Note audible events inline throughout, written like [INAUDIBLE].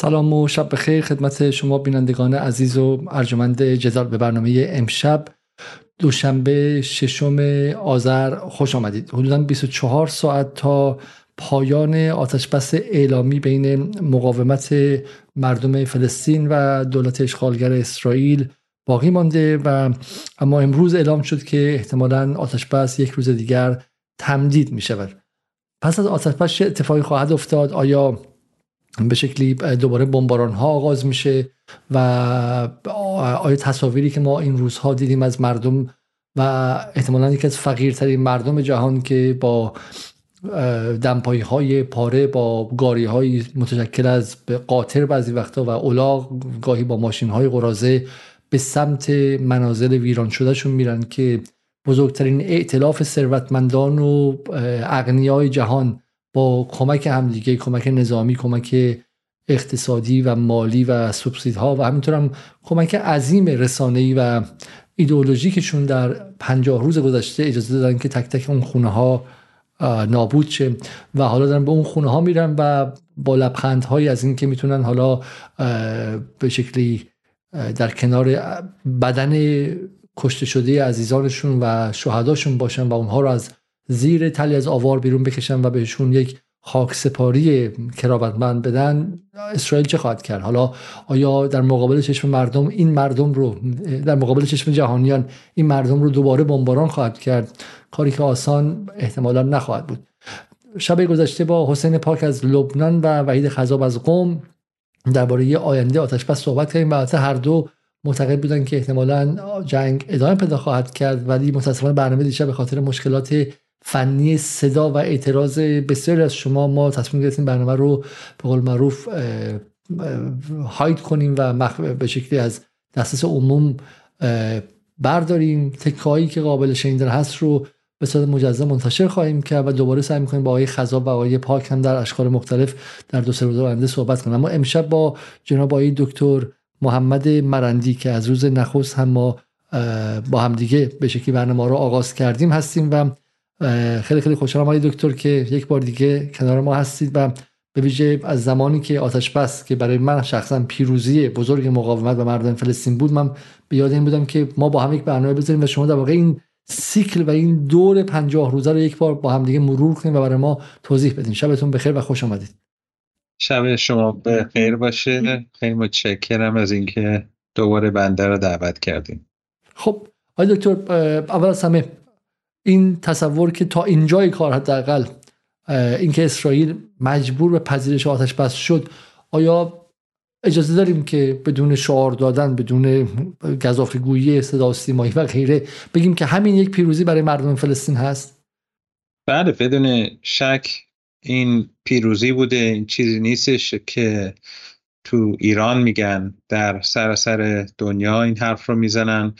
سلام و شب بخیر خدمت شما بینندگان عزیز و ارجمند جدال به برنامه امشب. دوشنبه ششم آذر خوش آمدید. حدودا 24 ساعت تا پایان آتشبس اعلامی بین مقاومت مردم فلسطین و دولت اشغالگر اسرائیل باقی مانده و اما امروز اعلام شد که احتمالا آتشبس یک روز دیگر تمدید می شود پس از آتشبس چه اتفاقی خواهد افتاد؟ آیا به شکلی دوباره بمباران ها آغاز میشه و آیا تصاویری که ما این روزها دیدیم از مردم و احتمالا یکی از فقیرترین مردم جهان که با دمپایی های پاره با گاری های متشکل از قاطر بعضی وقتا و اولاغ گاهی با ماشین های قرازه به سمت منازل ویران شده شون میرن که بزرگترین ائتلاف ثروتمندان و اغنیای جهان با کمک همدیگه کمک نظامی کمک اقتصادی و مالی و سوبسیدها و همینطور هم کمک عظیم رسانه‌ای و ایدئولوژیکشون در پنجاه روز گذشته اجازه دادن که تک تک اون خونه ها نابود شه و حالا دارن به اون خونه ها میرن و با لبخندهایی از اینکه می‌تونن حالا به شکلی در کنار بدن کشته شده عزیزانشون و شهداشون باشن و اونها رو از زیر تلی از آوار بیرون بکشن و بهشون یک خاک سپاری کراوتمند بدن اسرائیل چه خواهد کرد؟ حالا آیا در مقابل چشم مردم این مردم رو در مقابل چشم جهانیان این مردم رو دوباره بمباران خواهد کرد؟ کاری که آسان احتمالا نخواهد بود. شب گذشته با حسین پاک از لبنان و وحید خذاب از قوم درباره آینده آتش بس صحبت کردیم و هر دو معتقد بودن که احتمالا جنگ ادامه پیدا خواهد کرد ولی متاسفانه برنامه دیشب به خاطر مشکلات فنی صدا و اعتراض بسیاری از شما. ما تصمیم گرفتیم برنامه رو به قول معروف هاید کنیم و به شکلی از دسترس عموم برداریم. تکایی که قابل شنیدن هست رو به صورت مجزا منتشر خواهیم کرد و دوباره سعی می‌کنیم با آقای خذاب و آقای پاک هم در اشکال مختلف در دو سه روز آینده صحبت کنیم. اما امشب با جناب آقای دکتر محمد مرندی که از روز نخست هم ما با همدیگه به شکلی برنامه رو آغاز کردیم هستیم و خیلی خیلی خوشحالم آقای دکتر که یک بار دیگه کنار ما هستید و به ویژه از زمانی که آتش بس که برای من شخصا پیروزی بزرگ مقاومت و مردم فلسطین بود من به یاد این بودم که ما با هم یک برنامه بذاریم و شما در واقع این سیکل و این دور پنجاه روزه رو یک بار با هم دیگه مرور کنیم و برای ما توضیح بدین. شبتون بخیر و خوش آمدید. شب شما بخیر باشه. خیلی متشکرم از اینکه دوباره بنده رو دعوت کردیم خب آقای دکتر اول از همه این تصور که تا اینجای کار حداقل اینکه اسرائیل مجبور به پذیرش آتش بس شد آیا اجازه داریم که بدون شعار دادن بدون گزافگویی صدا سیمایی و غیره بگیم که همین یک پیروزی برای مردم فلسطین هست؟ بله بدون شک این پیروزی بوده این چیزی نیستش که تو ایران میگن در سراسر دنیا این حرف رو می‌زنن.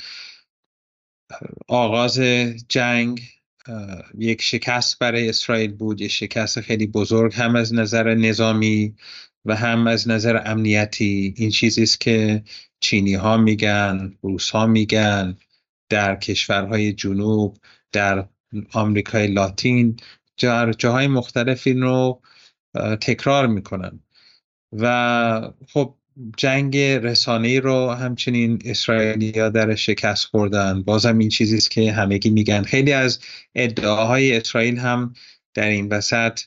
آغاز جنگ یک شکست برای اسرائیل بود یک شکست خیلی بزرگ هم از نظر نظامی و هم از نظر امنیتی. این چیزی است که چینی ها میگن روس ها میگن در کشورهای جنوب در آمریکای لاتین در جاهای مختلف این رو تکرار می‌کنن. و خب جنگ رسانه‌ای رو همچنین اسرائیلیا در شکست خوردن. بازم این چیزی است که همگی میگن. خیلی از ادعاهای اسرائیل هم در این وسط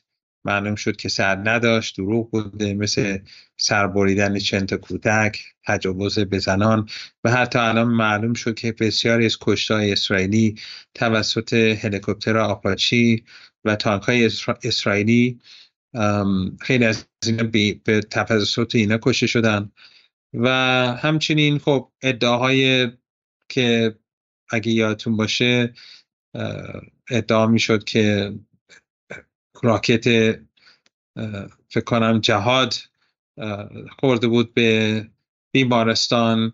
معلوم شد که سر نداشت دروغ بوده مثل سربریدن چند کودک تجاوز به زنان و حتی الان معلوم شد که بسیاری از کشتهای اسرائیلی توسط هلیکوپتر آپاچی و تانک های اسرائیلی خیلی از اینا به توسط اینا کشته شدن. و همچنین خب ادعاهای که اگه یادتون باشه ادعا می‌شد که راکت فکر کنم جهاد خورده بود به بیمارستان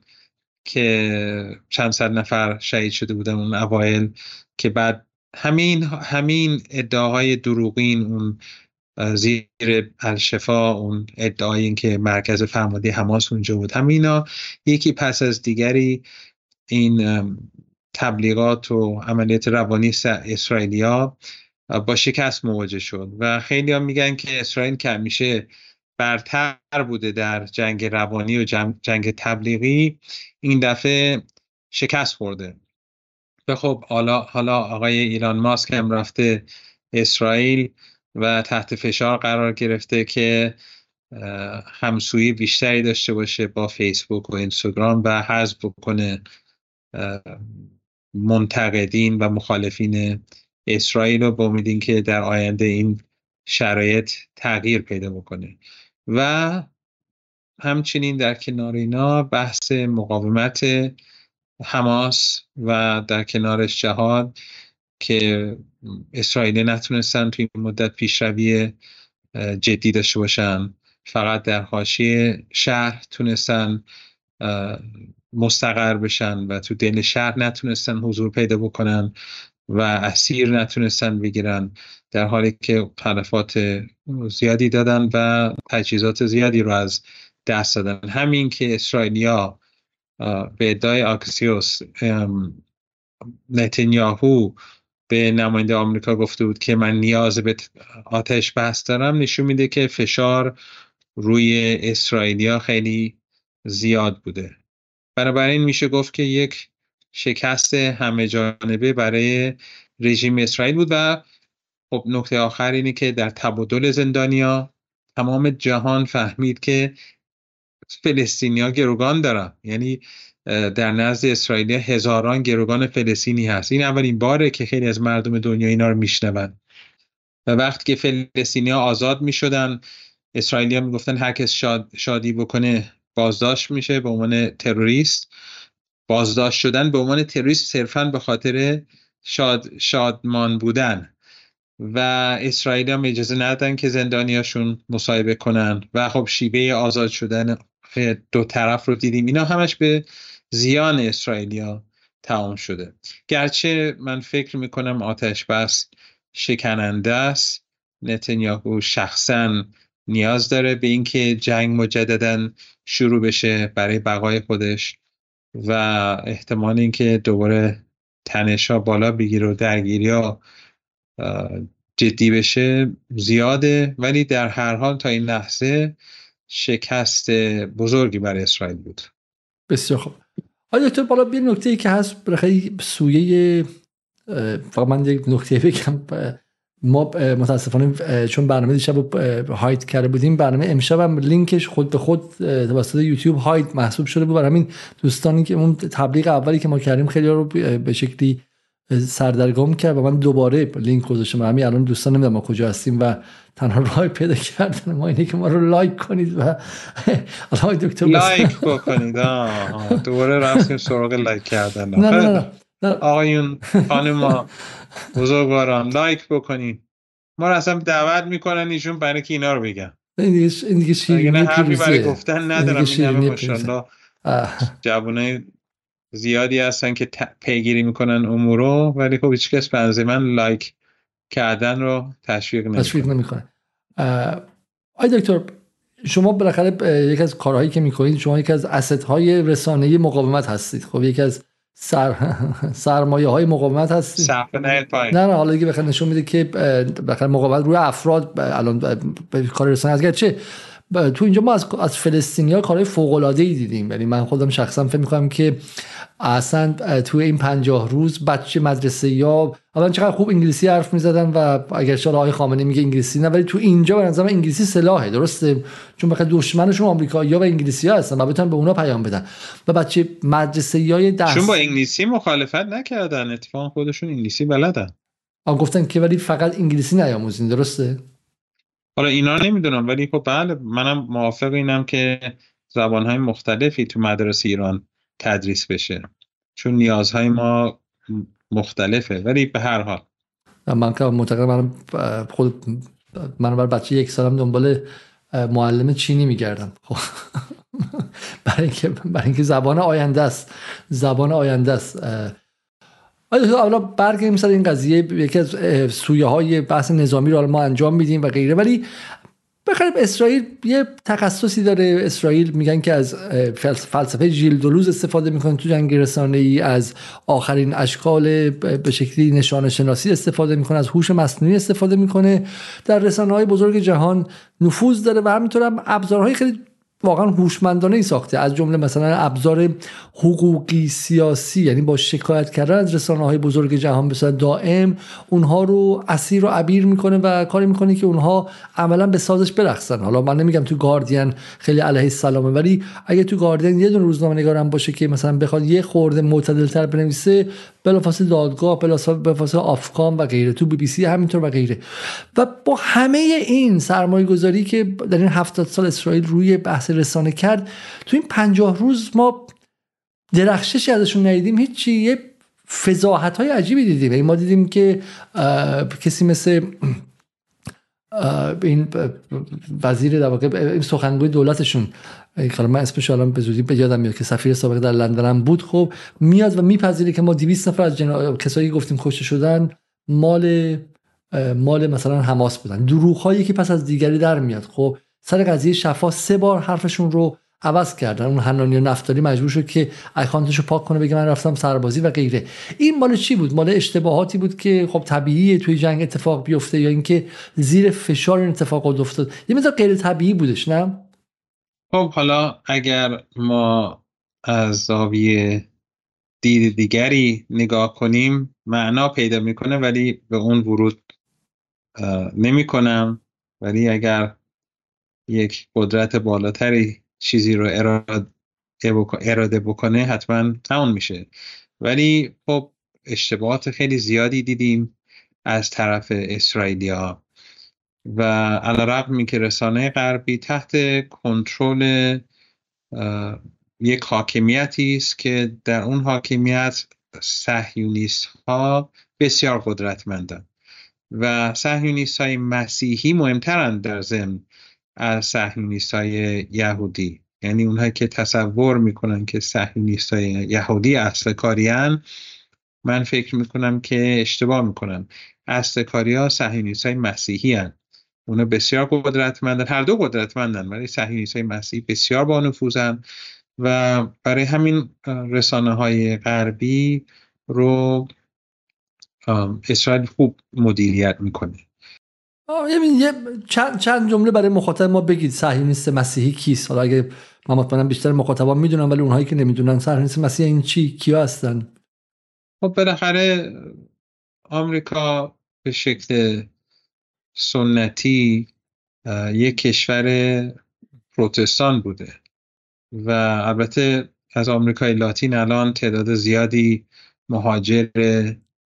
که چند صد نفر شهید شده بودن اون اوایل که بعد همین همین ادعاهای دروغین اون زیر الشفا اون ادعای این که مرکز فرماندهی حماس اونجا بود. همینا یکی پس از دیگری این تبلیغات و عملیات روانی اسرائیلیا با شکست مواجه شد. و خیلی هم میگن که اسرائیل که همیشه برتر بوده در جنگ روانی و جنگ تبلیغی این دفعه شکست خورده. و خب حالا حالا آقای ایلان ماسک هم رفته اسرائیل. و تحت فشار قرار گرفته که همسویی بیشتری داشته باشه با فیسبوک و اینستاگرام و حذف بکنه منتقدین و مخالفین اسرائیل رو با امیدین که در آینده این شرایط تغییر پیدا بکنه. و همچنین در کنار اینا بحث مقاومت حماس و در کنارش جهاد که اسرائیلی نتونستن توی مدت پیشروی جدی داشته باشن. فقط در حاشیه شهر تونستن مستقر بشن و تو دل شهر نتونستن حضور پیدا بکنن و اسیر نتونستن بگیرن. در حالی که تلفات زیادی دادن و تجهیزات زیادی رو از دست دادن. همین که اسرائیلیا به ادعای آکسیوس نتنیاهو به نماینده آمریکا گفته بود که من نیاز به آتش بحث دارم نشون میده که فشار روی اسرائیلیا خیلی زیاد بوده. بنابراین میشه گفت که یک شکست همه جانبه برای رژیم اسرائیل بود و خب نکته آخر اینه که در تبادل زندانیا تمام جهان فهمید که فلسطینیا گروگان دارن. یعنی در نزد اسرائیلی هزاران گروگان فلسطینی هست. این اولین باره که خیلی از مردم دنیا اینا رو میشنون. و وقتی که فلسطینیا آزاد می‌شدن اسرائیلیا می‌گفتن هر کس شاد، شادی بکنه بازداشت میشه به عنوان تروریست. بازداشت شدن به عنوان تروریست صرفا به خاطر شاد، شادمان بودن. و اسرائیل هم اجازه ندادن که زندانیاشون مصاحبه کنن. و خب شیبه آزاد شدن دو طرف رو دیدیم. اینا همش به زیان اسرائیلیا تمام شده. گرچه من فکر می‌کنم آتش بس شکننده است. نتنیاهو شخصا نیاز داره به اینکه جنگ مجددا شروع بشه برای بقای خودش و احتمال اینکه دوباره تنشا بالا بگیره و درگیری ها جدی بشه زیاده. ولی در هر حال تا این لحظه شکست بزرگی برای اسرائیل بود. بسیار خوب. آیا دکتر بالا بیر نکته ای که هست خیلی سویه فقط من یک نکته بگم. ما متاسفانه چون برنامه دیشب hide کرده بودیم برنامه امشب هم لینکش خود به خود توسط یوتیوب hide محسوب شده بود. برای همین دوستانی که اون تبلیغ اولی که ما کردیم خیلی رو به شکلی سردرگم کرد و من دوباره لینک گذاشتم. همین الان دوستان نمی‌دونم ما کجا هستیم و تنها راه پیدا کردن ما اینه که ما رو لایک کنید و [LAUGHS] آقای دکتر لایک بکنید. دوباره رفتیم سراغ لایک کردن. نه نه نه آقایون [LAUGHS] خانم بزرگواران لایک بکنید ما رو اصلا دعوت می‌کنن ایشون برای که اینا رو بگن. این دیگه این دیگه شیرینی برای گفتن ندارم این همه ماشاءالله زیادی هستن که پیگیری می‌کنن امورو ولی خب هیچ کس به من لایک کردن رو تشویق نمی‌کنه. تشویق نمی‌کنه. آی دکتر شما بالاخره یک از کارهایی که می‌کنید شما یک از اسست های رسانه مقاومت هستید. خب یک از سر [LAUGHS] سرمایه های مقاومت هستید. نه نه حالا دیگه بخاطر نشون میده که بخاطر مقاومت روی افراد الان کار رسانه. از چه تو اینجا ما از, از فلسطینیا کارهای فوق العاده ای دیدیم. یعنی من خودم شخصا فکر می‌کنم که اصلا توی این پنجاه روز بچه مدرسه یا اولا چقدر خوب انگلیسی حرف می‌زدن و اگر شاید آقای خامنه میگه انگلیسی نه ولی تو اینجا به نظر انگلیسی سلاحه درسته؟ چون بخاطر دشمنشون آمریکا یا و انگلیسی ها هستن و بتونن به اونا پیام بدن. و بچه مدرسه های دست چون با انگلیسی مخالفت نکردن اتفاقا خودشون انگلیسی بلدن. آن گفتن که ولی فقط انگلیسی نیاموزین درسته؟ حالا اینا نمی‌دونم ولی خب بله منم موافق اینم که زبانهای مختلفی تو مدرسه ایران تدریس بشه. چون نیازهای ما مختلفه ولی به هر حال. من که معتقدم من خود من بر بچه یک سالم دنبال معلم چینی میگردم. خب. [LAUGHS] برای اینکه برای اینکه زبان آینده است. زبان آینده است. حالا برگردیم سر این قضیه یکی از سویه های بحث نظامی رو ما انجام میدیم و غیره. ولی بخریم اسرائیل یه تخصصی داره. اسرائیل میگن که از فلسفه ژیل دولوز استفاده می‌کنه تو جنگ رسانه ای از آخرین اشکال به شکلی نشان شناسی استفاده می‌کنه. از هوش مصنوعی استفاده می‌کنه. در رسانه های بزرگ جهان نفوذ داره و همینطور هم ابزارهای خیلی واقعا هوشمندانه ای ساخته. از جمله مثلا ابزار حقوقی سیاسی یعنی با شکایت کردن از رسانه های بزرگ جهان به دائم اونها رو اسیر و عبیر می‌کنه و کاری می‌کنه که اونها عملا به سازش برقصن حالا من نمیگم تو گاردین خیلی علیه السلامه ولی اگه تو گاردین یه دونه روزنامه نگارم باشه که مثلا بخواد یه خورده معتدلتر بنویسه بلافاصله دادگاه بلافاصله آفکام و غیره تو بی بی سی همینطور و غیره. و با همه این سرمایه گذاری که در این هفتاد سال اسرائیل روی بحث رسانه کرد تو این پنجاه روز ما درخششی ازشون ندیدیم هیچی یه فضاحت های عجیبی دیدیم. یعنی ما دیدیم که کسی مثل این وزیر در واقع این سخنگوی دولتشون حالا من اسمش الان به زودی یادم میاد که سفیر سابق در لندن هم بود خب میاد و میپذیره که ما 200 نفر از جنا... کسایی گفتیم کشته شدن مال مال مثلا حماس بودن. دروغ هایی که پس از دیگری در میاد. خب سر قضیه شفا سه بار حرفشون رو عوض کردن. اون حنانی و نفتالی مجبور شد که اکانتش رو پاک کنه بگه من رفتم سربازی و غیره. این مال چی بود؟ مال اشتباهاتی بود که خب طبیعیه توی جنگ اتفاق بیفته یا اینکه زیر فشار این اتفاق افتاد. یه مثلا غیر طبیعی بودش نه؟ خب حالا اگر ما از زاویه دید دیگری نگاه کنیم معنا پیدا می‌کنه ولی به اون ورود نمی کنم ولی اگر یک قدرت بالاتری چیزی رو اراده بکنه حتما تمام میشه. ولی خب اشتباهات خیلی زیادی دیدیم از طرف اسرائیلیا. و علیرغم که رسانه غربی تحت کنترل یک حاکمیتی است که در اون حاکمیت صهیونیست ها بسیار قدرتمندند. و صهیونیست های مسیحی مهمترند در ضمن. از یهودی. یعنی اونهایی که تصور می‌کنن که های یهودی اصل کاریان من فکر می‌کنم که اشتباه می‌کنم اصل کاری ها صهیونیست های مسیحی هن. اونا بسیار قدرتمندن. هر دو قدرتمندن ولی صهیونیست های مسیحی بسیار با نفوذن و برای همین رسانه های غربی رو اسرائیل خوب مدیریت می‌کنه. یه چند, چند جمله برای مخاطب ما بگید صهیونیست مسیحی کیست؟ حالا اگه من مطمئنم بیشتر مخاطبا می‌دونن ولی اونهایی که نمی‌دونن صهیونیست مسیحی این چی؟ کیا هستن؟ خب بالاخره آمریکا به شکل سنتی یک کشور پروتستان بوده و البته از آمریکای لاتین الان تعداد زیادی مهاجر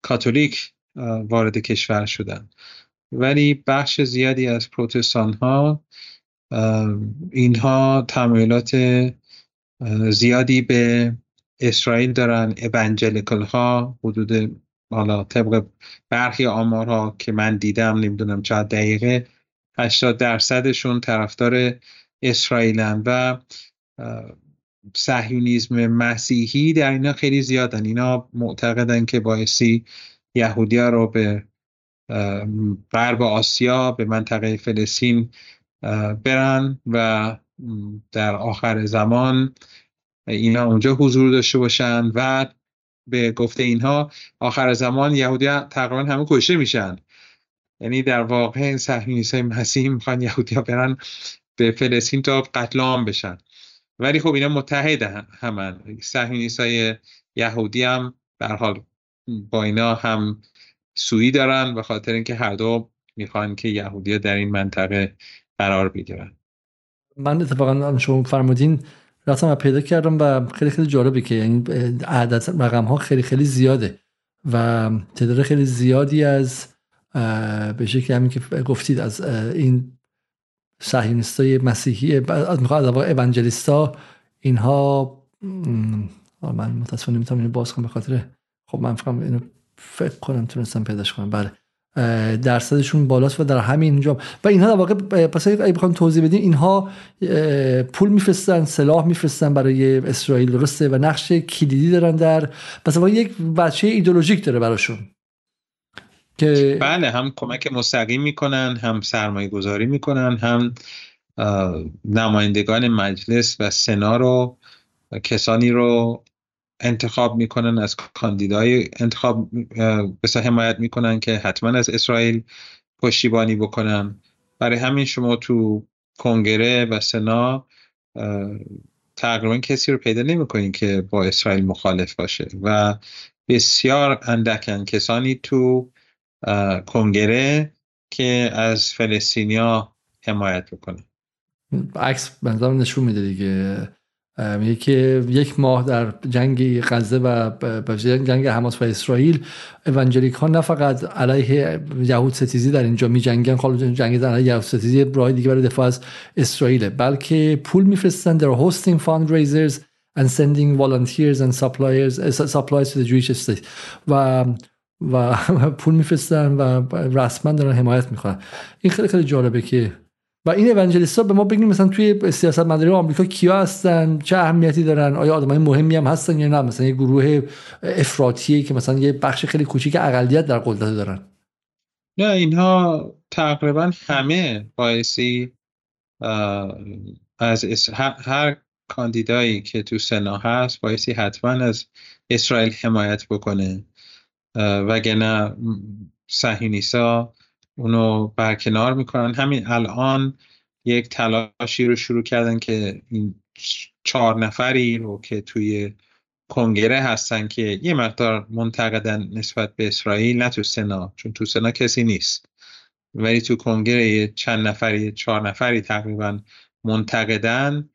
کاتولیک وارد کشور شدن. ولی بخش زیادی از پروتستان ها اینها تمایلات زیادی به اسرائیل دارن. اوانجلیکال ها حدود حالا طبق برخی آمارها که من دیدم نمی‌دونم چند دقیقه 80 درصدشون طرفدار اسرائیلن و صهیونیزم مسیحی در اینا خیلی زیادن. اینا معتقدن که بایستی یهودی ها رو به غرب آسیا به منطقه فلسطین برن و در آخر زمان اینا اونجا حضور داشته باشن و به گفته اینها آخر زمان یهودی تقریبا همه کشته میشن. یعنی در واقع این صهیونیست های مسیحی می‌خوان یهودی ها برن به فلسطین تا قتل عام بشن. ولی خب اینا متحد همن. صهیونیست های یهودی هم حال با اینا هم سویی دارن به خاطر اینکه هر دو می‌خوان که یهودی در این منطقه قرار بگیرن. من اتفاقا شما فرمودین رفتم پیدا کردم و خیلی خیلی جالبه که یعنی عدد رقم ها خیلی خیلی زیاده و تعداد خیلی زیادی از به شکل همین که گفتید از این های مسیحی از می‌خواد از اینها من متاسفانه نمی‌تونم اینو باز کنم به خاطر خب من فکرم اینو فکر کنم تونستم پیداش کنم. بله. درصدشون بالاست و در همین اینجا و اینها در واقع پس اگه بخوام توضیح بدیم اینها پول میفرستن سلاح میفرستن برای اسرائیل درسته؟ و نقش کلیدی دارن در پس یک بچه ایدولوژیک داره براشون. که بله هم کمک مستقیم می‌کنن هم سرمایه گذاری می‌کنن هم نمایندگان مجلس و سنا رو کسانی رو انتخاب می‌کنن از کاندیدای انتخاب بسا حمایت می‌کنن که حتما از اسرائیل پشتیبانی بکنن. برای همین شما تو کنگره و سنا تقریبا کسی رو پیدا نمی‌کنین که با اسرائیل مخالف باشه و بسیار اندکن کسانی تو کنگره که از فلسطینیا حمایت بکنه عکس بنظرم نشون میده دیگه. میگه که یک ماه در جنگ غزه و جنگ حماس و اسرائیل اونجلیک ها نه فقط علیه یهود ستیزی در اینجا می جنگن خالد جنگ در علیه یهود ستیزی راه دیگه برای دفاع از اسرائیل بلکه پول میفرستن در hosting fundraisers and sending volunteers and suppliers supplies to the Jewish state. و و [LAUGHS] پول میفرستن و رسما دارن حمایت می‌کنن. این خیلی خیلی جالبه که و این ها به ما بگیم مثلا توی سیاست مداری آمریکا کیا هستن؟ چه اهمیتی دارن؟ آیا آدمای مهمی هم هستن یا نه؟ مثلا یه گروه افراطی که مثلا یه بخش خیلی کوچیک اقلیت در قدرت دارن. نه اینها تقریبا همه باعثی از هر کاندیدایی که تو سنا هست باعثی حتما از اسرائیل حمایت بکنه. وگرنه صهیونیسا اونو برکنار می‌کنن. همین الان یک تلاشی رو شروع کردن که این چهار نفری رو که توی کنگره هستن که یه مقدار منتقدن نسبت به اسرائیل نه تو سنا چون تو سنا کسی نیست. ولی تو کنگره چند نفری چهار نفری تقریبا منتقدن.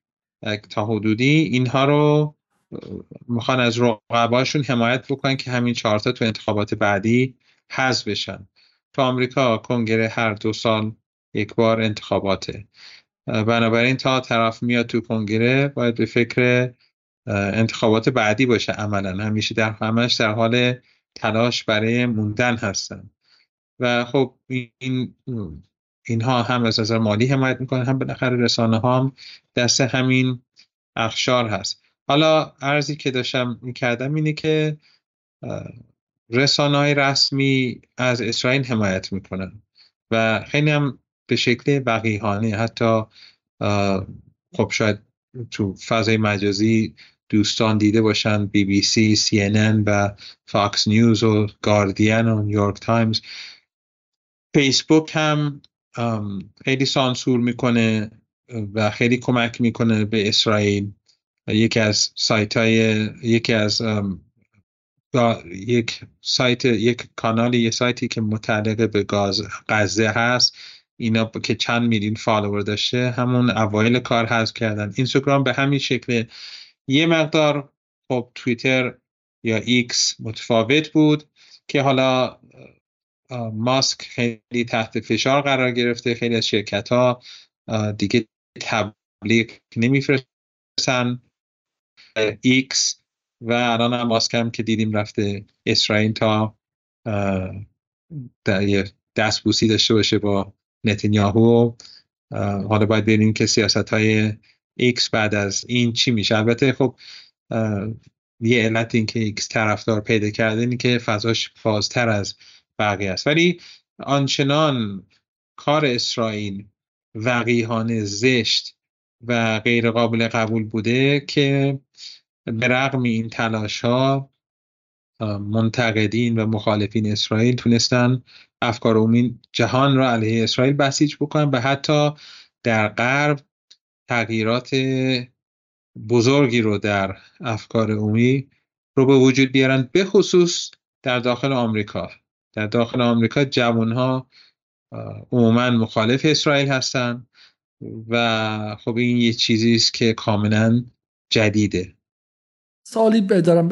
تا حدودی اینها رو می‌خوان از رقباشون حمایت بکنن که همین چهارتا تو انتخابات بعدی حذف بشن. تو آمریکا کنگره هر دو سال یک بار انتخاباته. بنابراین تا طرف میاد تو کنگره باید به فکر انتخابات بعدی باشه عملا. همیشه در همش در حال تلاش برای موندن هستن. و خب این اینها هم از نظر مالی حمایت می‌کنن هم بالاخره رسانه ها هم دست همین اقشار هست. حالا عرضی که داشتم می‌کردم اینه که رسانه های رسمی از اسرائیل حمایت می‌کنن و خیلی هم به شکل وقیحانه حتی خب شاید تو فضای مجازی دوستان دیده باشن بی بی سی، سی ان ان و فاکس نیوز و گاردین و نیویورک تایمز. فیسبوک هم خیلی سانسور می‌کنه و خیلی کمک می‌کنه به اسرائیل. یکی از سایت های یکی از یک سایت یک کانال یه سایتی که متعلق به گاز غزه هست. اینا که چند میلیون فالوور داشته همون اوایل کار حذف کردن. اینستاگرام به همین شکل. یه مقدار خب توییتر یا ایکس متفاوت بود که حالا ماسک خیلی تحت فشار قرار گرفته. خیلی از شرکت ها دیگه تبلیغ نمیفرستن. ایکس و الان هم ماسک که دیدیم رفته اسرائیل تا دستبوسی داشته باشه با نتانیاهو حالا باید ببینیم که سیاست های ایکس بعد از این چی میشه. البته خب یه علت این که ایکس طرفدار پیدا کرده اینه که فضاش بازتر از بقیه است. ولی آنچنان کار اسرائیل وقیحانه زشت و غیر قابل قبول بوده که به رغم این تلاش ها منتقدین و مخالفین اسرائیل تونستن افکار عمومی جهان را علیه اسرائیل بسیج بکنن و حتی در غرب تغییرات بزرگی رو در افکار عمومی رو به وجود بیارن به خصوص در داخل آمریکا. در داخل آمریکا جوان ها عموما مخالف اسرائیل هستن و خب این یه چیزی است که کاملا جدیده. سالی دارم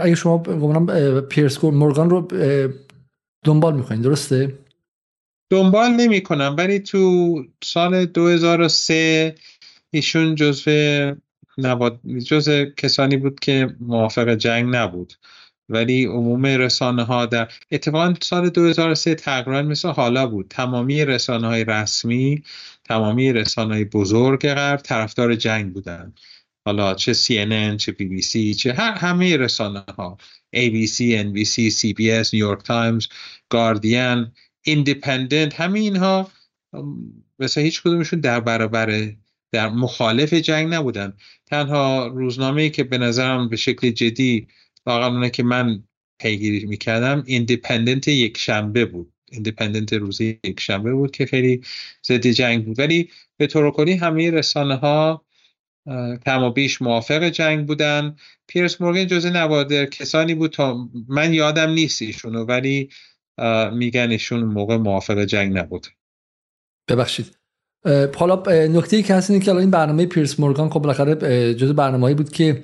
اگه شما گمانم پیرس مورگان رو دنبال می‌کنین درسته؟ دنبال نمی کنم ولی تو سال 2003 ایشون جزو نواد جزو کسانی بود که موافق جنگ نبود. ولی عموم رسانه ها در اتفاقا سال 2003 تقریبا مثل حالا بود. تمامی رسانه های رسمی تمامی رسانه های بزرگ غرب طرفدار جنگ بودند حالا چه CNN چه سی چه هر همه رسانه ها ABC, NBC, CBS, نیویورک تایمز، گاردین، ایندیپندنت همه اینها مثلا هیچ کدومشون در برابر در مخالف جنگ نبودن. تنها روزنامه ای که به نظرم به شکل جدی واقعا که من پیگیری می‌کردم ایندیپندنت یک شنبه بود. ایندیپندنت روزی یک شنبه بود که خیلی ضد جنگ بود. ولی به طور کلی همه رسانه ها کم و بیش موافق جنگ بودن. پیرس مورگن جزء نوادر کسانی بود تا من یادم نیست ایشونو ولی میگن ایشون موقع موافق جنگ نبود. ببخشید. حالا نکته ای که هست که این برنامه پیرس مورگان خب بالاخره جزء برنامه‌ای بود که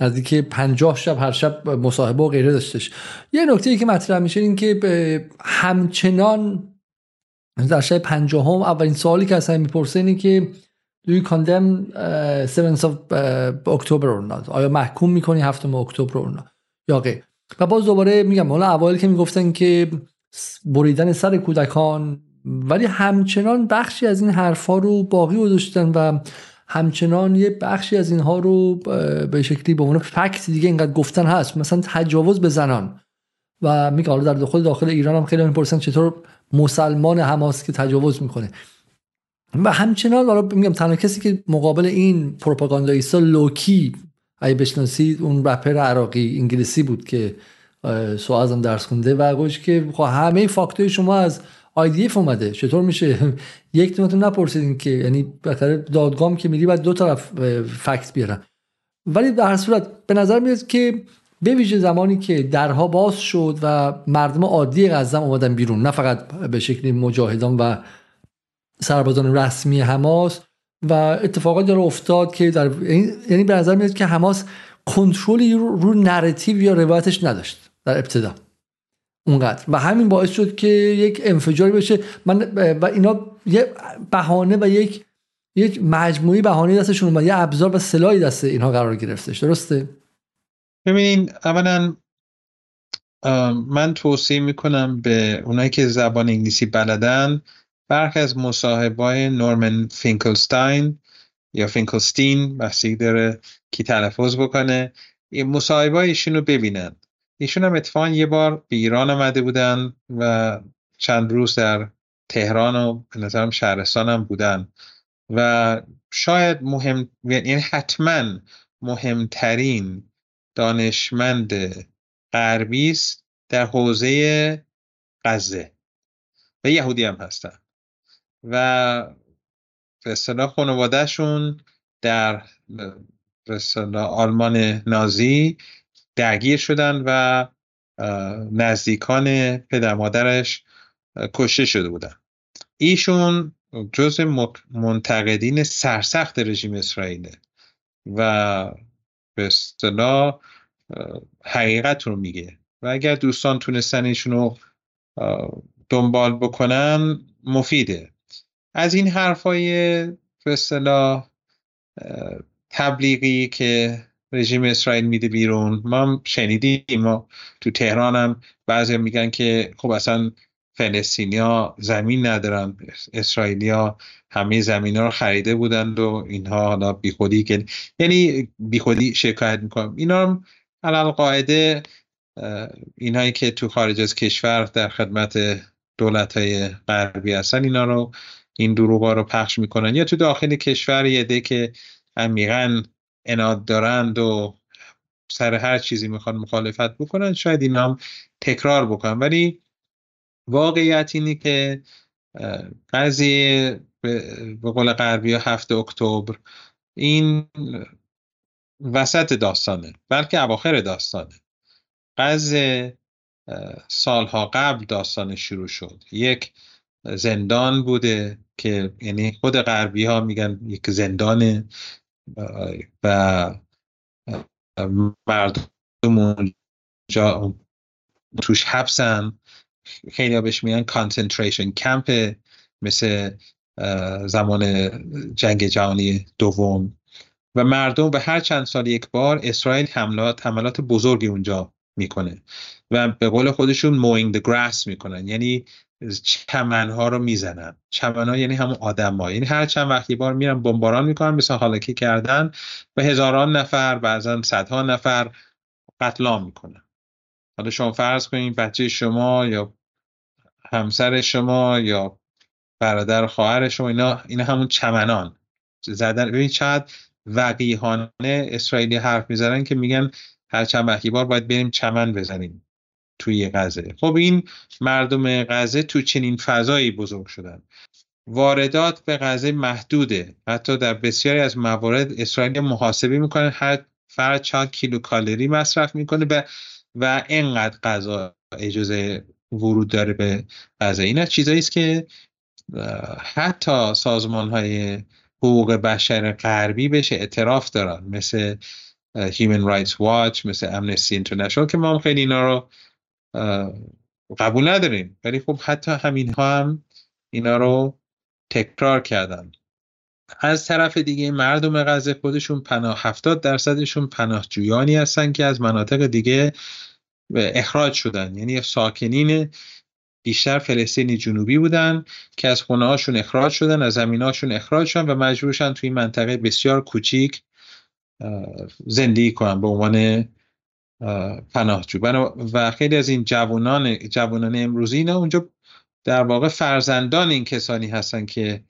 نزدیک 50 شب هر شب مصاحبه و غیره داشتش. یه نکته ای که مطرح میشه این که همچنان در شب 50 هم اولین سوالی که اصلا می‌پرسه اینه که دوی کاندم 7 اکتبر or not? آیا محکوم می‌کنی هفتم اکتبر or not? یا غیر و باز دوباره میگم حالا اوایل که می‌گفتن که بریدن سر کودکان ولی همچنان بخشی از این حرفا رو باقی گذاشتن و همچنان یه بخشی از اینها رو به شکلی به عنوان فکت دیگه اینقدر گفتن هست. مثلا تجاوز به زنان. و میگه حالا در داخل داخل ایران هم خیلی می‌پرسن چطور مسلمان حماس که تجاوز می‌کنه. و همچنان حالا میگم تنها کسی که مقابل این پروپاگاندایستا لوکی اگه بشناسید اون رپر عراقی انگلیسی بود که سوازم درس خونده و گوش که خب همه فاکتور شما از اف اومده. چطور میشه؟ [LAUGHS] یک دونتون نپرسیدین که یعنی بخاطر دادگام که میری بعد دو طرف فکت بیارن. ولی در هر صورت به نظر میاد که به زمانی که درها باز شد و مردم عادی غزه اومدن بیرون نه فقط به شکلی مجاهدان و سربازان رسمی حماس و اتفاقات داره افتاد که در یعنی به نظر میاد که حماس کنترلی رو, رو نراتیو یا روایتش نداشت در ابتدا. اونقدر. و همین باعث شد که یک انفجاری بشه. من و اینا یه بهانه و یک یک مجموعی بهانه دستشون اومد. یه ابزار و سلاحی دست اینها قرار گرفتش. درسته؟ ببینین اولا من توصیه می‌کنم به اونایی که زبان انگلیسی بلدن برخی از مصاحبای نورمن فینکلستاین یا فینکلستین بحثی داره کی تلفظ بکنه. این مصاحبه ایشون رو ببینن. ایشون هم اتفاقا یه بار به ایران آمده بودن و چند روز در تهران و به نظرم شهرستان هم بودن. و شاید مهم یعنی حتما مهمترین دانشمند غربی است در حوزه غزه. و یهودی هم هستن. و به اصطلاح خانوادهشون در به آلمان نازی درگیر شدن و نزدیکان پدر مادرش کشته شده بودن. ایشون جز منتقدین سرسخت رژیم اسرائیله و به اصطلاح حقیقت رو میگه. و اگر دوستان تونستن ایشون رو دنبال بکنن مفیده. از این حرفای به اصطلاح تبلیغی که رژیم اسرائیل میده بیرون ما شنیدیم. ما تو تهران هم بعضی میگن که خب اصلا فلسطینیا زمین ندارن اسرائیلیا همه زمین ها رو خریده بودند و اینها حالا بیخودی که یعنی بیخودی شکایت می‌کنم. اینا هم علال قاعده اینهایی که تو خارج از کشور در خدمت دولت های غربی هستن اینا رو این دروغا رو پخش می‌کنن. یا تو داخل کشور یه ده که عمیقا اناد دارند و سر هر چیزی می‌خوان مخالفت بکنن شاید این هم تکرار بکنن. ولی واقعیت اینی که قضیه به قول غربی هفت اکتبر این وسط داستانه بلکه اواخر داستانه. قضیه سالها قبل داستان شروع شد. یک زندان بوده که یعنی خود غربی ها میگن یک زندان و مردم اونجا توش حبسن. خیلی بهش میگن کانسنتریشن کمپ مثل زمان جنگ جهانی دوم. و مردم به هر چند سال یک بار اسرائیل حملات حملات بزرگی اونجا می‌کنه. و به قول خودشون موینگ the grass می‌کنن. یعنی چمنها رو می‌زنن. چمنها یعنی همون آدم ها یعنی هر چند وقتی بار میرن بمباران می‌کنن مثل که کردن و هزاران نفر بعضا صدها نفر قتل می‌کنن. حالا شما فرض کنید بچه شما یا همسر شما یا برادر خواهر شما اینا اینا همون چمنان. زدن ببین چقدر وقیحانه اسرائیلی حرف می‌زنن که میگن هر چند وقتی بار باید بریم چمن بزنیم. توی غزه. خب این مردم غزه تو چنین فضایی بزرگ شدن. واردات به غزه محدوده. حتی در بسیاری از موارد اسرائیل محاسبه می‌کنه هر فرد چند کیلو کالری مصرف می‌کنه و و اینقدر غذا اجازه ورود داره به غزه. این چیزایی است که حتی سازمان های حقوق بشر غربی بشه اعتراف دارن. مثل Human Rights Watch مثل Amnesty International که ما هم خیلی اینا رو قبول نداریم. ولی خب حتی همین ها هم اینا رو تکرار کردن. از طرف دیگه مردم غزه خودشون پناه هفتاد درصدشون پناهجویانی هستن که از مناطق دیگه اخراج شدن. یعنی ساکنین بیشتر فلسطینی جنوبی بودن که از خونه هاشون اخراج شدن از زمین هاشون اخراج شدن و مجبورشن توی منطقه بسیار کوچیک زندگی کنن. به عنوان پناهجو. و خیلی از این جوانان جوانان امروزی اینا اونجا در واقع فرزندان این کسانی هستن که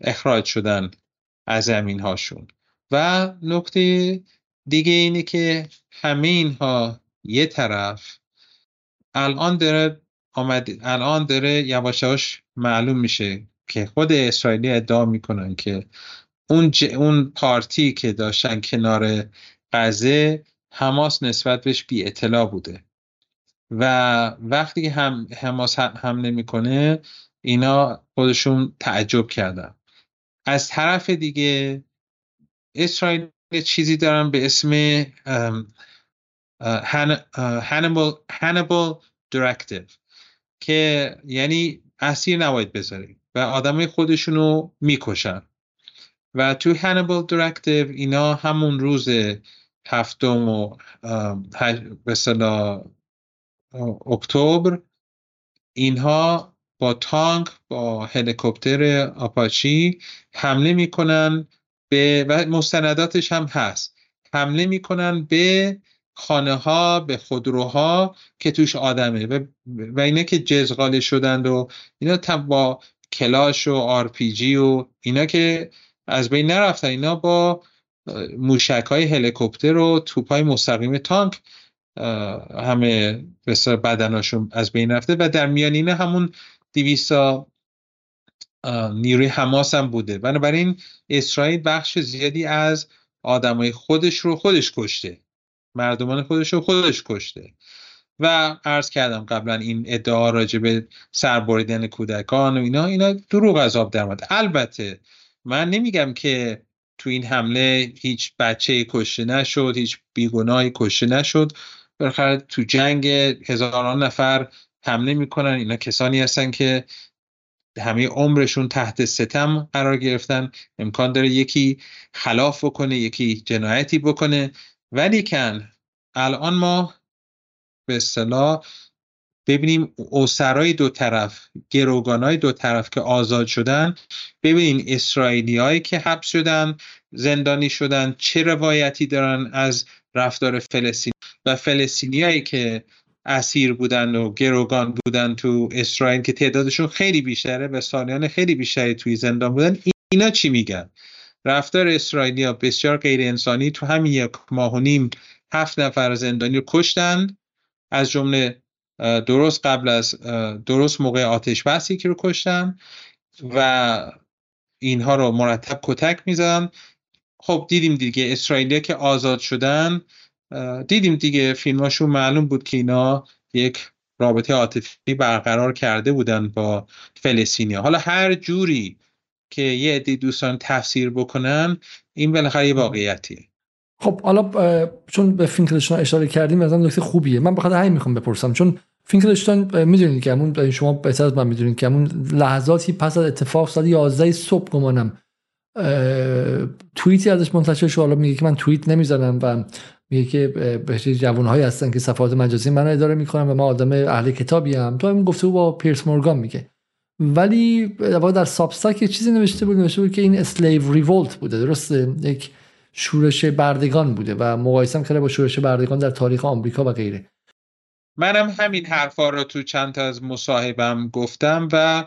اخراج شدن از زمین هاشون و نکته دیگه اینه که همه اینها یه طرف الان داره آمد الان داره یواشاش معلوم میشه که خود اسرائیلی ادعا می‌کنن که اون, اون پارتی که داشتن کنار غزه حماس نسبت بهش بی اطلاع بوده. و وقتی هم حماس حمله می‌کنه اینا خودشون تعجب کردن. از طرف دیگه اسرائیل چیزی دارن به اسم هانیبال Directive که یعنی اسیر نباید بذاریم و آدمای خودشونو می‌کشن. و تو هانیبال درکتیو اینا همون روز هفتم و به اکتبر. اینها با تانک با هلیکوپتر آپاچی حمله می‌کنن به و مستنداتش هم هست. حمله می‌کنن به خانه ها به خودروها که توش آدمه. و, و اینا که جزغاله شدند و اینا با کلاش و آرپیجی و اینا که از بین نرفتن. اینا با موشک های هلیکوپتر و توپ های مستقیم تانک همه بسیار بدناشون از بین رفته و در میان اینه همون دیویسا نیروی حماس هم بوده. بنابراین اسرائیل بخش زیادی از آدمای خودش رو خودش کشته. مردمان خودش رو خودش کشته. و عرض کردم قبلا این ادعا راجع به سربریدن کودکان و اینا اینا دروغ از آب در البته من نمیگم که تو این حمله هیچ بچه کشته نشد هیچ بیگناهی کشته نشد. بالاخره تو جنگ هزاران نفر حمله می‌کنن. اینا کسانی هستن که همه عمرشون تحت ستم قرار گرفتن. امکان داره یکی خلاف بکنه یکی جنایتی بکنه. ولی کن الان ما به اصطلاح ببینیم اسرای دو طرف های دو طرف که آزاد شدن ببینیم اسرائیلی هایی که حبس شدن زندانی شدن چه روایتی دارن از رفتار فلسطین و فلسطینی هایی که اسیر بودن و گروگان بودن تو اسرائیل که تعدادشون خیلی بیشتره و سالیان خیلی بیشتری توی زندان بودن. اینا چی میگن؟ رفتار اسرائیلیا بسیار غیر انسانی تو همین یک ماه و نیم هفت نفر زندانی رو کشتن از جمله درست قبل از درست موقع آتش بحثی که رو کشتن و اینها رو مرتب کتک می‌زدن خب دیدیم دیگه اسرائیلیا که آزاد شدن دیدیم دیگه فیلماشون معلوم بود که اینا یک رابطه عاطفی برقرار کرده بودن با فلسطینیا حالا هر جوری که یه عده دوستان تفسیر بکنن این بالاخره یه واقعیتیه. خب حالا چون به فینکلشتان اشاره کردیم مثلا نکته خوبیه. من بخاطر همین می‌خوام بپرسم چون فینکلشتاین می‌دونید که همون شما بهتر از من می‌دونید که همون لحظاتی پس از اتفاق ساعت 11 صبح گمانم. توییتی ازش منتشر شد. حالا میگه که من توییت نمی‌زنم و میگه که یه جوانهایی هستن که صفحات مجازی من اداره می‌کنن و من آدم اهل کتابی هم تو همین گفته با پیرس مورگان میگه. ولی در Substack یه چیزی نوشته بود نوشته بود که این slave revolt بوده درسته؟ یک شورش بردگان بوده و مقایسه کرده با شورش بردگان در تاریخ آمریکا و غیره. منم همین حرفا رو تو چند تا از مصاحبم گفتم و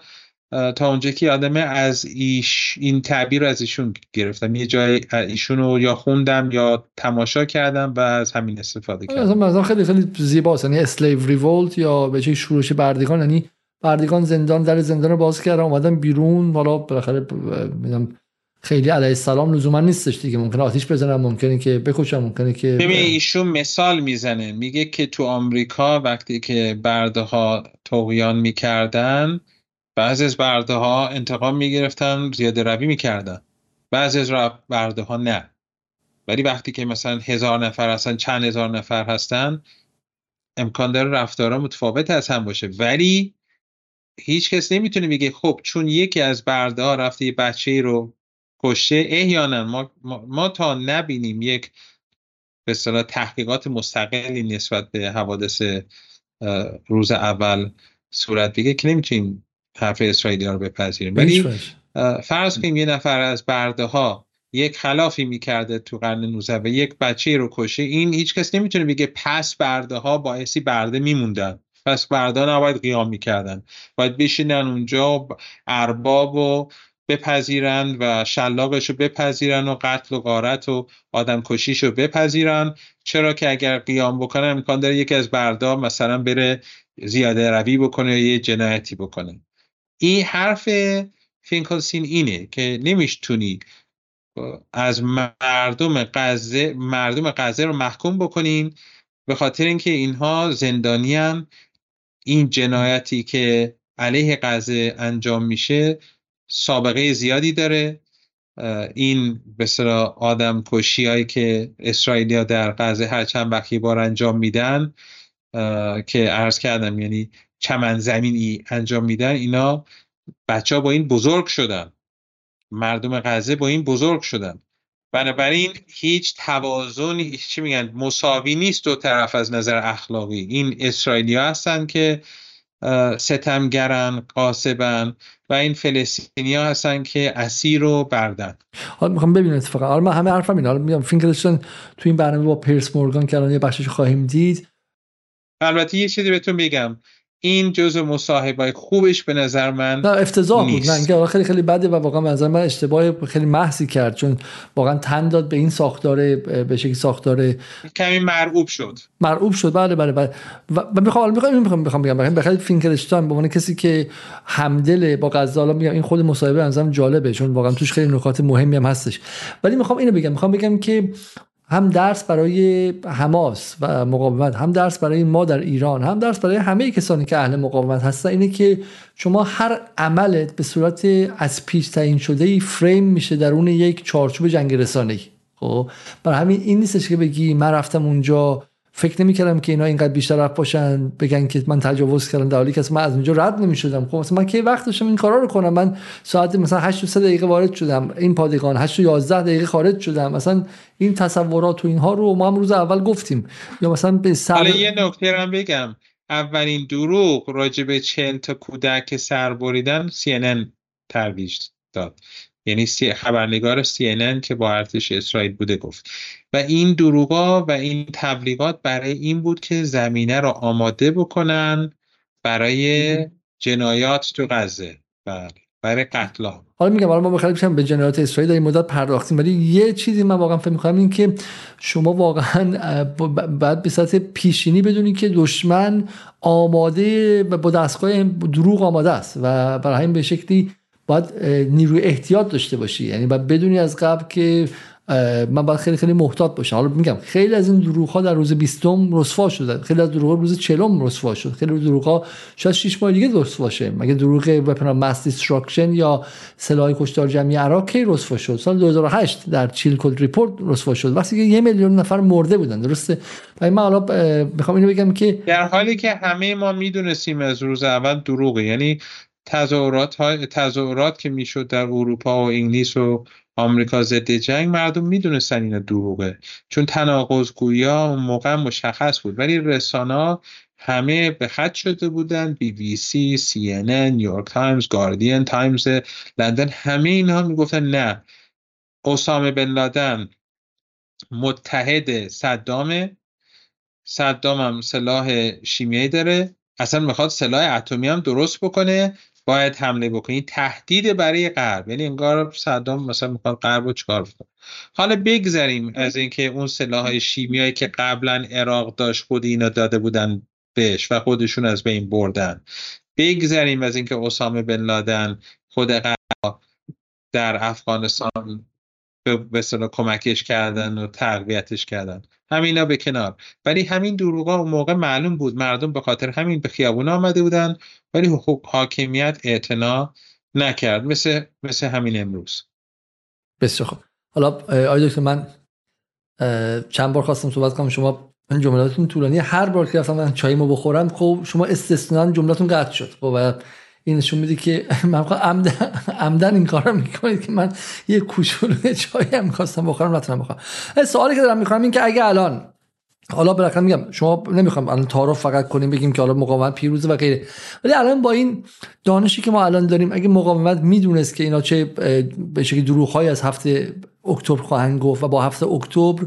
تا اونجا که یادمه از ایش این تعبیر رو از ایشون گرفتم. یه جای ایشون رو یا خوندم یا تماشا کردم و از همین استفاده کردم. مثلا خیلی خیلی زیباست. یعنی اسلیو ریولت یا به چه شروع بردگان یعنی بردگان زندان در زندان رو باز کردن اومدن بیرون حالا بالاخره می‌دونم خیلی علیه السلام لزوما نیستش دیگه. ممکنه آتیش بزنن ممکنه که بکشن ممکنه که ببین ایشون مثال می‌زنه. میگه که تو آمریکا وقتی که برده ها توقیان می‌کردن بعضی از برده ها انتقام می‌گرفتن زیاده روی می‌کردن. بعضی از برده ها نه. ولی وقتی که مثلا هزار نفر هستن چند هزار نفر هستن امکان داره رفتارها متفاوت از هم باشه. ولی هیچ کس نمی‌تونه بگه خب چون یکی از برده ها رفته یه بچه رو کشته احیانا ما, ما, تا نبینیم یک به اصطلاح تحقیقات مستقلی نسبت به حوادث روز اول صورت بگه که نمی‌تونیم حرف اسرائیلی ها رو بپذیریم. ولی فرض کنیم یه نفر از برده ها یک خلافی می‌کرده تو قرن 19 و یک بچه رو کشه این هیچ کس نمی‌تونه بگه پس برده ها باعثی برده میموندن. پس برده نباید قیام می‌کردن. باید بشینن اونجا ارباب و بپذیرن و شلاقش رو بپذیرن و قتل و غارت و آدم کشیش رو بپذیرن. چرا که اگر قیام بکنه امکان داره یکی از بردا مثلا بره زیاده روی بکنه یه جنایتی بکنه. این حرف فینکلسین اینه که نمیشتونی از مردم غزه مردم غزه رو محکوم بکنین به خاطر اینکه اینها زندانیان این جنایتی که علیه غزه انجام میشه سابقه زیادی داره. این به آدم کشی هایی که اسرائیلیا در غزه هر چند وقتی بار انجام میدن که عرض کردم یعنی چمن زمینی انجام میدن اینا بچه ها با این بزرگ شدن. مردم غزه با این بزرگ شدن. بنابراین هیچ توازن چی میگن مساوی نیست دو طرف از نظر اخلاقی. این اسرائیلی ها هستن که ستمگرن قاسبن و این فلسطینی ها هستن که اسیر رو بردن. حالا می‌خوام ببینید اتفاقا. حالا من همه حرفم اینه. حالا میگم فینکلشتون تو این برنامه با پیرس مورگان که الان یه بخشش خواهیم دید. البته یه چیزی بهتون بگم این جزء مصاحبه خوبش به نظر من نه افتضاح بود. نه خیلی خیلی بده و واقعا به نظر من اشتباه خیلی محضی کرد چون واقعا تن داد به این ساختار به شکلی ساختار کمی مرعوب شد. مرعوب شد. بله بله بله. و می‌خوام می‌خوام می‌خوام می‌خوام بگم. بخاطر فینکلشتاین به عنوان کسی که همدل با غزه میگم این خود مصاحبه انظام جالبه چون واقعا توش خیلی نکات مهمی هم هستش. ولی می‌خوام اینو بگم. می‌خوام بگم که هم درس برای حماس و مقاومت هم درس برای ما در ایران هم درس برای همه کسانی که اهل مقاومت هستن اینه که شما هر عملت به صورت از پیش تعیین شده ای فریم میشه در اون یک چارچوب جنگ رسانه خب؟ برای همین این نیستش که بگی من رفتم اونجا فکر نمی‌کردم که اینا اینقدر بیشتر رفت باشن بگن که من تجاوز کردم در حالی که من از اونجا رد نمی‌شدم. خب مثلا من کی وقت داشتم این کارا رو کنم؟ من ساعت مثلا 8 3 دقیقه وارد شدم. این پادگان 8 11 دقیقه خارج شدم. مثلا این تصورات و اینها رو ما هم روز اول گفتیم. یا مثلا به سر یه نکته هم بگم. اولین دروغ راجع به 40 تا کودک سر بریدن CNN ترویج داد. یعنی خبرنگار CNN که با ارتش اسرائیل بوده گفت. و این دروغا و این تبلیغات برای این بود که زمینه رو آماده بکنن برای جنایات تو غزه. بله برای قتل حالا میگم حالا ما بخیر به جنایات اسرائیل در این مدت پرداختیم ولی یه چیزی من واقعا فکر می‌کنم این که شما واقعا بعد به سطح پیشینی بدونی که دشمن آماده با دستگاه دروغ آماده است و برای همین به شکلی باید نیروی احتیاط داشته باشی. یعنی باید بدونی از قبل که من باید خیلی خیلی محتاط باشم. حالا میگم خیلی از این دروغ ها در روز 20 رسوا شدن خیلی از دروغ روز 40 رسوا شد خیلی دروغ ها شاید 6 ماه دیگه رسوا شه. مگه دروغ weapon mass destruction یا سلاح کشتار جمعی عراق کی رسوا شد؟ سال 2008 در Chilcot report رسوا شد. وقتی که یه میلیون نفر مرده بودن. درسته؟ و من حالا می‌خوام اینو بگم که در حالی که همه ما می‌دونستیم از روز اول دروغه. یعنی تظاهرات های تظاهرات که می‌شد در اروپا و انگلیس و آمریکا ضد جنگ مردم می‌دونستن اینا دروغه. چون تناقض گویا موقع مشخص بود. ولی رسانه همه به خط شده بودن. بی بی سی سی ان نیویورک تایمز گاردین تایمز لندن همه اینها می‌گفتن نه. اسامه بن لادن متحد صدامه صدام هم سلاح شیمیایی داره. اصلا می‌خواد سلاح اتمی هم درست بکنه. باید حمله بکنی. تهدید برای غرب. یعنی انگار صدام مثلا می‌خواد غرب رو چکار بکنه حالا بگذریم از اینکه اون سلاح شیمیایی که قبلا عراق داشت خود اینا داده بودن بهش و خودشون از بین بردن. بگذریم از اینکه اسامه بن لادن خود در افغانستان به کمکش کردن و تقویتش کردن. همینا به کنار. ولی همین دروغا اون موقع معلوم بود. مردم به خاطر همین به خیابون آمده بودن ولی حقوق حاکمیت اعتنا نکرد. مثل مثل همین امروز. بسیار خوب. حالا آقای دکتر من چند بار خواستم صحبت کنم. شما من جملاتون طولانی هر بار که رفتم من چایمو بخورم خب شما استثنا جملاتون قطع شد. خب این نشون میده که [LAUGHS] من عمدن, عمدن این کارو می‌کنید که من یه کوچولو چای هم می‌خواستم بخورم نتونم بخورم. سوالی که دارم می‌کنم این که اگه الان حالا بالاخره میگم شما نمی‌خوام الان تعارف فقط کنیم بگیم که حالا مقاومت پیروزه و غیره. ولی الان با این دانشی که ما الان داریم اگه مقاومت می‌دونست که اینا چه به شکلی دروغهایی از هفته اکتبر خواهند گفت و با هفته اکتبر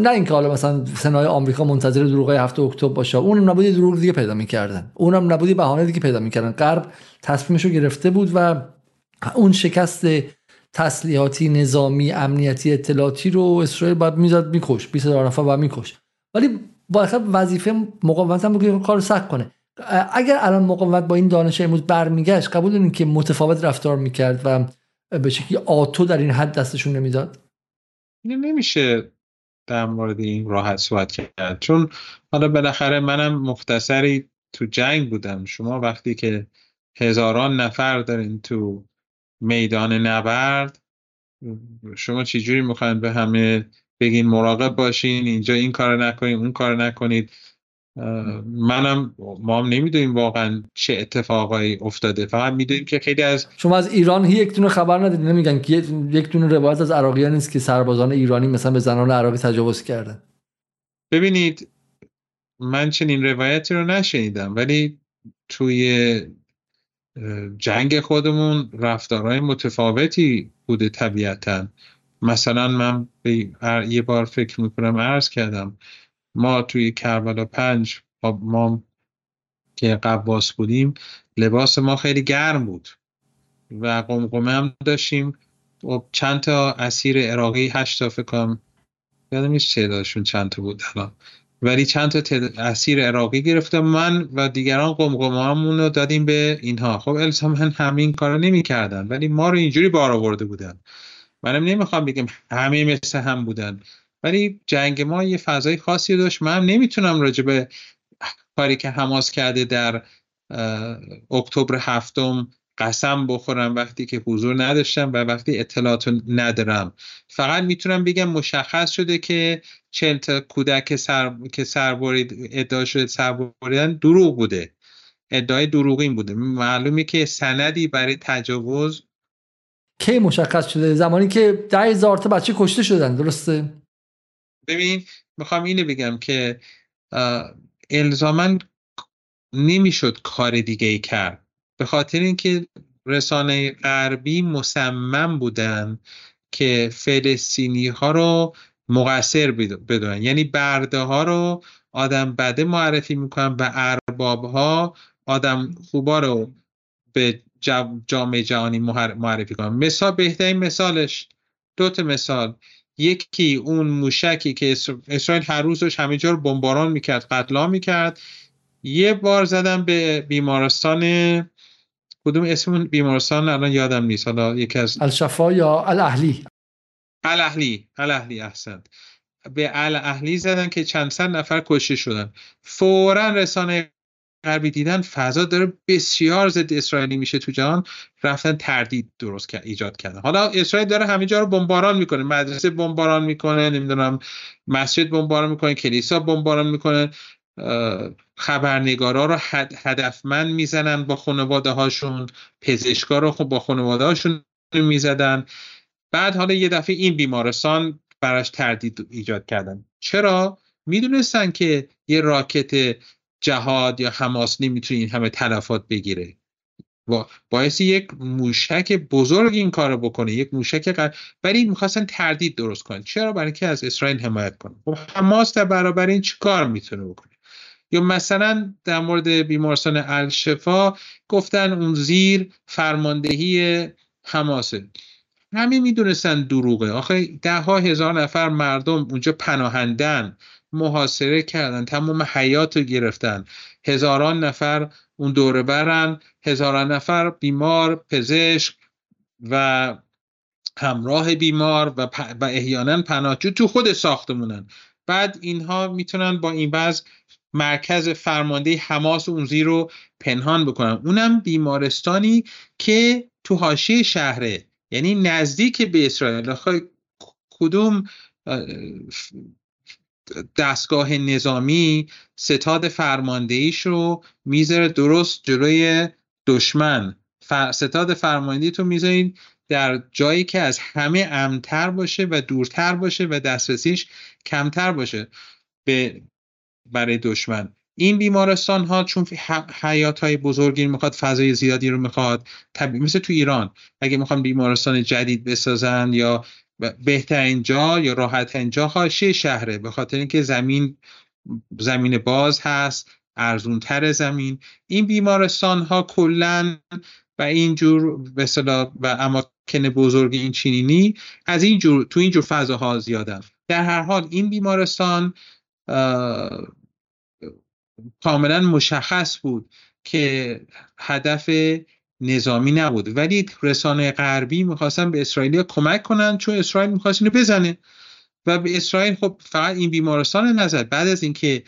نه اینکه حالا مثلا سنای آمریکا منتظر دروغ هفته اکتبر باشه. اونم نبودی دروغ دیگه پیدا می‌کردن. اونم نبودی بهانه دیگه پیدا می‌کردن. غرب تصمیمش رو گرفته بود و اون شکست تسلیحاتی نظامی امنیتی اطلاعاتی رو اسرائیل باید می‌زد میکش. 20 هزار نفر باید میکش. ولی با وظیفه مقاومت هم کار سخت کنه. اگر الان مقاومت با این دانش امروز برمیگشت قبول دارین که متفاوت رفتار می‌کرد و به شکلی آتو در این حد دستشون نمی‌داد؟ نمیشه. در مورد این راحت صحبت کرد. چون حالا بالاخره منم مختصری تو جنگ بودم. شما وقتی که هزاران نفر دارین تو میدان نبرد شما چجوری می‌خواین به همه بگین مراقب باشین اینجا این کار نکنید اون کار نکنید؟ منم ما هم نمی‌دونیم واقعا چه اتفاقایی افتاده. فقط می‌دونیم که خیلی از شما از ایران یک دونه خبر ندید نمیگن که یک دونه روایت از عراقیان نیست که سربازان ایرانی مثلا به زنان عراقی تجاوز کردن. ببینید من چنین روایتی رو نشنیدم ولی توی جنگ خودمون رفتارهای متفاوتی بوده طبیعتا. مثلا من به یه بار فکر می‌کنم عرض کردم ما توی کربلا پنج ما که قواس بودیم لباس ما خیلی گرم بود و قمقمه هم داشتیم. و خب چند تا اسیر عراقی هشت تا فکرم یادم نیست تعدادشون چند تا بود الان. ولی چند تا اسیر عراقی گرفتم من و دیگران قمقمه رو دادیم به اینها. خب الزاما همین کارو نمی‌کردن ولی ما رو اینجوری بار آورده بودن. منم نمی‌خوام بگم همه مثل هم بودن. ولی جنگ ما یه فضای خاصی داشت. من نمی‌تونم راجع به کاری که حماس کرده در اکتبر هفتم قسم بخورم وقتی که حضور نداشتم و وقتی اطلاعات ندارم. فقط می‌تونم بگم مشخص شده که چل تا کودک سر... که سربرید ادعا شده سربریدن دروغ بوده. ادعای دروغین بوده. معلومه که سندی برای تجاوز کی مشخص شده؟ زمانی که ده هزار تا بچه کشته شدن درسته؟ ببین می‌خوام اینو بگم که الزاما نمی‌شد کار دیگه ای کرد. به خاطر اینکه رسانه غربی مصمم بودن که فلسطینی ها رو مقصر بدونن. یعنی برده ها رو آدم بده معرفی می‌کنن و ارباب ها آدم خوبا رو به جامعه جهانی معرفی کنن. مثال بهترین مثالش دو تا مثال. یکی اون موشکی که اسرائیل هر روزش همه جا رو بمباران می‌کرد قتلا می‌کرد. یه بار زدم به بیمارستان کدوم اسم بیمارستان الان یادم نیست. حالا یکی از الشفا یا الاهلی؟ الاهلی الاهلی احسن به الاهلی زدن که چند صد نفر کشته شدن. فورا رسانه غربی دیدن فضا داره بسیار ضد اسرائیلی میشه تو جهان. رفتن تردید درست کرد ایجاد کردن. حالا اسرائیل داره همه جا رو بمباران می‌کنه. مدرسه بمباران می‌کنه نمی‌دونم مسجد بمباران می‌کنه کلیسا بمباران می‌کنه. خبرنگارا رو هدفمند می‌زنن با خانواده هاشون پزشکا رو خب با خانواده هاشون می‌زدن. بعد حالا یه دفعه این بیمارستان براش تردید ایجاد کردن. چرا؟ می‌دونستن که یه راکت جهاد یا حماس نمی‌تونه این همه تلفات بگیره باعث یک موشک بزرگ این کارو بکنه یک موشک قر... ولی می‌خواستن تردید درست کنن. چرا؟ برای اینکه از اسرائیل حمایت کنه خب حماس در برابر این چی کار می‌تونه بکنه؟ یا مثلا در مورد بیمارستان الشفا گفتن اون زیر فرماندهی حماسه. همه می‌دونستن دروغه. آخه ده ها هزار نفر مردم اونجا پناهندن محاصره کردن تمام حیات رو گرفتن. هزاران نفر اون دوره برن هزاران نفر بیمار پزشک و همراه بیمار و, پ... و احیانا پناهجو تو خود ساختمونن. بعد اینها می‌تونن با این وضع مرکز فرمانده حماس اون زیر رو پنهان بکنن. اونم بیمارستانی که تو حاشیه شهره یعنی نزدیک به اسرائیل. کدوم دستگاه نظامی ستاد فرماندهیش رو می‌ذاره درست جلوی دشمن. ستاد فرماندهی تو می‌ذارین در جایی که از همه امتر باشه و دورتر باشه و دسترسیش کمتر باشه به برای دشمن. این بیمارستان ها چون حیات های بزرگی می‌خواد فضای زیادی رو می‌خواد طبیعی مثل تو ایران. اگه می‌خوان بیمارستان جدید بسازن یا بهترین جا یا راحت جا حاشیه شهره. به خاطر اینکه زمین زمین باز هست ارزونتر زمین. این بیمارستان ها کلا و اینجور به و اماکن بزرگ این چینینی از اینجور تو اینجور فضاها زیادن. در هر حال این بیمارستان کاملا مشخص بود که هدف نظامی نبود. ولی رسانه غربی می‌خواستن به اسرائیل کمک کنن چون اسرائیل می‌خواست اینو بزنه. و به اسرائیل خب فقط این بیمارستان نزد. بعد از اینکه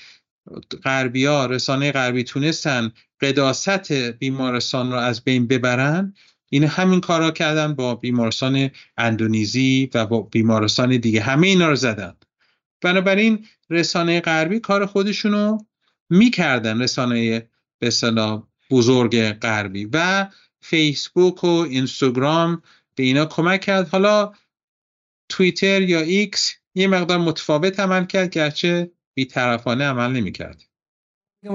غربی ها رسانه غربی تونستن قداست بیمارستان رو از بین ببرن این همین کارا کردن با بیمارستان اندونیزی و با بیمارستان دیگه. همه اینا رو زدن. بنابراین رسانه غربی کار خودشونو می‌کردن رسانه به بزرگ غربی و فیسبوک و اینستاگرام به اینا کمک کرد. حالا توییتر یا ایکس یه مقدار متفاوت عمل کرد گرچه بیطرفانه عمل نمی‌کرد.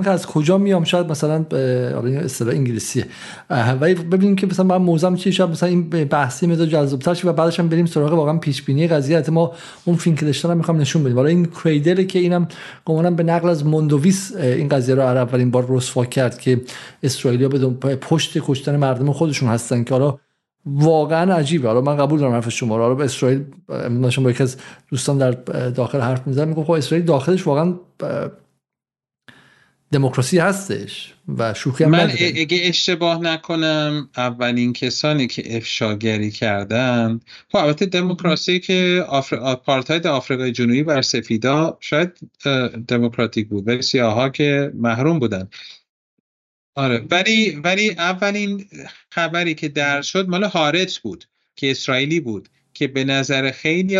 از کجا میام؟ شاید مثلا این اصطلاح انگلیسیه. ولی ببینیم که مثلا من موزم چی شاید مثلا این بحثی مزاج جذاب‌تر شه و بعدش هم بریم سراغ واقعا پیش بینی قضیه ما اون فینکلشتن هم می‌خوام نشون بدیم. حالا این Cradle که اینم گمانم به نقل از موندوویس این قضیه رو اولین بار رسوا کرد که اسرائیلیا بدون پشت کشتن مردم خودشون هستن که حالا واقعا عجیبه. حالا من قبول دارم حرف شما. رو به اسرائیل داشتم با یکی از دوستان در داخل حرف می‌زنم میگم خب اسرائیل داخلش واقعا دموکراسی هستش و شوخی من اگه اشتباه نکنم اولین کسانی که افشاگری کردن خب البته دموکراسی که آفر... آپارتاید آفریقای جنوبی بر سفیدا شاید دموکراتیک بود ولی سیاها که محروم بودن. آره ولی ولی اولین خبری که در شد مال هارتس بود که اسرائیلی بود که به نظر خیلی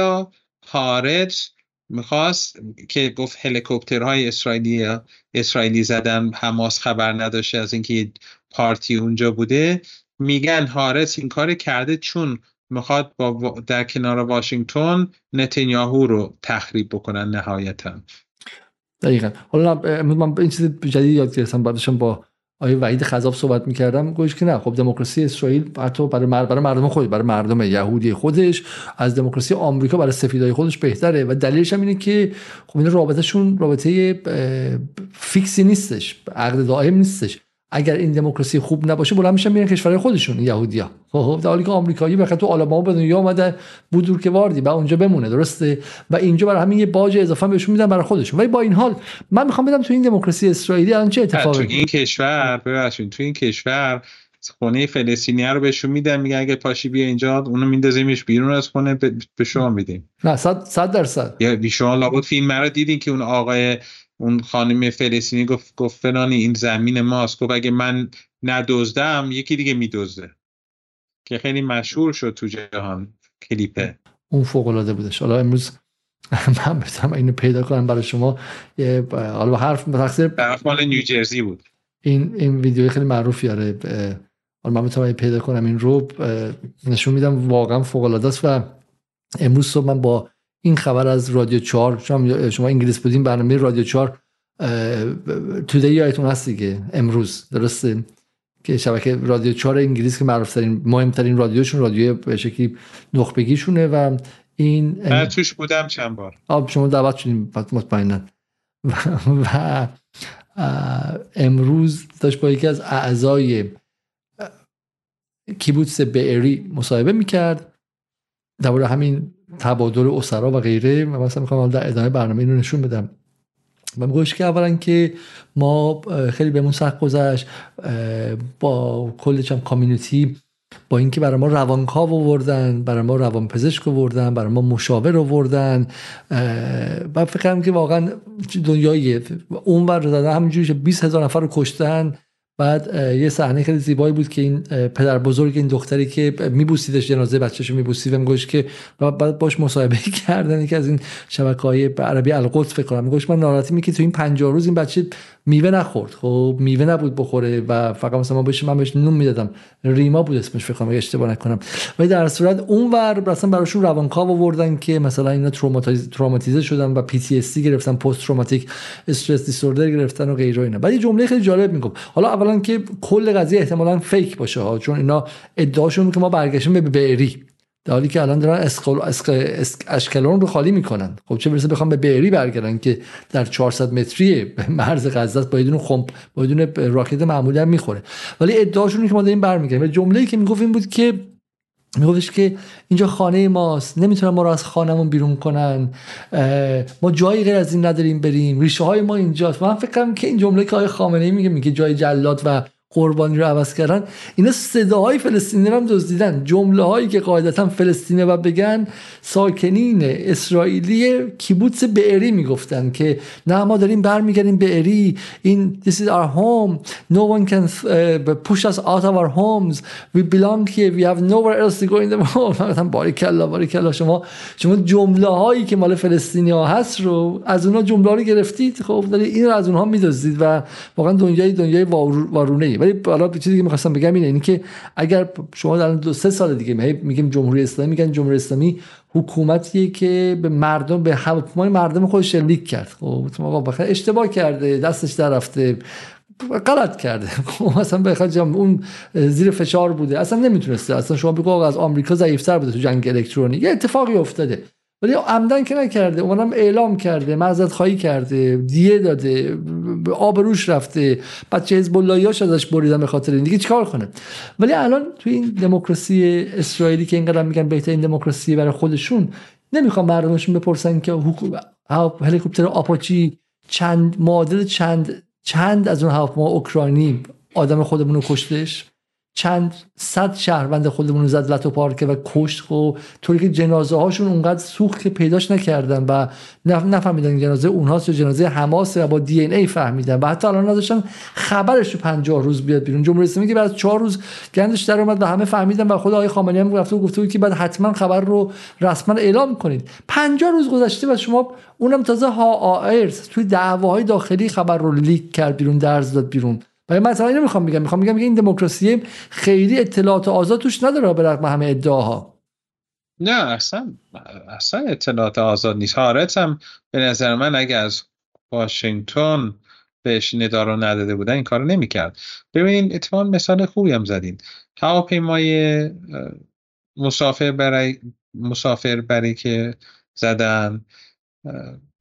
هارتس می‌خواست که گفت هلیکوپترهای اسرائیلی اسرائیلی زدن حماس خبر نداشته از اینکه پارتی اونجا بوده. میگن هارس این کار کرده چون می‌خواد با در کنار واشنگتن نتانیاهو رو تخریب بکنن نهایتا. دقیقا. حالا من این چیز جدید یاد گرفتم بعدشم با آیه وحید خذاب صحبت می‌کردم گوش که نه خب دموکراسی اسرائیل حتی برای برای مردم خود برای مردم یهودی خودش. از دموکراسی آمریکا برای سفیدای خودش بهتره. و دلیلش هم اینه که خب این رابطهشون رابطه فیکسی نیستش عقد دائم نیستش. اگر این دموکراسی خوب نباشه بلند میشن میرن کشورهای خودشون یهودیا خب در حالی که آمریکایی بخاطر تو آلاباما به دنیا اومده بودور که واردی و اونجا بمونه درسته؟ و اینجا برای همین یه باج اضافه بهشون میدن برای خودشون. ولی با این حال من می‌خوام بدم تو این دموکراسی اسرائیلی الان چه اتفاقی تو این کشور ببخشید تو این کشور خونه فلسطینی رو بهشون میدن میگن اگه پاشی بیا اینجا اونو میندازیمش بیرون از خونه به شما میدیم. نه 100 درصد. یا شما لابد فیلم رو دیدین که اون آقای اون خانم فلسطینی گفت گفت فلانی این زمین ماست. گفت اگه من ندزدم یکی دیگه میدزده. که خیلی مشهور شد تو جهان کلیپه اون فوق العاده بودش. حالا امروز [LAUGHS] من بتونم اینو پیدا کنم برای شما. حالا حرف تقصیر مال نیوجرسی بود. این این ویدیو خیلی معروفی آره. حالا من بتونم پیدا کنم. این رو نشون میدم. واقعا فوق العاده است و امروز صبح من با این خبر از رادیو 4 شما شما انگلیس بودین برنامه رادیو 4 تودی یادتون هست دیگه امروز درسته؟ که شبکه رادیو 4 انگلیس که معروف ترین مهمترین رادیوشون رادیو به شکلی نخبگیشونه و این من توش بودم چند بار. آب شما دعوت شدیم مطمئنا و, و امروز داشت با یکی از اعضای کیبوتس بئری مصاحبه می‌کرد. درباره همین تبادل اسرا و غیره و مثلا می‌خوام در ادامه برنامه اینو نشون بدم. و میگوش که اولا که ما خیلی بهمون سخت گذشت با کل چم کامیونیتی با اینکه برای ما روانکاو آوردن برای ما روانپزشک آوردن برای ما مشاور آوردن و فکر کنم که واقعا دنیای اون بر دادن همینجوری 20 هزار نفر رو کشتن بعد یه صحنه خیلی زیبایی بود که این پدر بزرگ این دختری که میبوسیدش جنازه بچه‌شو میبوسید و میگوش که بعد باش مصاحبه [LAUGHS] کردن که از این شبکه های عربی القدس فکر کنم میگوش من ناراحتی می که تو این 50 روز این بچه میوه نخورد. خب میوه نبود بخوره و فقط مثلا ما بهش من بهش نون می‌دادم. ریما بود اسمش فکر کنم اشتباه نکنم. ولی در صورت اون ور مثلا براشون روانکاو آوردن که مثلا اینا تروماتیزه شدن و پی تی گرفتن پست تروماتیک استرس دیسوردر گرفتن و غیره اینا. بعد جمله خیلی جالب میگم. حالا اولا که کل قضیه احتمالا فیک باشه ها چون اینا ادعاشون که ما برگشتیم به بری در حالی که الان دارن اسکل... اشکلون رو خالی می‌کنن. خب چه برسه بخوام به بری برگردن که در 400 متری مرز غزه با یه خمپ با راکت معمولی هم می‌خوره. ولی ادعاشون که ما داریم برمیگردیم. و جمله‌ای که می‌گفت این بود که میگفتش که اینجا خانه ماست. نمی‌تونن ما رو از خانمون بیرون کنن. ما جایی غیر از این نداریم بریم. ریشه های ما اینجاست. من فکر کنم که این جمله که آقای خامنه ای میگه میگه جای جلاد و قربانی رو عوض کردن. اینا صداهای فلسطینی رو هم دزدیدن. جمله هایی که قاعدتا فلسطینه و بگن ساکنین اسرائیلی کیبوتس بئری می‌گفتن که نه ما داریم برمیگردیم بئری. این this is our home. No one can push us out of our homes. We belong here. We have nowhere else to go in the world. [LAUGHS] مثلا باری کلا باری کلا شما شما جمله هایی که مال فلسطینی ها هست رو از اونها جمله رو گرفتید. خب دارید این رو از اونها میدزدید و واقعا دنیای دنیای وارونه ولی حالا چیزی که می‌خواستم بگم اینه این که اگر شما در دو سه سال دیگه میگیم جمهوری اسلامی میگن جمهوری اسلامی حکومتیه که به مردم به هواپیمای مردم خودش شلیک کرد. خب اشتباه کرده دستش در رفته غلط کرده. [LAUGHS] خب مثلا بخواد اون زیر فشار بوده اصلا نمی‌تونسته. اصلا شما بگو از آمریکا ضعیفتر بوده تو جنگ الکترونیک یه اتفاقی افتاده. ولی عمدن که نکرده اونم اعلام کرده معذرت خواهی کرده دیه داده آب روش رفته بچه حزب اللهیاش ازش بریدن به خاطر این. دیگه چیکار کنه؟ ولی الان توی این دموکراسی اسرائیلی که اینقدر میگن بهترین دموکراسی برای خودشون نمی‌خوام مردمشون بپرسن که هلیکوپتر آپاچی چند معادل چند چند از اون هواپیما اوکراینی آدم خودمون رو کشتش چند صد شهروند خودمون رو زد لتو پارکه و کشت خب. طوری که جنازه هاشون اونقدر سوخت که پیداش نکردن و نفهمیدن جنازه اونهاست یا جنازه حماسه و با دی این ای فهمیدن. و حتی الان نداشتن خبرش تو 50 روز بیاد بیرون. جمهوری اسلامی که بعد 4 روز گندش در اومد و همه فهمیدن و خود آقای خامنه‌ای هم گفته و گفته بود که بعد حتما خبر رو رسما اعلام کنید. 50 روز گذشته و شما اونم تازه ها آیرز توی دعواهای داخلی خبر رو لیک کرد بیرون درز داد بیرون. و مثلا اینو می‌خوام بگم. می‌خوام بگم این دموکراسی خیلی اطلاعات آزاد توش نداره به رغم همه ادعاها. نه اصلا اصلا اطلاعات آزاد نیست. هارت هم به نظر من اگه از واشنگتن بهش ندارو نداده بودن این کارو نمی‌کرد. ببینید اتفاقا مثال خوبی هم زدین. هواپیمای مسافر برای مسافر برای که زدن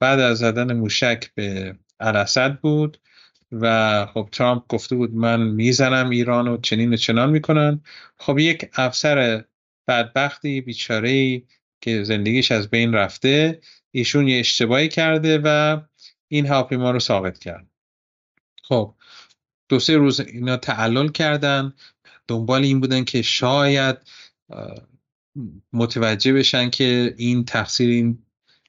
بعد از زدن موشک به الاسد بود. و خب ترامپ گفته بود من می‌زنم ایران و چنین و چنان می‌کنن. خب یک افسر بدبختی بیچاره که زندگیش از بین رفته ایشون یه اشتباهی کرده و این هواپیما رو ساقط کرد. خب دو سه روز اینا تعلل کردن. دنبال این بودن که شاید متوجه بشن که این تقصیر این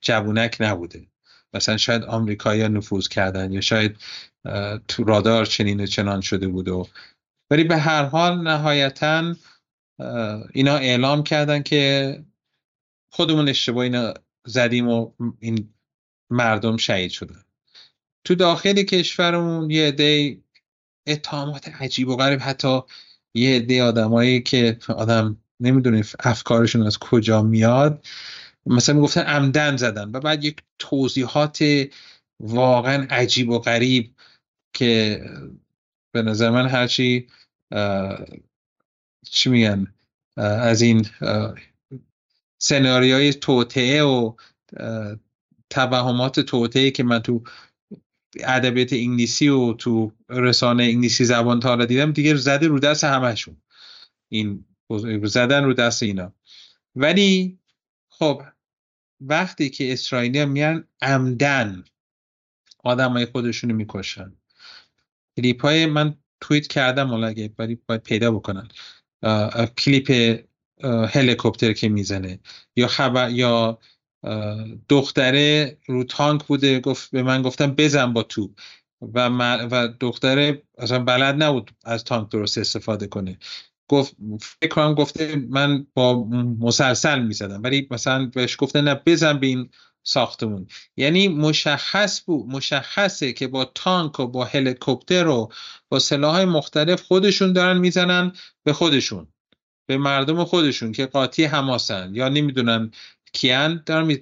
جوونک نبوده. مثلا شاید آمریکایی نفوذ کردن یا شاید تو رادار چنین و چنان شده بود و ولی به هر حال نهایتا اینا اعلام کردن که خودمون اشتباه اینا زدیم و این مردم شهید شدن. تو داخل کشورمون یه عده اتهامات عجیب و غریب حتی یه عده آدمایی که آدم نمی‌دونه افکارشون از کجا میاد مثلا می‌گفتن عمدن زدن و بعد یک توضیحات واقعا عجیب و غریب که به نظر من هرچی چی میگن از این سناریوی توطعه و توهمات توطعه که من تو ادبیات انگلیسی و تو رسانه انگلیسی زبان تا دیدم دیگه زده رو دست همشون این زدن رو دست اینا. ولی خب وقتی که اسرائیلی میان عمدن آدم های خودشونو می‌کشن. کلیپ های من توییت کردم حالا اگه باید پیدا بکنن. کلیپ هلیکوپتر که می‌زنه. یا خبر یا دختره رو تانک بوده گفت به من گفتم بزن با تو و, و دختره اصلا بلد نبود از تانک درست استفاده کنه. گفت فکر کنم گفته من با مسلسل می‌زدم. ولی مثلا بهش گفته نه بزن به این ساختمون. یعنی مشخص بود مشخصه که با تانک و با هلیکوپتر و با سلاح مختلف خودشون دارن می‌زنن به خودشون به مردم خودشون که قاطی حماسن یا نمی‌دونن کیان. دارن می...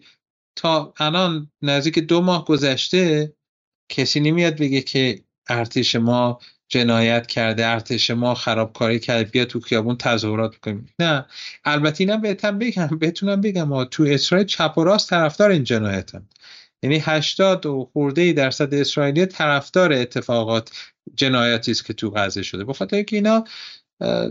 تا الان نزدیک دو ماه گذشته کسی نمیاد بگه که ارتش ما جنایت کرده ارتش ما خرابکاری کرده بیا تو خیابون تظاهرات کنیم. نه البته اینم بهتون بگم بتونم بگم ما تو اسرائیل چپ و راست طرفدار این جنایتن. یعنی 80 و خورده درصد اسرائیلی طرفدار اتفاقات جنایتی است که تو غزه شده. بخاطر اینکه اینا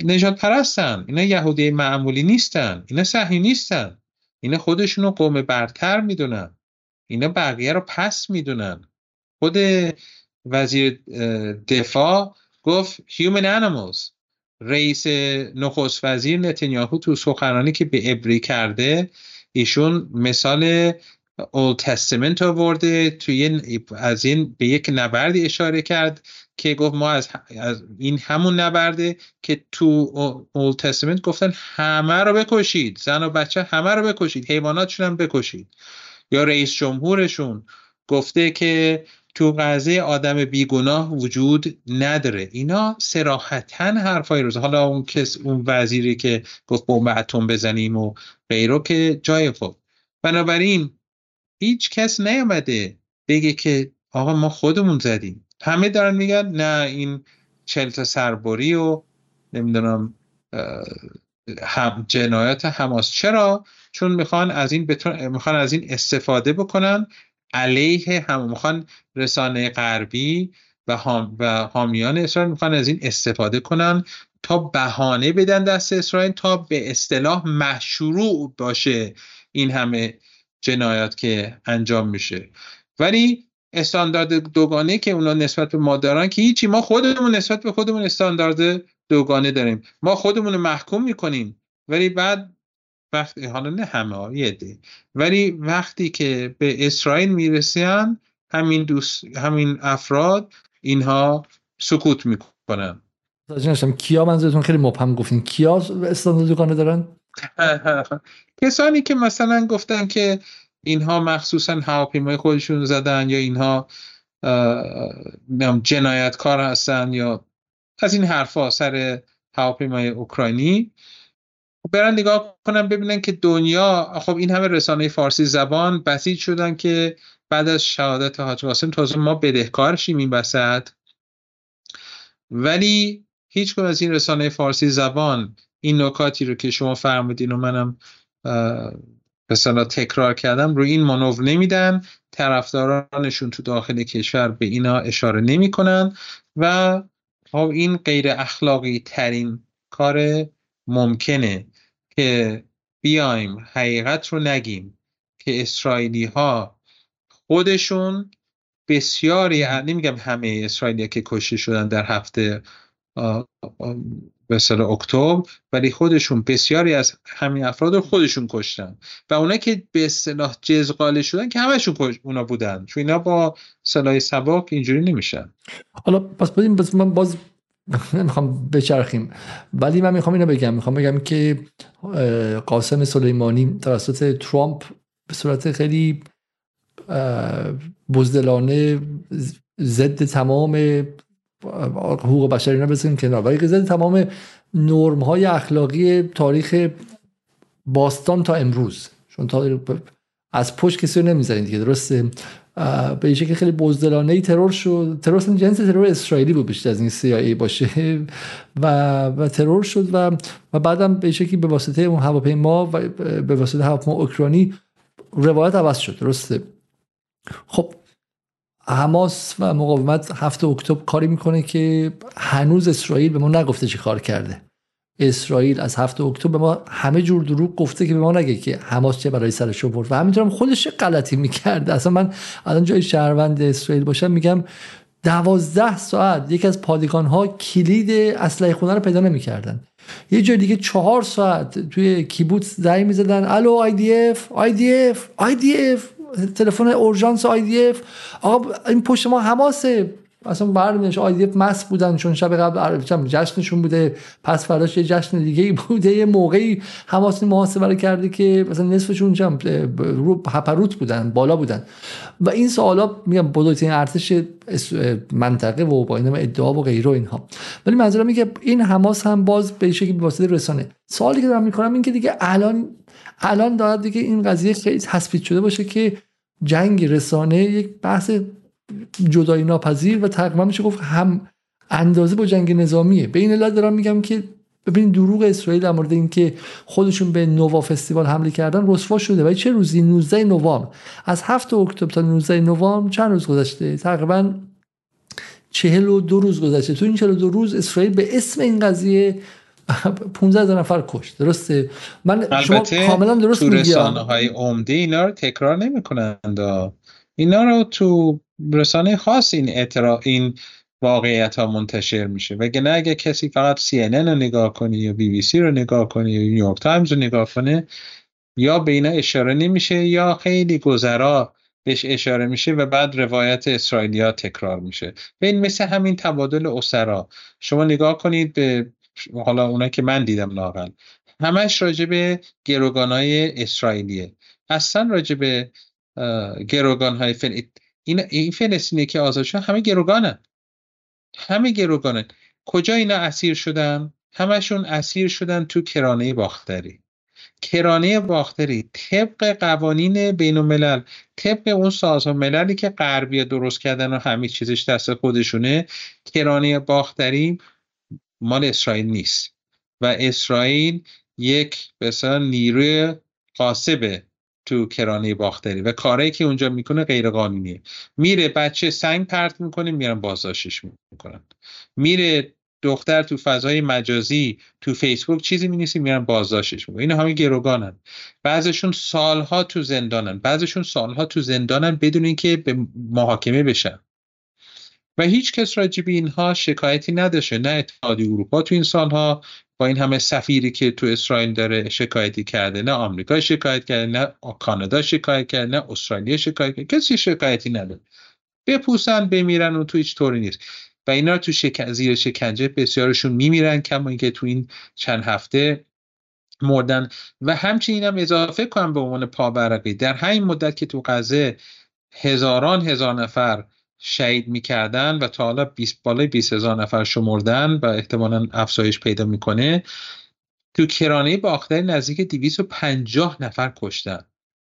نجات پرستن اینا یهودی معمولی نیستن. اینا صحیح نیستن. اینا خودشونو قوم برتر می‌دونن. اینا بقیه رو پس می‌دونن. خود وزیر دفاع گفت human animals رئیس نخست وزیر نتانیاهو تو سخنرانی که به ابری کرده ایشون مثال اول تستمنت آورده توی از این به یک نبردی اشاره کرد که گفت ما از, از این همون نبرده که تو اول تستمنت گفتن همه رو بکشید زن و بچه همه رو بکشید حیواناتشون هم بکشید. یا رئیس جمهورشون گفته که تو غزه آدم بیگناه وجود نداره. اینا سراحتا حرفای روز حالا اون کس اون وزیری که گفت بمب اتم بزنیم و غیره که جای خود بنابراین هیچ کس نیامده بگه که آقا ما خودمون زدیم. همه دارن میگن نه این چلتا سربری و نمی‌دونم هم جنایات حماس. چرا؟ چون می‌خوان از این می‌خوان از این استفاده بکنن علیه هم می‌خوان رسانه غربی و, هم و حامیان اسرائیل می‌خوان از این استفاده کنن تا بهانه بدن دست اسرائیل تا به اصطلاح مشروع باشه این همه جنایات که انجام میشه. ولی استاندارد دوگانه که اونا نسبت به ما دارن که هیچی ما خودمون نسبت به خودمون استاندارد دوگانه داریم. ما خودمون رو محکوم می‌کنیم. ولی بعد وقتی حالا نه همه یه دی. ولی وقتی که به اسرائیل می‌رسن همین دوست همین افراد اینها سکوت می‌کنن. نشم کیا منظورتون خیلی مبهم گفتین؟ کیا استاندارد دوگانه دارن؟ [LAUGHS] کسانی که مثلا گفتن که اینها مخصوصا هواپیمای خودشون زدن یا اینها جنایتکار هستن یا از این حرفا سر هواپیمای اوکراینی. برن نگاه کنن ببینن که دنیا خب این همه رسانه فارسی زبان بسیج شدن که بعد از شهادت حاج قاسم تازه ما بدهکار شیم این وسط. ولی هیچ از این رسانه فارسی زبان این نکاتی رو که شما فرمودین و منم مثلا تکرار کردم روی این مانور نمیدن. طرفدارانشون تو داخل کشور به اینا اشاره نمی‌کنن و خب این غیر اخلاقی ترین کار ممکنه. که بیایم حقیقت رو نگیم که اسرائیلی ها خودشون بسیاری نمیگم همه اسرائیلی که کشته شدن در هفته به اکتبر ولی خودشون بسیاری از همین افراد رو خودشون کشتن. و اونا که به اصطلاح جزقاله شدن که همشون اونا بودن. چون اینا با سلاح سباک اینجوری نمیشن. حالا پس بدیم من باز [LAUGHS] نمی‌خوام بچرخیم. ولی من می‌خوام اینو بگم. می‌خوام بگم که قاسم سلیمانی توسط ترامپ به صورت خیلی بزدلانه ضد تمام حقوق بشری اینا بزنیم کنار. ولی ضد تمام نرم های اخلاقی تاریخ باستان تا امروز. چون تا از پشت کسی رو نمی‌زنید دیگه. درسته؟ به شکل خیلی بزدلانه ای ترور شد. ترور جنس ترور اسرائیلی بود بیشتر از این CIA باشه. و, و ترور شد و و بعدم به شکلی به واسطه اون هواپیما و به واسطه هواپیما اوکراینی روایت عوض شد. درسته؟ خب حماس و مقاومت هفته اکتبر کاری می‌کنه که هنوز اسرائیل به ما نگفته چی کار کرده. اسرائیل از هفته اکتبر ما همه جور دروغ گفته که به ما نگه که حماس چه برای سرش برد. و همینطورم خودش غلطی می‌کرده اصلا من الان جای شهروند اسرائیل باشم میگم دوازده ساعت یکی از پادگان ها کلید اسلحه خونه رو پیدا نمی‌کردن. یه جای دیگه چهار ساعت توی کیبوتس زنگ می‌زدن. الو IDF آی دی اف آی دی اف. تلفن اورژانس آی دی اف. آقا این پشت ما حماسه. اصلا برمیش آیدیف مس بودن چون شب قبل جشنشون بوده پس فرداش یه جشن دیگه [LAUGHS] بوده یه موقعی حماس محاسبه کرده که مثلا نصفشون جم رو هپروت بودن بالا بودن. و این سوالا میگم بزرگترین ارتش منطقه و با این ادعا و غیره اینها. ولی منظورم میگه این حماس هم باز به شکلی به رسانه. سوالی که دارم می‌کنم این که دیگه الان الان دارد دیگه این قضیه خیلی تثبیت شده باشه که جنگ رسانه یک بحث جدایی ناپذیر و تقریبا میشه گفت هم اندازه با جنگ نظامیه. به این علت دارم میگم که ببینید دروغ اسرائیل در مورد اینکه خودشون به نووا فستیوال حمله کردن رسوا شده. و چه روزی؟ 19 نوامبر. از 7 اکتبر تا 19 نوامبر چند روز گذشته؟ تقریبا چهل و دو روز گذشته. تو این چهل و دو روز اسرائیل به اسم این قضیه 15 هزار نفر کشت. درسته؟ من شما کاملا درست تو رسانه های عمده اینا رو تکرار نمی‌کنند. اینا رو تو رسانه خاص این اعتراف این واقعیت ها منتشر میشه. وگرنه اگه کسی فقط CNN رو نگاه کنه یا بی بی سی رو نگاه کنه یا نیویورک تایمز رو نگاه کنه یا به اینا اشاره نمیشه یا خیلی گذرا بهش اشاره میشه و بعد روایت اسرائیلیا تکرار میشه. به این مثل همین تبادل اسرا. شما نگاه کنید به حالا اونایی که من دیدم لاقل همش راجع به گروگانای اسرائیلیه. اصلا راجع به گروگان های فل... این, این فلسطینی که آزاد شد همه گروگانن. همه گروگانن. کجا اینا اسیر شدن؟ همشون اسیر شدن تو کرانه باختری. کرانه باختری طبق قوانین بین الملل طبق اون سازمان مللی که غربی درست کردن و همه چیزش دست خودشونه کرانه باختری مال اسرائیل نیست. و اسرائیل یک مثلا نیروی قاسبه تو کرانه باختری و کاری که اونجا می‌کنه غیر قانونیه میره بچه سنگ پرت می‌کنه میرن بازداشتش می‌کنن. میره دختر تو فضای مجازی تو فیسبوک چیزی مینیسی میرن بازداشتش می‌کنن اینا همه گروگانن. بعضشون سالها تو زندانن. بعضشون سالها تو زندانن بدون اینکه به محاکمه بشن. و هیچ کس راجع به اینها شکایتی نداشته نه اتحادیه اروپا تو این سالها این همه سفیری که تو اسرائیل داره شکایتی کرده نه آمریکا شکایت کرده نه کانادا شکایت کرده نه استرالیا شکایت کرده کسی شکایتی نداره. بپوسن بمیرن و تو هیچ طوری نیست. و اینا تو شک... زیر شکنجه بسیارشون میمیرن کما اینکه تو این چند هفته مردن. و همچنین هم اضافه کنم به عنوان پاورقی در همین مدت که تو غزه هزاران هزار نفر شهید می‌کردن و تا حالا 20 بالای 20 هزار نفر شمردن و احتمالا افزایش پیدا می‌کنه. تو کرانه باختری نزدیک 250 نفر کشتن.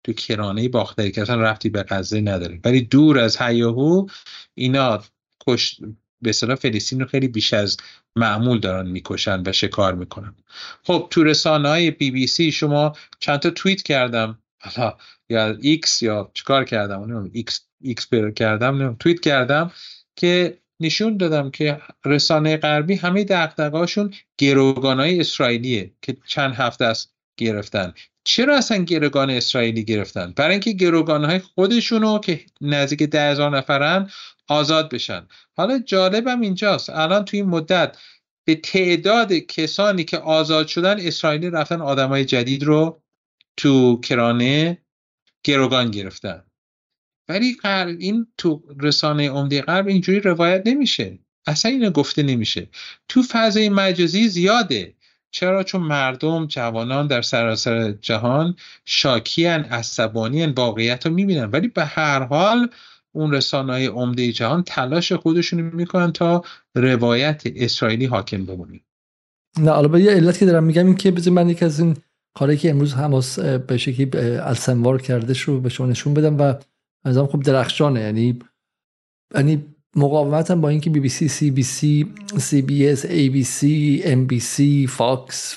تو کرانه باختری که اصلا رفتی به غزه نداره ولی دور از هیاهو اینا کش به اصطلاح فلسطین رو خیلی بیش از معمول دارن می‌کشن و شکار می‌کنن. خب تو رسانه های بی بی سی شما چند تا توییت کردم. حالا یا ایکس یا چیکار کردم؟ اونم ایکس ایکس کردم توییت کردم که نشون دادم که رسانه غربی همه دغدغه‌هاشون گروگانای اسرائیلیه که چند هفته است گرفتن. چرا اصلا گروگان اسرائیلی گرفتن؟ برای اینکه گروگانهای خودشونو که نزدیک ده هزار نفرن آزاد بشن. حالا جالبم اینجاست الان توی این مدت به تعداد کسانی که آزاد شدن اسرائیلی رفتن آدمای جدید رو تو کرانه گروگان گرفتن. ولی این تو رسانه عمده غرب اینجوری روایت نمیشه. اصلا اینو گفته نمیشه. تو فضای مجازی زیاده. چرا؟ چون مردم جوانان در سراسر جهان شاکیان عصبانیان واقعیت رو می‌بینن. ولی به هر حال اون رسانه های عمده جهان تلاش خودشون می‌کنن تا روایت اسرائیلی حاکم بمونه نه حالا یه علت که دارم میگم این که بذار من یک از این کاری که امروز حماس به شکلی السنوار کرده رو به شما نشون بدم و از خوب درخشانه. یعنی یعنی مقاومت هم با اینکه بی بی سی سی بی سی سی بی اس ای بی سی ام بی سی فاکس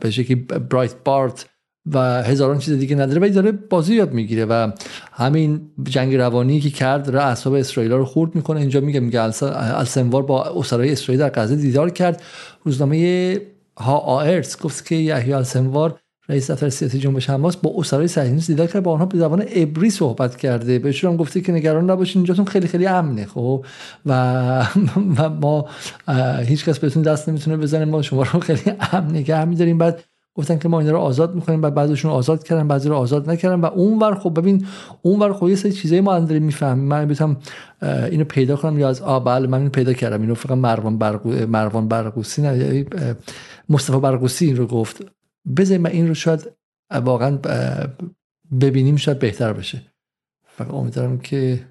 به شکلی برایت بارت و هزاران چیز دیگه نداره. ولی داره بازی یاد می‌گیره و همین جنگ روانی که کرد داره اعصاب اسرائیل رو خورد می‌کنه. اینجا میگه میگه السنوار با اسرای اسرائیل در غزه دیدار کرد. روزنامه ها آرتس گفت که یحیی السنوار رئیس دفتر سیاسی جنبش حماس با اسرای صهیونیست دیدار کرد با آنها به زبان عبری صحبت کرده. بهشون هم گفته که نگران نباشین اینجاتون خیلی خیلی امنه خب؟ و, [LAUGHS] و ما هیچ کس بهتون دست نمی‌تونه بزنه ما شما رو خیلی امن نگه میداریم بعد گفتن که ما اینا رو آزاد می‌کنیم بعد بعضیشون آزاد کردن بعضی رو آزاد نکردن. و اونور خب ببین اونور خب یه سری چیزایی ما داریم می‌فهمیم. من بتونم اینو پیدا کنم یا از آ بله من اینو پیدا کردم. اینو فقط مروان برقو مروان برقوسی نه مصطفی برقوسی این رو گفت. بذار من این رو شاید واقعا ببینیم شاید بهتر بشه. فقط امیدوارم که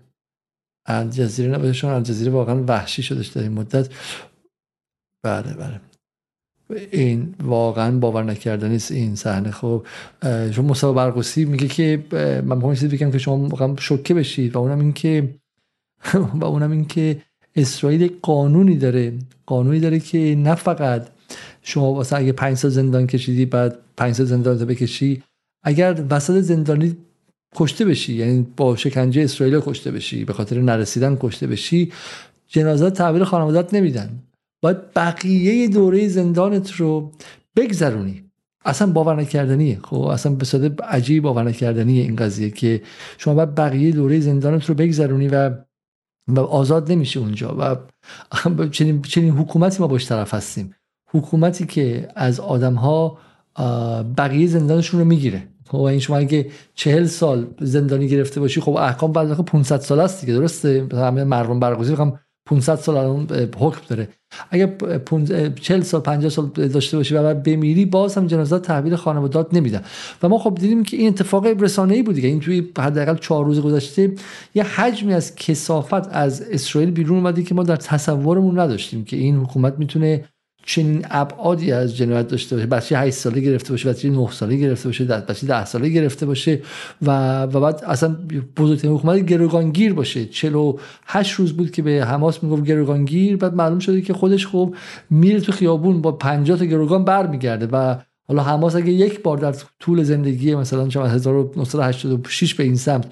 الجزیره نباشه چون الجزیره واقعا وحشی شده در این مدت. بله بله. این واقعا باور نکردنی است این صحنه. خب شما مصطفی برقوسی میگه که من می‌خوام چیزی بگم که شما واقعا شوکه بشید و اونم این که [LAUGHS] و اونم این که اسرائیل قانونی داره. قانونی داره که نه فقط شما واسه اگه پنج سال زندان کشیدی بعد پنج سال زندان بکشی اگر وسط زندانی کشته بشی یعنی با شکنجه اسرائیل کشته بشی به خاطر نرسیدن کشته بشی جنازه تحویل خانوادت نمیدن. باید بقیه دوره زندانت رو بگذرونی. اصلا باور نکردنیه. خب اصلا به صورت عجیب باور نکردنیه این قضیه که شما باید بقیه دوره زندانت رو بگذرونی و و آزاد نمیشه اونجا. و چنین, چنین حکومتی ما باش طرف هستیم. حکومتی که از آدم ها بقیه زندانشون رو می‌گیره. خب این شما اگه چهل سال زندانی گرفته باشی خب احکام بعد 500 سال است دیگه درسته؟ همه مردم برگزیده 500 سال الان حکم داره. اگه 40 سال 50 سال داشته باشی و بعد بمیری باز هم جنازه تحویل خانوادات نمیدن. و ما خب دیدیم که این اتفاق رسانه‌ای بود دیگه. این توی حداقل 4 روز گذشته یه حجمی از کسافت از اسرائیل بیرون اومده که ما در تصورمون نداشتیم که این حکومت می‌تونه چنین ابعادی از جنایت داشته باشه. بچه 8 ساله گرفته باشه بچه 9 ساله گرفته باشه بچه 10 ساله گرفته باشه و و بعد اصلا بزرگترین حکومت گروگانگیر باشه. 48 روز بود که به حماس می‌گفت گروگانگیر بعد معلوم شده که خودش خب میره تو خیابون با 50 تا گروگان برمیگرده و حالا حماس اگه یک بار در طول زندگی مثلا شما 1986 به این سمت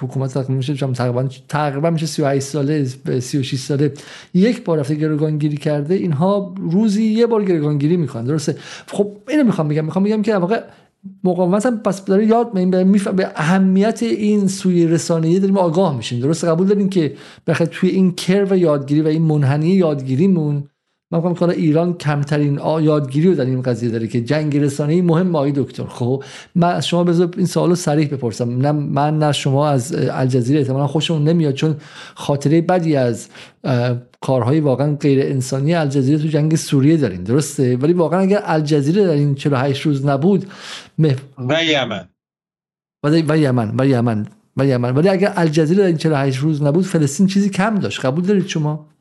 حکومت تقریبا میشه تقریبا تقریبا میشه 38 ساله 36 ساله. یک بار رفته گروگانگیری کرده اینها روزی یه بار گروگانگیری می‌کنن درسته؟ خب اینو می‌خوام بگم می‌خوام بگم که واقع مقاومت هم پس داره یاد به اهمیت این سوی رسانه‌ای داریم آگاه میشیم درست قبول داریم که بخاطر توی این کرو یادگیری و این منحنی یادگیریمون من میگم که ایران کمترین یادگیری رو در این قضیه داره که جنگ رسانه‌ای مهم آقای دکتر. خب من از شما بذار این سوالو صریح بپرسم. نه من نه شما از الجزیره احتمالاً خوشمون نمیاد چون خاطره بدی از کارهای واقعا غیر انسانی الجزیره تو جنگ سوریه دارین. درسته؟ ولی واقعا اگر الجزیره در این 48 روز نبود و یمن. و یمن و یمن و یمن. ولی اگر الجزیره در این 48 روز نبود فلسطین چیزی کم داشت. قبول دارید شما؟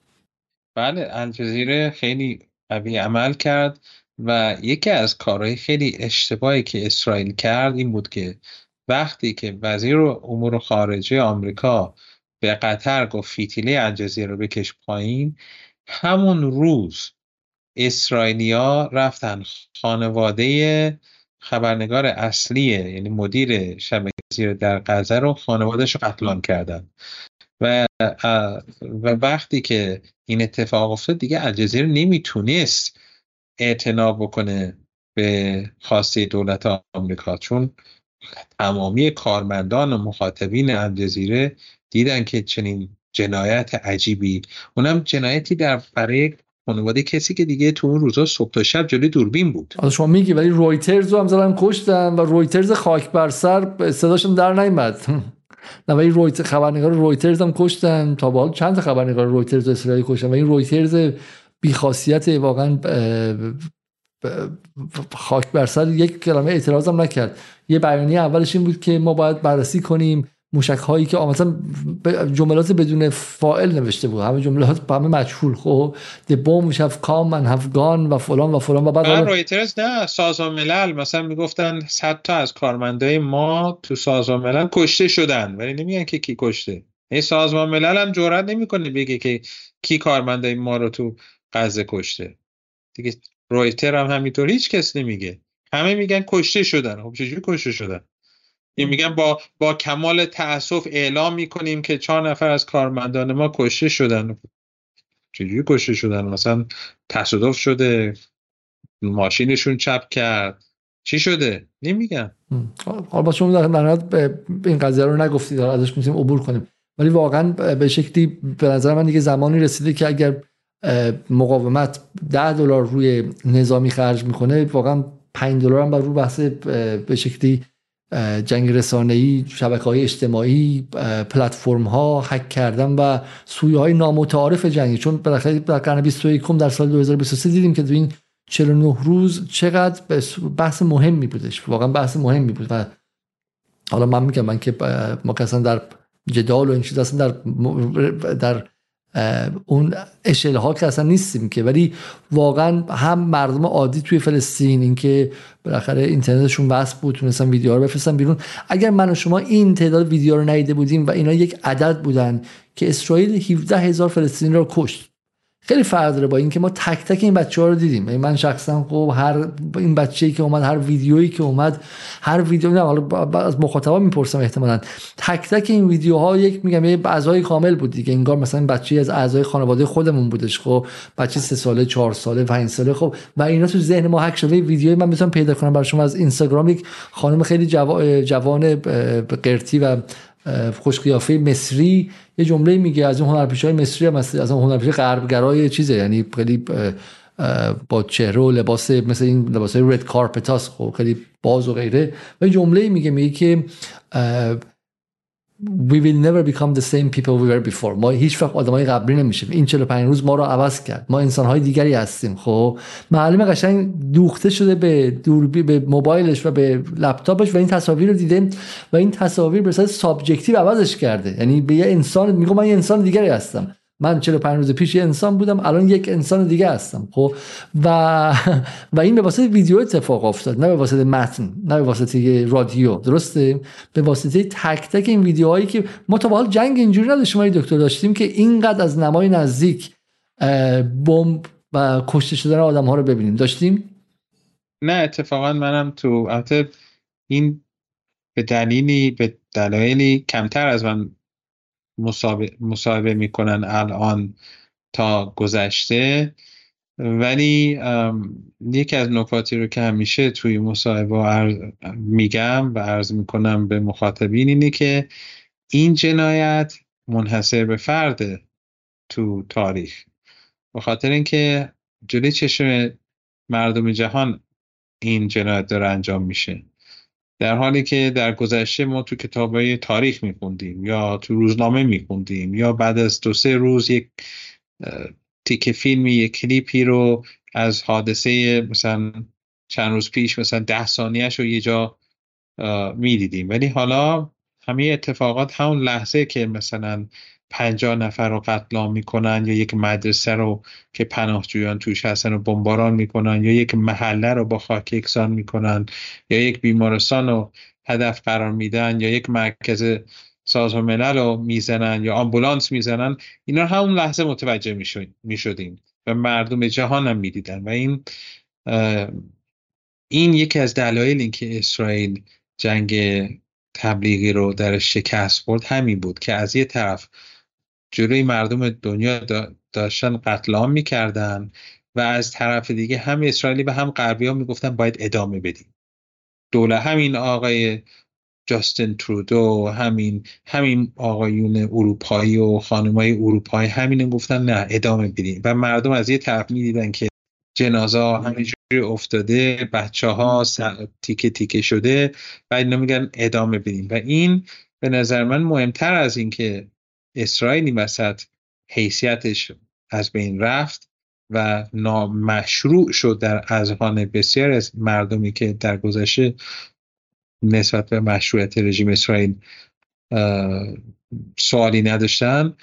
بله الجزیره خیلی قوی عمل کرد و یکی از کارهای خیلی اشتباهی که اسرائیل کرد این بود که وقتی که وزیر امور خارجه آمریکا به قطر گفت فیتیله الجزیره رو بکش پایین همون روز اسرائیلیا رفتن خانواده خبرنگار اصلی یعنی مدیر شبکه در غزه رو خانوادهش رو قتلان کردن. و و وقتی که این اتفاق افتاد دیگه الجزیره نمی‌تونست اعتنا بکنه به خواسته دولت آمریکا. چون تمامی کارمندان و مخاطبین الجزیره دیدن که چنین جنایت عجیبی. اونم جنایتی در برای خانواده کسی که دیگه تو اون روزا صبح تا شب جلوی دوربین بود. حالا شما میگی ولی رویترز رو هم زدن کشتن و رویترز خاک بر سر صداشون در نیامد نه ولی رویت خبرنگار رویترز هم کشتن. تا به چند خبرنگار رویترز اسرائیل کشتن؟ و این رویترز بیخاصیت واقعا خاک بر سر یک کلمه اعتراض هم نکرد. یه بیانیه اولش این بود که ما باید بررسی کنیم موشک هایی که مثلا جملات بدون فائل نوشته بود. همه جملات همه مجهول. خب the bomb have come and have gone و فلان و فلان و بعد رایترز نه سازمان ملل مثلا می‌گفتن صد تا از کارمندای ما تو سازمان ملل کشته شدن. ولی نمیگن که کی کشته. این سازمان ملل هم جرئت نمی‌کنه بگه که کی کارمندای ما رو تو غزه کشته. دیگه رویتر هم همینطور هیچ کس نمیگه. همه میگن کشته شدن. خب چجوری کشته شدن؟ این میگن با با کمال تاسف اعلام می‌کنیم که چهار نفر از کارمندان ما کشته شدن. چجوری کشته شدن؟ مثلا تصادف شده ماشینشون چپ کرد. چی شده؟ نمیگن. حالا شما در این قضیه رو نگفتید. ازش می‌تونیم عبور کنیم. ولی واقعا به شکلی به نظر من دیگه زمانی رسیده که اگر مقاومت ده دلار روی نظامی خرج می‌کنه واقعا 5 دلار هم بر رو بحث به شکلی جنگ رسانه‌ای شبکه های اجتماعی پلتفرم ها حک کردن و سویه های نامتعارف جنگی. چون بالاخره در قرن 21 در سال 2023 دیدیم که تو این 49 روز چقدر بحث مهمی بودش. واقعا بحث مهمی بود. و حالا من میگم من که ما در جدال و این چیز در در اون اشل ها که اصلا نیستیم که ولی واقعا هم مردم عادی توی فلسطین اینکه بالاخره اینترنتشون وصل بود تونستن ویدیو رو بفرستن بیرون. اگر من و شما این تعداد ویدیو رو ندیده بودیم و اینا یک عدد بودن که اسرائیل 17 هزار فلسطینی رو کشت خیلی فرق داره با اینکه ما تک تک این بچه ها رو دیدیم. من شخصا خب هر این بچه‌ای که اومد هر ویدیویی که اومد هر ویدیو نه حالا از مخاطبا می‌پرسم احتمالاً. تک تک این ویدیوها یک میگم یه اعضای کامل بود دیگه. انگار مثلا بچه‌ای از اعضای خانواده خودمون بودش. خب بچه سه ساله چهار ساله پنج ساله. خب و اینا تو ذهن ما حک شده ویدیوی من می‌تونم پیدا کنم برای شما. از اینستاگرام یک خانم خیلی جوان قرتی و خوش قیافه مصری یه جمله میگه از اون هنرپیشه‌های مصری هم از اون هنرپیشه غربگرای چیزه. یعنی خیلی با چهره و لباس مثل این لباس رد کارپتاس خب خیلی باز و غیره. و جمله میگه میگه که we will never become the same people we were before. ما هیچ وقت آدمای قبلی نمیشیم. این 45 روز ما رو عوض کرد. ما انسان های دیگری هستیم. خب؟ معلومه قشنگ دوخته شده به دوربین به موبایلش و به لپتاپش و این تصاویر رو دیده و این تصاویر به صورت subjective عوضش کرده. یعنی به یه انسان میگه من یه انسان دیگری هستم. من 45 روز پیش یه انسان بودم الان یک انسان دیگه هستم خب؟ و [LAUGHS] و این به واسطه ویدیو اتفاق افتاد نه به واسطه متن نه به واسطه رادیو درسته؟ به واسطه تک تک این ویدیوهایی که ما تا حال جنگ اینجوری نداشتیم ما دکتر داشتیم که اینقدر از نمای نزدیک بمب و کشته شدن آدم ها رو ببینیم. داشتیم؟ نه اتفاقا منم تو البته این به دلیلی به دلایلی کمتر از من مصاحبه می‌کنن الان تا گذشته. ولی یکی از نکاتی رو که همیشه توی مصاحبه میگم و عرض می‌کنم به مخاطبین اینه که این جنایت منحصر به فرده تو تاریخ. به خاطر اینکه جلوی چشم مردم جهان این جنایت داره انجام میشه. در حالی که در گذشته ما تو کتابای تاریخ میخوندیم یا تو روزنامه میخوندیم یا بعد از دو سه روز یک تیک فیلمی یک کلیپی رو از حادثه مثلا چند روز پیش مثلا ده ثانیهش رو یه جا می‌دیدیم. ولی حالا همه اتفاقات همون لحظه که مثلا پنجاه نفر رو قتل عام می‌کنن یا یک مدرسه رو که پناهجویان توش هستن رو بمباران می‌کنن یا یک محله رو با خاک یکسان می‌کنن یا یک بیمارستان رو هدف قرار میدن یا یک مرکز سازمان ملل رو می‌زنن یا آمبولانس می‌زنن اینا همون لحظه متوجه می‌شدیم و مردم جهان هم می‌دیدن و این این یکی از دلایل اینکه اسرائیل جنگ تبلیغی رو در شکست برد همین بود که از یه طرف جلوی مردم دنیا داشتن قتل عام می‌کردن و از طرف دیگه هم اسرائیلی و هم غربی ها می‌گفتن باید ادامه بدیم. دوله همین آقای جاستن ترودو همین همین آقایون اروپایی و خانمای اروپایی همین گفتن نه ادامه بدیم. و مردم از یه طرف می‌دیدن که جنازه همینجوری افتاده بچه ها تیکه تیکه شده و اینا میگن ادامه بدیم. و این به نظر من مهمتر از اینکه اسرائیلی وسط حیثیتش از بین رفت و نامشروع شد در اذهان بسیار از مردمی که در گذشته نسبت به مشروعیت رژیم اسرائیل سوالی نداشتن.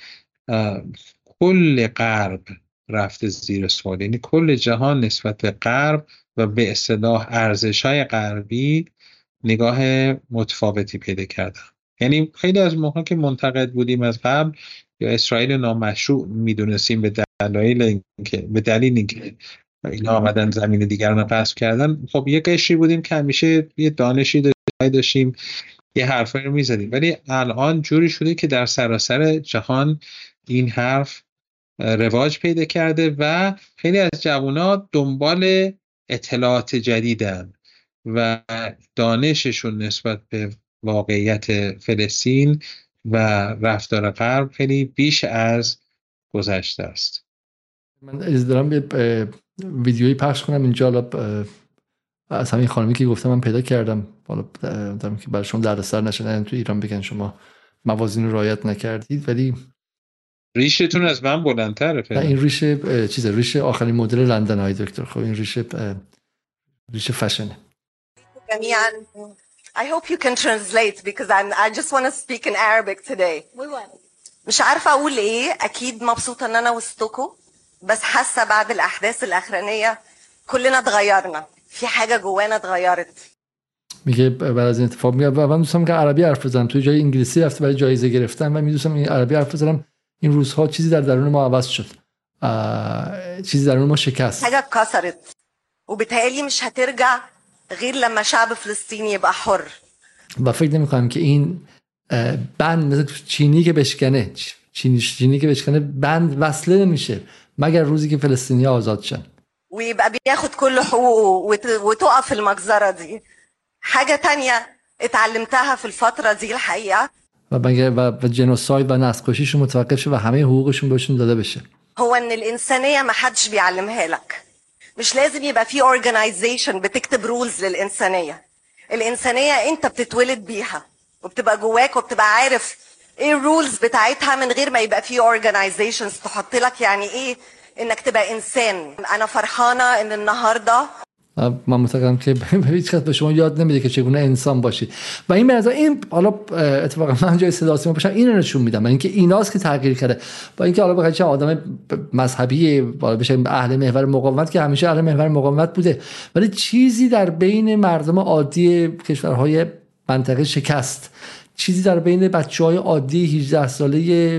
کل غرب رفته زیر سوال. یعنی کل جهان نسبت به غرب و به اصطلاح ارزش های غربی نگاه متفاوتی پیدا کردن. یعنی خیلی از ماها که منتقد بودیم از قبل یا اسرائیل نامشروع می‌دونستیم به دلایل اینکه به دلیل اینکه اینا آمدن زمین دیگران قصب کردن. خب یه قشری بودیم که همیشه یه دانشی داشتیم یه حرفایی رو می‌زدیم. ولی الان جوری شده که در سراسر جهان این حرف رواج پیدا کرده و خیلی از جوونا دنبال اطلاعات جدیدن و دانششون نسبت به واقعیت فلسطین و رفتار غرب خیلی بیش از گذشته است. من از دارم یه ویدیویی پخش کنم. اینجا از همین خانمی که گفتم من پیدا کردم. حالا دارم که برای شما دردسر نشه تو ایران بگن شما موازین رو رعایت نکردید ولی ریشتون از من بلندتره این ریشه چیز ریشه آخرین مدل لندن های دکتر. خب این ریشه ریشه فشنه. I hope you can translate because I'm, I just want to speak in Arabic today. مش عارفة أقول إيه. أكيد مبسوطة إن أنا وسطكم. بس حاسة بعد الأحداث الأخرانية كلنا اتغيرنا. في حاجة جوانا اتغيرت. میگه بعد از این اتفاق میگه و من دوستم که عربی حرف بزنم. توی جای انگلیسی رفته برای جایزه گرفتم و میدوستم این عربی حرف بزنم. این روزها چیزی در درون ما عوض شد. چیزی درون ما شکست. حاجة اتكسرت وبالتالي مش هترجع غير لما شعب فلسطيني يبقى حر. و فکر نمی کنم که این بند مثل چینی که بشکنه چینی, چینی که بشکنه بند وصله نمیشه مگر روزی که فلسطینی آزاد شن. ويبقى بياخد كل حقوقه وتقف المجزرة دي حاجة تانية اتعلمتها في الفترة دي الحقيقة و مگه و جنوساید و نسل متوقف شه و همه حقوقشون بهشون داده بشه. هو ان الانسانيه ما حدش بيعلمها لك مش لازم يبقى في اورجنايزيشن بتكتب رولز للإنسانية. الإنسانية انت بتتولد بيها وبتبقى جواك وبتبقى عارف إيه الرولز بتاعتها من غير ما يبقى في اورجنايزيشنز تحط لك يعني إيه انك تبقى إنسان. أنا فرحانة إن النهارده من معتقدم که [LAUGHS] هیچ به شما یاد نمیده که چگونه انسان باشید و این به این حالا اتفاقا من جای صدا سیما باشم اینو نشون میدم. اینکه ایناست که تغییر کرده. با اینکه حالا بخاطر چه آدم مذهبی بالا بشه اهل محور مقاومت که همیشه اهل محور مقاومت بوده. ولی چیزی در بین مردم عادی کشورهای منطقه شکست. چیزی در بین بچه های عادی 18 ساله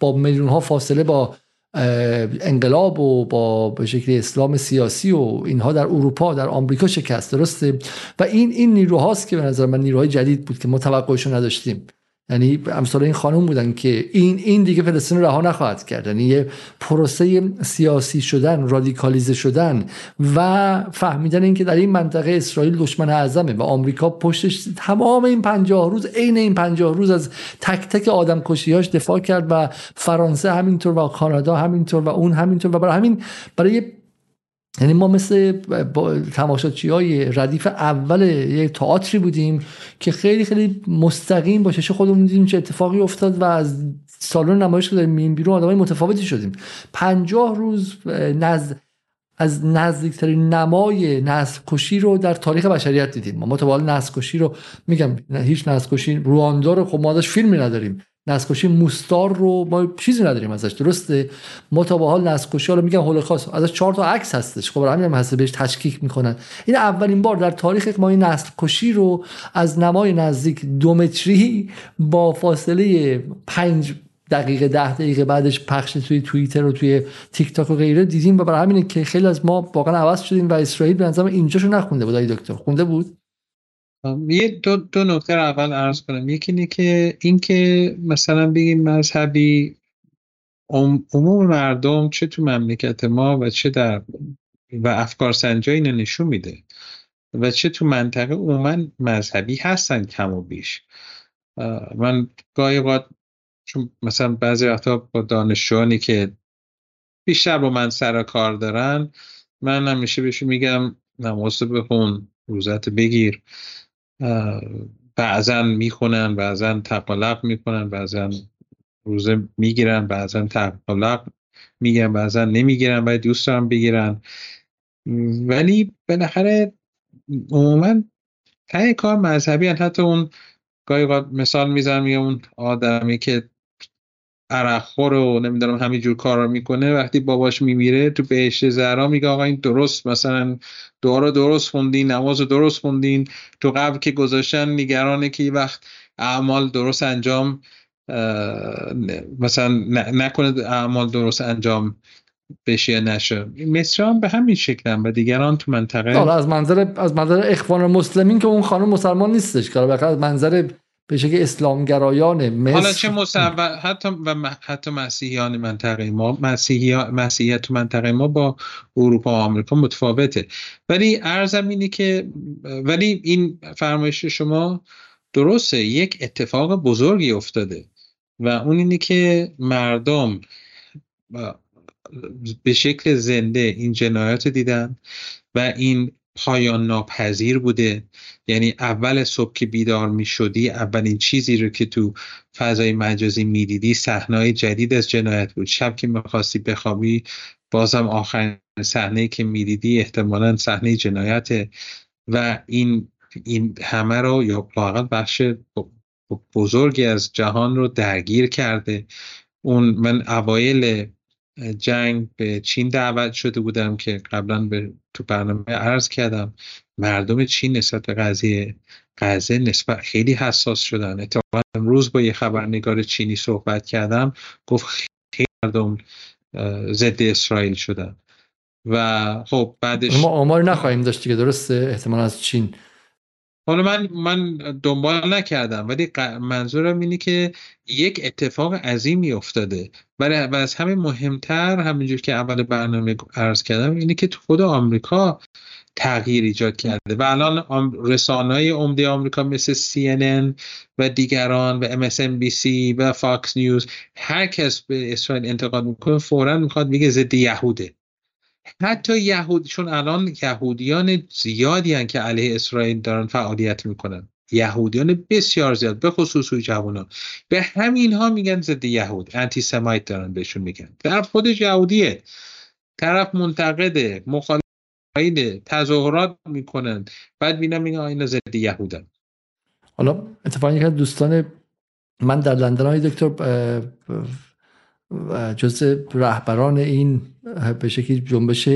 با میلیون ها فاصله با انقلاب و با به شکل اسلام سیاسی و اینها در اروپا در آمریکا شکست درسته؟ و این این نیروهاست که به نظر من نیروهای جدید بود که ما توقعش نداشتیم. یعنی امثال این خانم بودن که این این دیگه فلسطین رها نخواهد کرد. یعنی یه پروسه سیاسی شدن رادیکالیزه شدن و فهمیدن اینکه در این منطقه اسرائیل دشمن اعظمه و آمریکا پشتش تمام این پنجاه روز عین این پنجاه روز از تک تک آدم کشیهاش دفاع کرد و فرانسه همینطور و کانادا همینطور و اون همینطور و برای همین برای یعنی ما مثل تماشاچی های ردیف اول یک تئاتری بودیم که خیلی خیلی مستقیم با چش خودمون دیدیم چه اتفاقی افتاد و از سالن نمایش که داریم میریم بیرون آدمای متفاوتی شدیم. پنجاه روز نزد از نزدیکترین نمای نسل کشی رو در تاریخ بشریت دیدیم. ما متوال نسل کشی رو میگم هیچ نسل کشی رواندا رو خب ما داشت فیلمی نداریم. نسکشی موستار رو ما چیزی نداریم ازش درسته؟ ما تا به حال نسکشی رو میگن هولوکاست ازش چهار تا عکس هستش. خب همین هم هست بهش تشکیک می‌کنن. این اولین بار در تاریخ ما این نسل کشی رو از نمای نزدیک دو متری با فاصله پنج دقیقه ده دقیقه بعدش پخش توی توییتر و توی تیک تاک و غیره دیدیم و برای همینه که خیلی از ما واقعا عوض شدیم و اسرائیل به نظرم اینجاشو نخونده بود دکتر. خونده بود؟ یه دو, دو نکته رو اول عرض کنم. یکی اینه که این که مثلا بگیم مذهبی عموم مردم چه تو مملکت ما و چه در و افکار سنجی اینو نشون میده و چه تو منطقه عموما مذهبی هستن کم و بیش. من گاهی وقت چون مثلا بعضی وقتا با دانشجوانی که بیشتر با من سر کار دارن من همیشه بهشون میگم نماز بخون روزت بگیر. بعضا می‌خونن بعضا تقلق می‌کنن بعضا روزه می‌گیرن بعضا تقلق میگن بعضا نمی‌گیرن و دوست دارن بگیرن. ولی بالاخره عموما تای کار مذهبی حتی اون گاهی مثال می‌زنم یه اون آدمی که عرقخور و نمی‌دونم همینجور کارا می‌کنه وقتی باباش میمیره تو بهشت زهرا میگه آقا این درست مثلا دعا رو درست خوندین نماز رو درست خوندین. تو قبل که گذاشتن نگرانه که یه وقت اعمال درست انجام مثلا نکنه اعمال درست انجام بشه نشه. مصر هم به همین شکل هم و دیگران تو منطقه حالا از منظر از منظر اخوان مسلمین که اون خانم مسلمان نیستش. که از منظر به شکل اسلامگرایان مصر. حالا چه مصور حتی و حتی مسیحیان منطقه ما مسیحی مسیحیت منطقه ما با اروپا و آمریکا متفاوته. ولی ارزم اینه که ولی این فرمایش شما درسته. یک اتفاق بزرگی افتاده و اون اینه که مردم به شکل زنده این جنایات دیدن و این پایان ناپذیر بوده. یعنی اول صبح که بیدار می شدی اولین چیزی رو که تو فضای مجازی می‌دیدی صحنه جدید از جنایت بود. شب که می‌خواستی بخوابی بازم آخرین صحنه که می‌دیدی احتمالا صحنه جنایت. و این این همه رو یا واقعا بخش بزرگی از جهان رو درگیر کرده. اون من اوایل جنگ به چین دعوت شده بودم که قبلا به تو برنامه عرض کردم مردم چین نسبت به قضیه غزه نسبت خیلی حساس شدن. اتفاقا امروز با یه خبرنگار چینی صحبت کردم گفت خیلی مردم ضد اسرائیل شدن. و خب بعدش ما آماری نخواهیم داشت که درسته؟ احتمال از چین. حالا من من دنبال نکردم ولی منظورم اینه که یک اتفاق عظیمی افتاده. ولی و از همه مهمتر همینجور که اول برنامه عرض کردم اینه که تو خود آمریکا تغییر ایجاد کرده. و الان رسانه های عمده آمریکا مثل CNN و دیگران و MSNBC و فاکس نیوز هر کس به اسرائیل انتقاد می‌کنه فورا می‌خواد میگه ضد یهوده. حتی یهود چون الان یهودیان زیادی هن که علیه اسرائیل دارن فعالیت می‌کنن. یهودیان بسیار زیاد به خصوص جوان جوانان. به همین ها میگن ضد یهود. antisemite دارن بهشون میگن. طرف خودش یهودیه. طرف منتقده مخالف تظاهرات می‌کنن. بعد بینم این آینه ضد یهودن. حالا اتفاقی که دوستان من در لندن های دکتر جز رهبران این به شکلی جنبش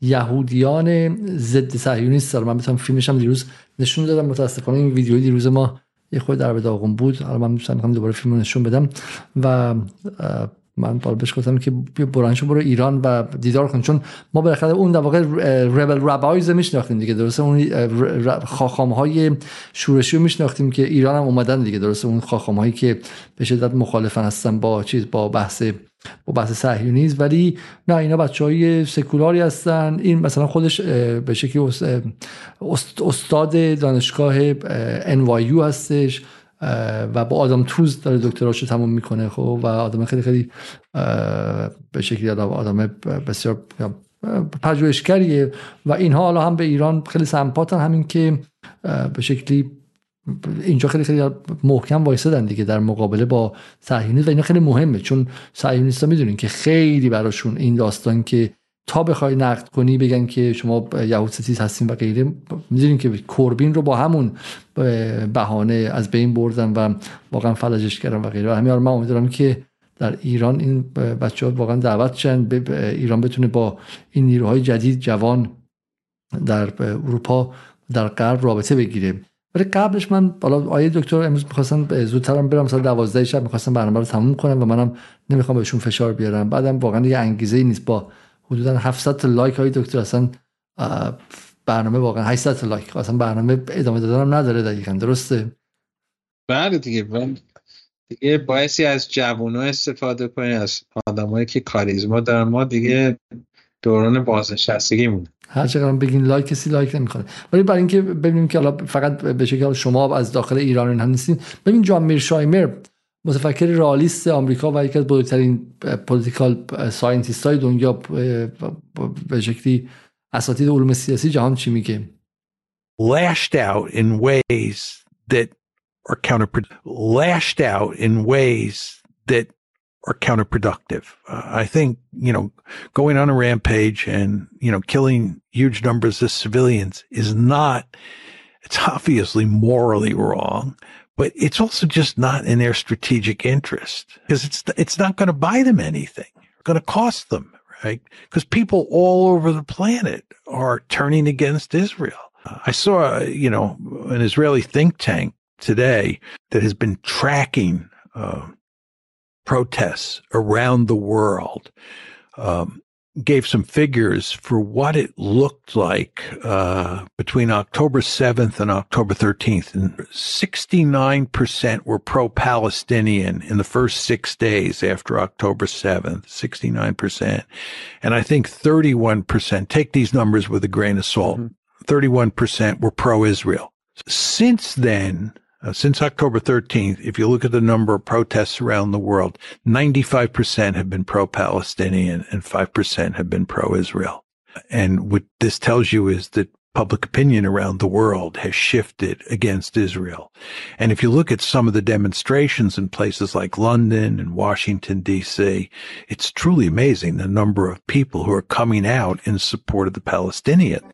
یهودیان ضد صهیونیست دارم من بتونم فیلمش هم دیروز نشون دادم متاسفانه این ویدیوی دیروز ما یه خود در داغون بود. حالا من می‌تونم دوباره فیلم رو نشون بدم. و من بالا بهش گفتم که برانشو برو ایران و دیدار کن. چون ما بالاخره اون در واقع ریبل ربایز میشناختیم دیگه. درسته؟ اون خاخام های شورشی رو میشناختیم که ایران هم اومدن دیگه. درسته؟ اون خاخام هایی که به شدت مخالفن هستن با چیز با بحث با بحث صهیونیسم ولی نه اینا بچه های سکولاری هستن. این مثلا خودش به شکلی استاد دانشگاه NYU هستش. و با آدم توز داره دکتراشو تموم می‌کنه خب؟ و آدم خیلی خیلی به شکلی آدم بسیار پژوهشگریه و اینها حالا هم به ایران خیلی سمپاتن. همین که به شکلی اینجا خیلی خیلی محکم وایسادن دیگه در مقابله با صهیونیسم و اینا خیلی مهمه. چون صهیونیست‌ها می‌دونین که خیلی براشون این داستان که تا بخوای نقد کنی بگن که شما یهود ستیز هستین و غیره. می‌دونین که کوربین رو با همون بهانه از بین بردن و واقعا فلجش کردن و غیره. همین من امیدوارم که در ایران این بچه ها واقعا دعوت شن ایران بتونه با این نیروهای جدید جوان در اروپا در غرب رابطه بگیره. ولی قبلش من بالا آیه دکتر امروز می‌خواستم زودترم برم مثلا 12 شب می‌خواستم برنامه رو تموم کنم و منم نمی‌خوام بهشون فشار بیارم. بعدم واقعا یه انگیزه ای نیست با حدودا 700 تا لایک های دکتر اصلا برنامه واقعا 800 تا لایک. اصلا برنامه ادامه دادنم نداره دقیقا. درسته؟ بله دیگه. دیگه باید سعی از جوونا استفاده کنی از آدمایی که کاریزما دارن. ما دیگه دوران بازنشستگی مونه هر چقدر بگین لایک کسی لایک نمی‌کنه ولی برای اینکه ببینیم که حالا فقط به شکل شما از داخل ایران هم نیستین ببین جان میرشایمر متفکر رالیست آمریکا و یکی از بزرگترین پولیتیکال ساینتیست های دنیا به شکلی اساتید علوم سیاسی جهان چی میگه lashed out in ways that are counterproductive lashed out in ways that are counterproductive uh, i think you know going on a rampage and you know killing huge numbers of civilians is not it's obviously morally wrong but it's also just not in their strategic interest because it's, it's not going to buy them anything. It's going to cost them, right? Because people all over the planet are turning against Israel. I saw, you know, an Israeli think tank today that has been tracking uh, protests around the world um, gave some figures for what it looked like uh, between October 7th and October 13th. And 69% were pro Palestinian in the first six days after October 7th, 69%. And I think 31%, take these numbers with a grain of salt, mm-hmm. 31% were pro Israel. Since then, uh, since October 13th, if you look at the number of protests around the world, 95% have been pro-Palestinian and 5% have been pro-Israel. And what this tells you is that public opinion around the world has shifted against Israel. And if you look at some of the demonstrations in places like London and Washington, D.C., it's truly amazing the number of people who are coming out in support of the Palestinians.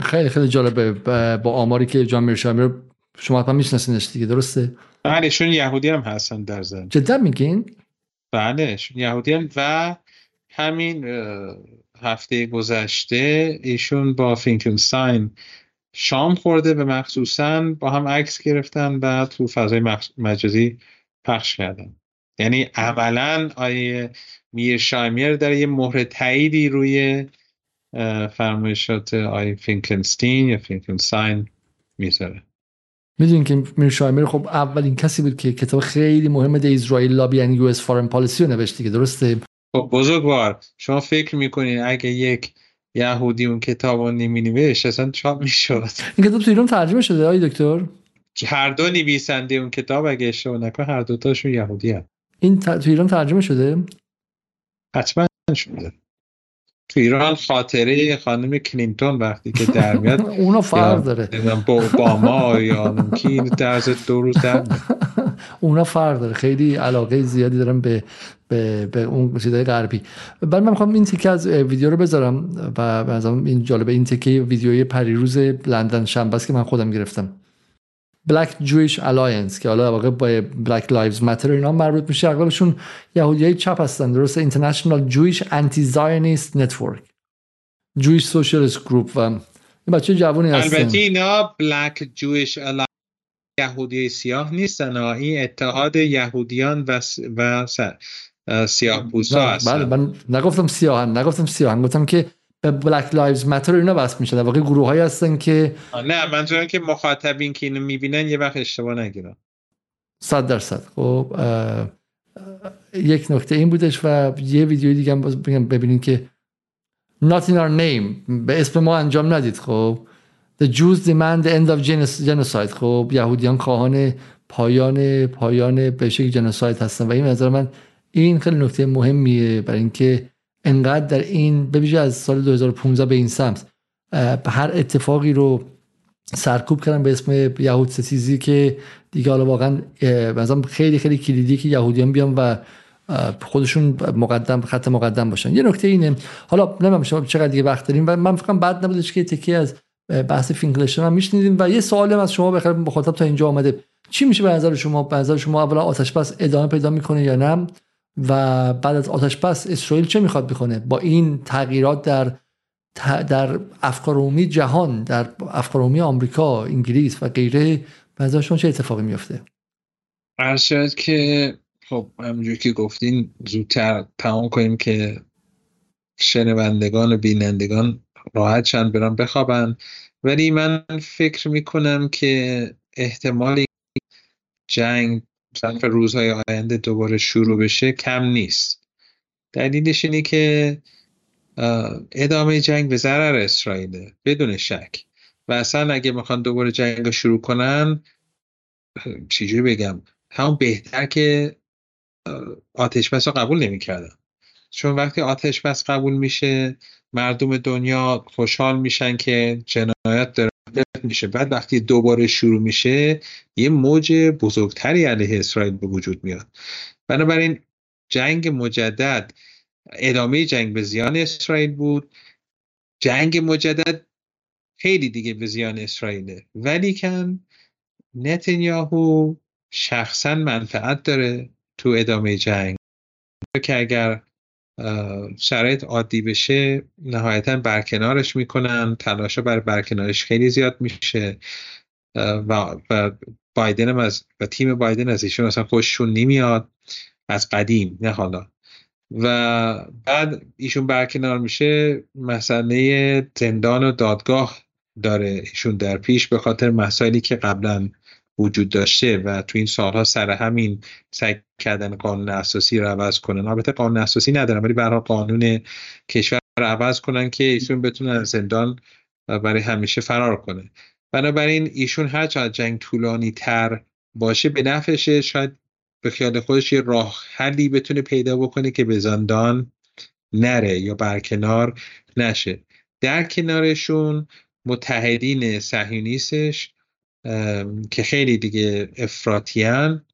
خیلی خیلی جالبه با آماری که جان میرشامیر شما حتما میشناسینش دیگه درسته؟ بله شون یهودی هم هستن در زن. جدا میگین؟ بله شون یهودی هم و همین هفته گذشته ایشون با فینکنستاین شام خورده به مخصوصا با هم عکس گرفتن و تو فضای مجازی پخش کردن. یعنی عملا آقای میرشایمر در یه مهر تاییدی روی فرمایشات آقای فینکلستین یا فینکلستاین می‌ذاره. می‌دونین که میرشایمر خب اولین کسی بود که کتاب خیلی مهم The Israel Lobby یعنی US Foreign Policy رو نوشت دیگه درسته؟ خب بزرگوار شما فکر می‌کنین اگه یک یهودی اون کتاب رو نمی نوشت اصلا چاپ می‌شد این کتاب تو ایران ترجمه شده آی دکتر؟ هر دو نویسنده اون کتاب اگه اشتباه نکنه هر دو تاشون یهودی هم. این ت... تو ایران ترجمه شده؟ حتما شده. تو ایران خاطره خانم کلینتون وقتی که در میاد [LAUGHS] اونا فرق داره. با اوباما یا کی در دو روز در [LAUGHS] اونا فرق داره. خیلی علاقه زیادی دارم به به, به اون چیزای غربی. بعد من می‌خوام این تیکه از ویدیو رو بذارم و به این جالبه این تیکه ویدیوی پریروز لندن شنبه است که من خودم گرفتم. Black Jewish Alliance که حالا واقع با Black Lives Matter اینا مربوط میشه اغلبشون یهودیای چپ هستن. درسته International Jewish Anti-Zionist Network. Jewish Socialist Group و این بچه جوانی هستن. البته اینا Black Jewish Alliance یهودی سیاه نیستن این اتحاد یهودیان و, و سیاه پوستا هستن. بله من نگفتم سیاهن نگفتم سیاهن گفتم که به Black Lives Matter اینا بس میشه در واقع گروه های هستن که نه منظورم که مخاطبین که اینو می‌بینن یه وقت اشتباه نگیرن. صد درصد. خب یک نکته این بودش و یه ویدیو دیگه هم بگم ببینین که not in our name به اسم ما انجام ندید. خب the Jews demand the end of genocide. خب یهودیان خواهان پایان پایان به شکل جنوساید هستن. و این نظر من این خیلی نکته مهمیه برای اینکه انقدر در این به از سال 2015 به این سمت هر اتفاقی رو سرکوب کردن به اسم یهود ستیزی که دیگه حالا واقعا مثلا خیلی خیلی کلیدی که یهودیان بیان و خودشون مقدم خط مقدم باشن. یه نکته اینه حالا نمی‌دونم شما چقدر دیگه وقت داریم و من فکر بعد نبودش که تکی از بحث فینکلشن هم میشنیدیم و یه سوالی از شما بخیر مخاطب تا اینجا آمده. چی میشه به نظر شما؟ به نظر شما اولا آتش بس ادامه پیدا می‌کنه یا نه؟ و بعد از آتش بس اسرائیل چه می‌خواد بکنه؟ با این تغییرات در در افکار جهان در افکار آمریکا انگلیس و غیره شما چه اتفاقی میفته شد که خب همونجور که گفتین زودتر تمام کنیم که شنوندگان و بینندگان راحت چند برن بخوابن. ولی من فکر می‌کنم که احتمال جنگ صرف روزهای آینده دوباره شروع بشه کم نیست. دلیلش اینه که ادامه جنگ به ضرر اسرائیله بدون شک. و اصلا اگه می‌خوان دوباره جنگ رو شروع کنن چجوری بگم؟ همون بهتر که آتش بس رو قبول نمی‌کردن. چون وقتی آتش بس قبول میشه مردم دنیا خوشحال میشن که جنایت داره. میشه. بعد وقتی دوباره شروع میشه یه موج بزرگتری علیه اسرائیل به وجود میاد. بنابراین جنگ مجدد ادامه جنگ به زیان اسرائیل بود. جنگ مجدد خیلی دیگه به زیان اسرائیله. ولی کن نتنیاهو شخصا منفعت داره تو ادامه جنگ. که اگر شرایط عادی بشه نهایتا برکنارش می‌کنن. تلاش برای برکنارش خیلی زیاد میشه. و, و بایدن از و تیم بایدن از ایشون اصلا خوششون نمیاد. از قدیم نه حالا. و بعد ایشون برکنار میشه مسئله زندان و دادگاه داره ایشون در پیش به خاطر مسائلی که قبلا وجود داشته و تو این سالها سر همین سعی کردن قانون اساسی رو عوض کنن. البته قانون اساسی ندارن ولی برای قانون کشور رو عوض کنن که ایشون بتونن از زندان برای همیشه فرار کنه. بنابراین ایشون هر چقدر جنگ طولانی تر باشه به نفعشه شاید به خیال خودش یه راه حلی بتونه پیدا بکنه که به زندان نره یا برکنار نشه. در کنارشون متحدین صهیونیستش که خیلی دیگه افراتیان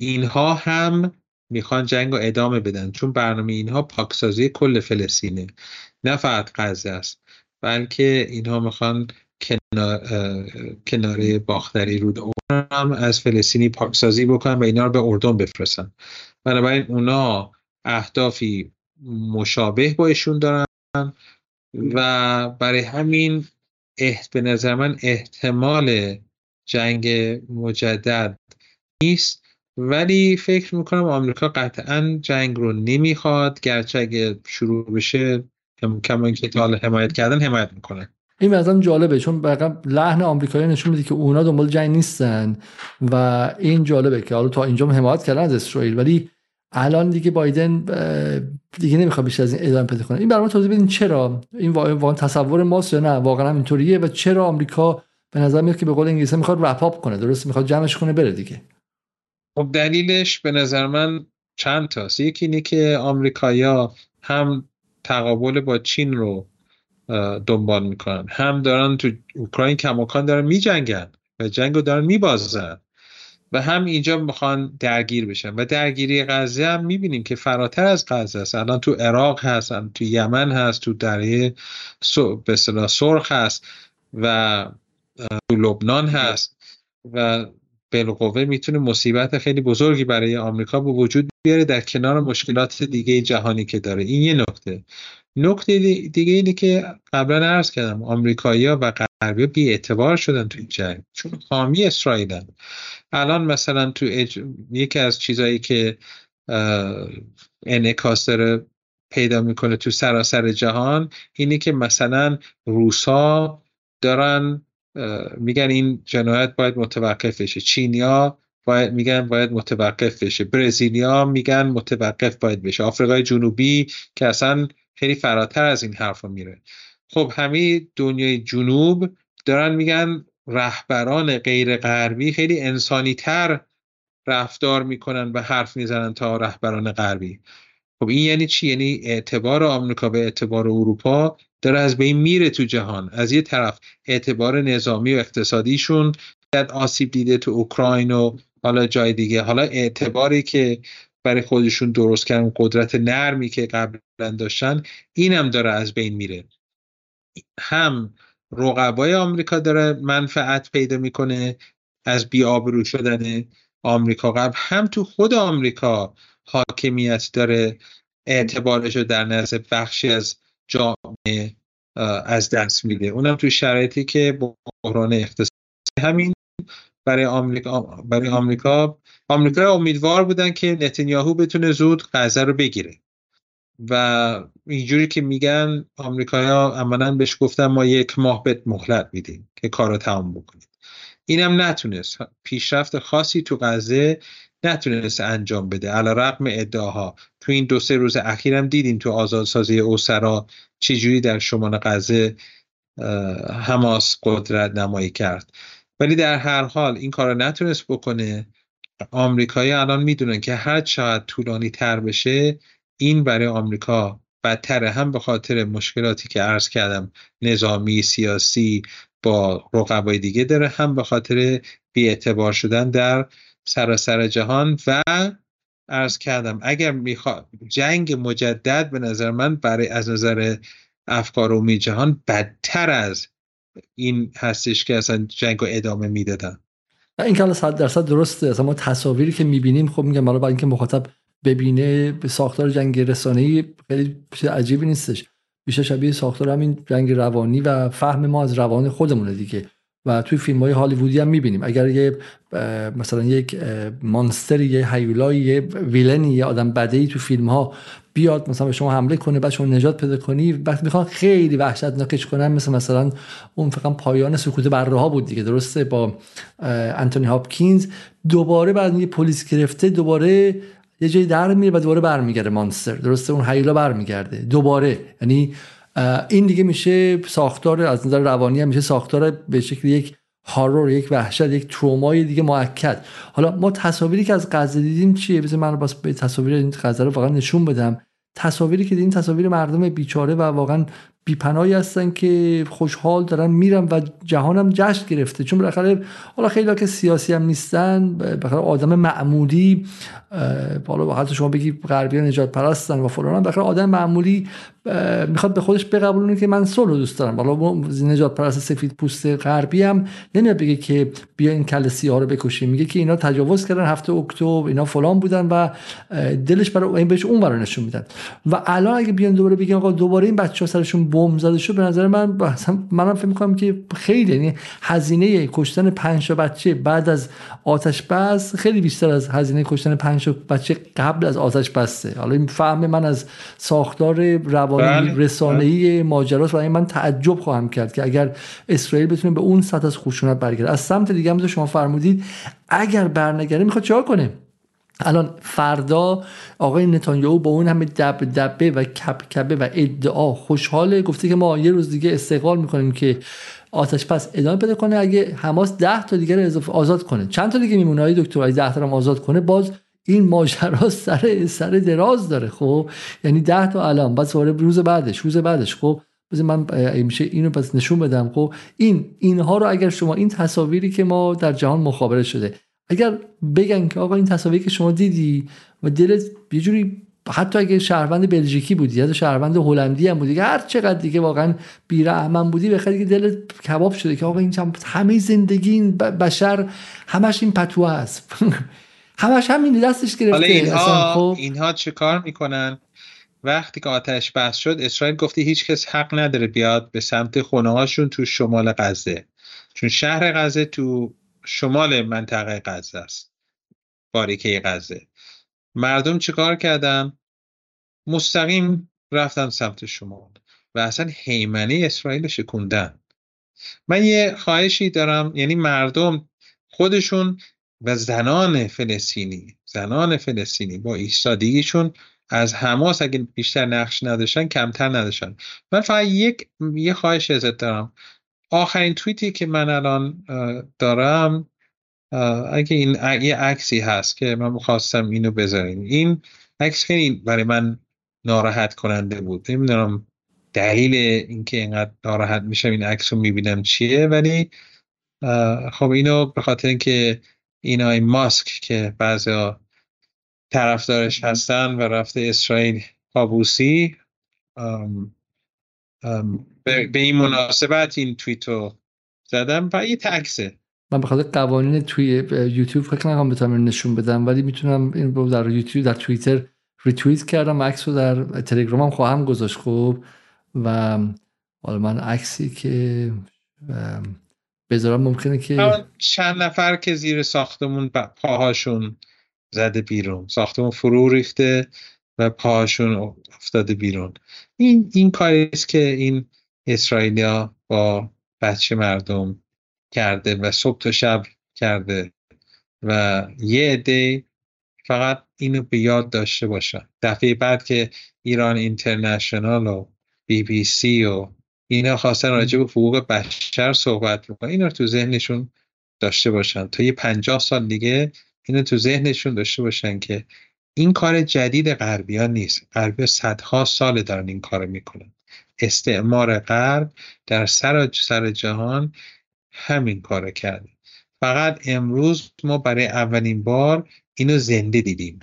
اینها هم می‌خوان جنگ رو ادامه بدن چون برنامه اینها پاکسازی کل فلسطینه نه فقط غزه است بلکه اینها می‌خوان کنار، کناره باختری رود هم از فلسطینی پاکسازی بکنن و اینا رو به اردن بفرستن. بنابراین اونا اهدافی مشابه با ایشون دارن و برای همین به نظر من احتمال جنگ مجدد نیست. ولی فکر می‌کنم آمریکا قطعا جنگ رو نمی‌خواد گرچه اگه شروع بشه کما که تا حمایت کردن حمایت می‌کنه. این مثلا جالبه چون لحن آمریکایی نشون میده که اونا دنبال جنگ نیستن و این جالبه که حالا تا اینجا حمایت کردن از اسرائیل. ولی الان دیگه بایدن دیگه نمی‌خواد بیشتر از این ادامه پیدا کنه. این برام توضیح بدین چرا؟ این واقعا تصور ماست یا نه؟ واقعا اینطوریه؟ و چرا آمریکا به نظر میاد که به قول انگلیسی می‌خواد رپ اپ کنه؟ درست می‌خواد جمعش کنه بره دیگه. خب دلیلش به نظر من چند تاست. یکی اینه که آمریکایا هم تقابل با چین رو دنبال می‌کنن. هم دارن تو اوکراین کماکان دارن میجنگن و جنگ رو دارن میبازن. و هم اینجا می‌خوان درگیر بشن. و درگیری غزه هم می‌بینیم که فراتر از غزه است. الان تو عراق هست تو یمن هست تو دریه به سرخ هست و تو لبنان هست. و بالقوه می‌تونه مصیبت خیلی بزرگی برای آمریکا به وجود بیاره در کنار مشکلات دیگه جهانی که داره. این یه نکته. نکته دیگه اینه که قبلا عرض کردم آمریکایی‌ها و غربی بی اعتبار شدن تو این جنگ. چون حامی اسرائیلن. الان مثلا تو اج... یکی از چیزهایی که انعکاس داره پیدا می‌کنه تو سراسر جهان اینه که مثلا روسا دارن میگن این جنایت باید متوقف بشه. چینیا باید میگن باید متوقف بشه. برزیلیا میگن متوقف باید بشه. آفریقای جنوبی که اصلا خیلی فراتر از این حرفا میره. خب همه دنیای جنوب دارن میگن رهبران غیر غربی خیلی انسانی تر رفتار می‌کنن و حرف می‌زنن تا رهبران غربی. خب این یعنی چی؟ یعنی اعتبار آمریکا به اعتبار اروپا داره از بین میره تو جهان. از یه طرف اعتبار نظامی و اقتصادیشون آسیب دیده تو اوکراین و حالا جای دیگه. حالا اعتباری که برای خودشون درست کردن قدرت نرمی که قبلا داشتن اینم داره از بین میره. هم رقبای آمریکا داره منفعت پیدا می‌کنه از بیابرو شدن آمریکا قبل هم تو خود آمریکا حاکمیت داره اعتبارش رو در نظر بخشی از جامعه از دست میده. اونم تو شرایطی که بحران اقتصادی همین برای آمریکا برای آمریکا. آمریکا امیدوار بودن که نتانیاهو بتونه زود غزه رو بگیره. و اینجوری که میگن آمریکایا عملا بهش گفتن ما یک ماه بهت مهلت میدیم که کارو تمام بکنید اینم نتونست. پیشرفت خاصی تو غزه نتونست انجام بده. علا رقم ادعاها. تو این دو سه روز اخیرم دیدیم تو آزادسازی اوسرا چجوری در شمال غزه حماس قدرت نمایی کرد. ولی در هر حال این کار نتونست بکنه. آمریکایی الان می‌دونن که هر چقدر طولانی تر بشه این برای آمریکا بدتره. هم به خاطر مشکلاتی که عرض کردم نظامی سیاسی با رقبای دیگه داره. هم به خاطر بیاعتبار شدن در سراسر جهان و عرض کردم اگر می‌خواد جنگ مجدد به نظر من برای از نظر افکار عمومی جهان بدتر از این هستش که اصلا جنگ رو ادامه می‌دادن. این که صد درصد درسته اصلا ما تصاویری که می‌بینیم خب میگم برای اینکه مخاطب ببینه به ساختار جنگ رسانه‌ای خیلی عجیبی نیستش. بیشتر شبیه ساختار همین جنگ روانی و فهم ما از روان خودمونه دیگه. و توی فیلم های هالیوودی هم می‌بینیم. اگر یه مثلا یک مانستری یه هیولای یه ویلنی یه آدم بدهی تو فیلم ها بیاد مثلا به شما حمله کنه بعد شما نجات پیدا کنی بعد می‌خوان خیلی وحشتناکش کنن مثل مثلا اون فقط پایان سکوت بره ها بود دیگه درسته؟ با انتونی هاپکینز. دوباره بعد یه پلیس گرفته دوباره یه جایی در میره و دوباره برمیگرده مانستر. درسته؟ اون هیولا برمیگرده. دوباره. یعنی این دیگه میشه ساختار از نظر روانی هم میشه ساختار به شکل یک هارور یک وحشت یک ترومای دیگه موکد حالا ما تصاویری که از غزه دیدیم چیه؟ بذار من باز به تصاویر این غزه رو واقعا نشون بدم. تصاویری که دیدیم تصاویر مردم بیچاره و واقعا بیپناهی هستن که خوشحال دارن میرن و جهانم جشن گرفته. چون بالاخره حالا خیلی که سیاسی هم نیستن بالاخره آدم معمولی حالا حتی شما بگی غربی نجات پرستن و فلان بالاخره آدم معمولی می‌خواد به خودش بقبولونه که من صلح دوست دارم. حالا نجات پرست سفید پوست غربی هم نمیاد بگه که بیا این کل سیاه رو بکشیم. میگه که اینا تجاوز کردن هفته اکتبر اینا فلان بودن و دلش برای این بهش اون نشون میدن. و الان اگه بیان دوباره بگن آقا دوباره این بچه‌ها سرشون بمب زده شد به نظر من منم فکر می‌کنم که خیلی یعنی هزینه کشتن پنج بچه بعد از آتش بس خیلی بیشتر از هزینه کشتن پنج بچه قبل از آتش بسته حالا این فهم من از ساختار روانی بله. رسانه‌ای ماجراست و من تعجب خواهم کرد که اگر اسرائیل بتونه به اون سطح از خشونت برگرده. از سمت دیگه هم شما فرمودید اگر برنگره می‌خواد چیکار کنه؟ الان فردا آقای نتانیاهو با اون همه دب دبه و کپ کبه و ادعا خوشحاله. گفته که ما یه روز دیگه استقلال می‌کنیم که آتش پس ادامه بده کنه. اگه حماس ده تا دیگر اضافه آزاد کنه. چند تا دیگه میمونه های دکتر؟ اگه ده تا هم آزاد کنه باز این ماجرا [LAUGHS] سر سر دراز داره. خب یعنی ده تا الان. بعد روز بعدش روز بعدش. خب بذار من میشه اینو پس نشون بدم. خب این اینها رو اگر شما این تصاویری که ما در جهان مخابره شده اگر بگن که آقا این تصاویری که شما دیدی و دلت یه جوری حتی اگه شهروند بلژیکی بودی یا شهروند هلندی هم بودی هر چقدر دیگه واقعا بیرحمن بودی بخاطر که دلت کباب شده که آقا این همه زندگی این بشر همش این پتوه است. [LAUGHS] همش همین دستش گرفته. اینها خب اینها چه کار می‌کنن؟ وقتی که آتش بحث شد اسرائیل گفتی هیچ کس حق نداره بیاد به سمت خونه هاشون تو شمال غزه. چون شهر غزه تو شمال منطقه غزه است باریکه غزه. مردم چیکار کردن؟ مستقیم رفتن سمت شمال و اصلا حیمنه اسرائیل شکوندن. من یه خواهشی دارم یعنی مردم خودشون و زنان فلسطینی زنان فلسطینی با ایستادگیشون از حماس اگه بیشتر نقش نداشتن کمتر نداشتن. من فقط یک یه خواهش ازت دارم. آخرین توییتی که من الان دارم اگه این یه عکسی هست که من خواستم اینو بذاریم این عکس خیلی برای من ناراحت کننده بود. نمی‌دونم دلیل اینکه اینقدر ناراحت میشم این عکس رو می‌بینم چیه ولی خب اینو به خاطر اینکه اینا این ماسک که بعضی طرفدارش هستن و رفته اسرائیل قابوسی به این مناسبت این توییت رو زدم و یه تکسه من بخاطر قوانین توی یوتیوب فکر نکنم بتونم نشون بدم ولی می‌تونم این رو در یوتیوب در توییتر ریتوییت کردم. عکس رو در تلگرامم خواهم گذاشت خوب. و حالا من عکسی که بذارم ممکنه که چند نفر که زیر ساختمون پاهاشون زده بیرون. ساختمون فرو ریخته و پاهاشون افتاده بیرون. این این کاری است که این اسرائیلیا با بچه مردم کرده و صبح تا شب کرده و یه عده فقط اینو به یاد داشته باشن. دفعه بعد که ایران اینترنشنال و بی بی سی و اینا خواستن راجع به حقوق بشر صحبت بکنن اینا تو ذهنشون داشته باشن. تا یه پنجاه سال دیگه اینو تو ذهنشون داشته باشن که این کار جدید غربیان نیست. غربی صدها سال دارن این کار می‌کنن. استعمار غرب در سر سر جهان همین کار کرده فقط امروز ما برای اولین بار اینو زنده دیدیم.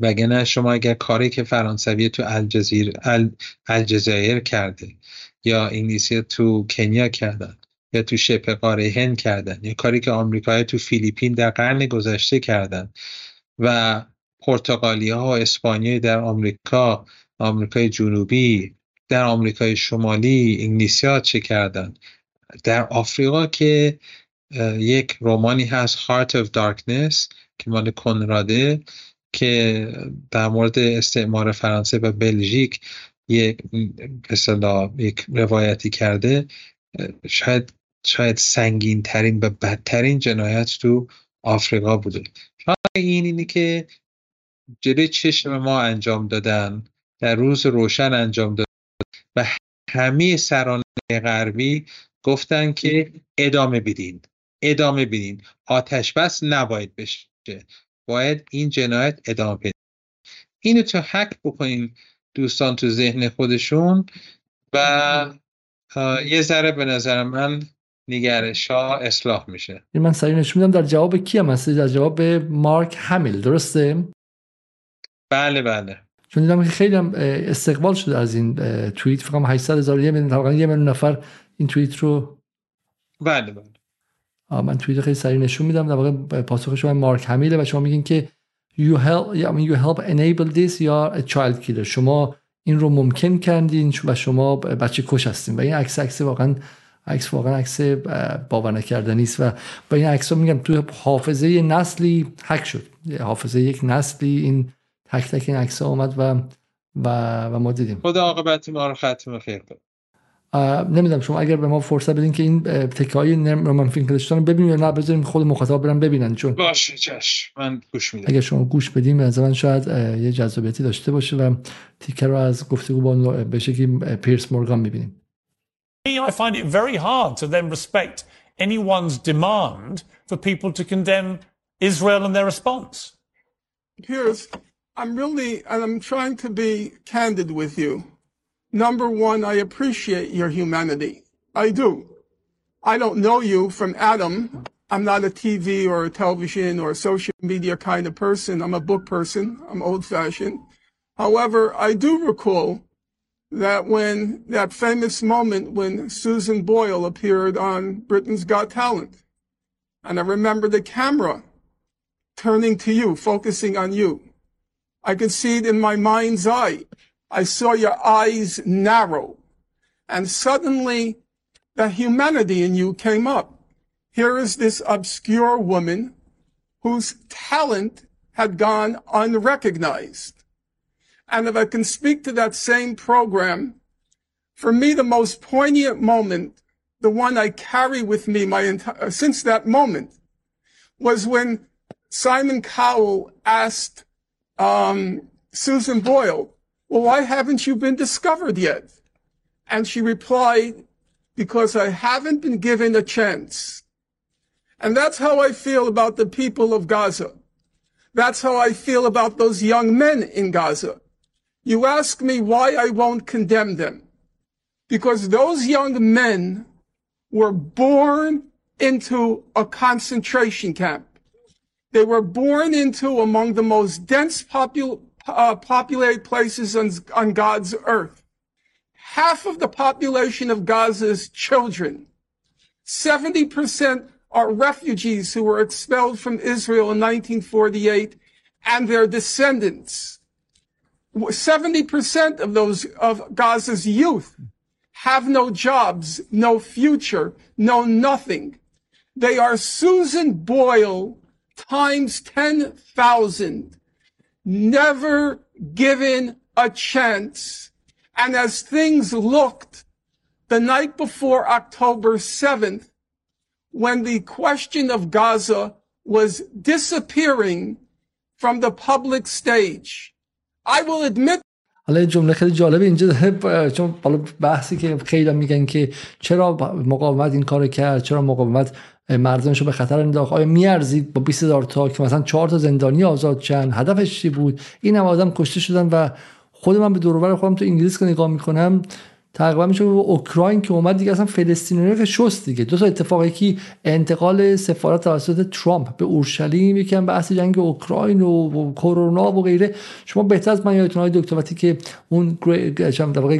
وگرنه شما اگر کاری که فرانسوی تو الجزایر الجزایر کرده یا انگلیسی تو کنیا کردن یا تو شبه قاره هند کردن یا کاری که آمریکایی تو فیلیپین در قرن گذشته کردن و پرتغالی ها و اسپانیایی در آمریکا آمریکای جنوبی در آمریکای شمالی انگلیسی چه کردن؟ در آفریقا که یک رومانی هست Heart of Darkness که مال کنراده که در مورد استعمار فرانسه و بلژیک یک اصطلاح یک روایتی کرده. شاید شاید سنگین ترین و بدترین جنایت تو آفریقا بوده. شاید این اینی که جلوی چشم ما انجام دادن در روز روشن انجام دادن. و همه سران غربی گفتن که ادامه بدین ادامه بدین. آتش بس نباید بشه. باید این جنایت ادامه بدین. اینو تو حک بکنین دوستان تو ذهن خودشون و یه ذره به نظر من نگرش ها اصلاح میشه. من سریع نشون میدم در جواب کی هم هستی در جواب مارک همیل درسته؟ بله بله. چون دیدم که خیلی هم استقبال شده از این توییت. فقط 800 هزار یه میلیون یه میلیون نفر این توییت رو بله بله. من توییت خیلی سریع نشون میدم. در واقع پاسخ شما مارک همیله و شما میگین که you help I mean you help enable this یا child killer. شما این رو ممکن کردین و شما بچه کش هستین. و این عکس عکس واقعا عکس واقعا عکس باور نکردنی است و با این عکس میگم تو حافظه نسلی حک شد. حافظه یک نسلی این تک تک این عکس اومد و و و ما دیدیم. خدا عاقبت ما رو ختم خیر کنه. نمی‌دونم شما اگر به ما فرصت بدین که این تکه های رومن فینکلشتان رو ببینیم یا نه بذاریم خود مخاطب برن ببینن. چون باشه چش. من گوش میدم. اگر شما گوش بدیم به من شاید یه جذابیتی داشته باشه و تیکه رو از گفتگو با به شکلی پیرس مورگان می‌بینیم. I find it very hard to then respect anyone's demand for people to condemn Israel and their response. Piers, I'm really, and I'm trying to be candid with you. Number one, I appreciate your humanity. I do. I don't know you from Adam. I'm not a TV or a television or a social media kind of person. I'm a book person. I'm old fashioned. However, I do recall that when that famous moment when Susan Boyle appeared on Britain's Got Talent, and I remember the camera turning to you, focusing on you. I could see it in my mind's eye. I saw your eyes narrow, and suddenly the humanity in you came up. Here is this obscure woman whose talent had gone unrecognized. And if I can speak to that same program, for me, the most poignant moment, the one I carry with me my entire, since that moment was when Simon Cowell asked, um, Susan Boyle, well, why haven't you been discovered yet? And she replied, because I haven't been given a chance. And that's how I feel about the people of Gaza. That's how I feel about those young men in Gaza. You ask me why I won't condemn them. Because those young men were born into a concentration camp. They were born into among the most dense popul- uh, populated places on, on God's earth. Half of the population of Gaza is children. 70% are refugees who were expelled from Israel in 1948 and their descendants. 70% of those of Gaza's youth have no jobs, no future, no nothing. They are Susan Boyle times 10,000, never given a chance. And as things looked the night before October 7th, when the question of Gaza was disappearing from the public stage, I will admit حالا جمله خیلی جالبه اینجا چون حالا بحثی که خیلی میگن که چرا مقاومت این کار کرد چرا مقاومت مردمش رو به خطر انداخت. آیا میارزید با 20 هزار تا که مثلا 4 تا زندانی آزاد چند هدفش چی بود؟ این هم آدم کشته شدن و خود من به دور خودم تو انگلیس که نگاه می‌کنم تقریبا میشه اوکراین که اومد دیگه اصلا فلسطینی که شست دیگه. دو تا اتفاق یکی انتقال سفارت توسط ترامپ به اورشلیم یکم بحث جنگ اوکراین و کرونا و غیره. شما بهتر از من یادتون های دکتر وقتی که اون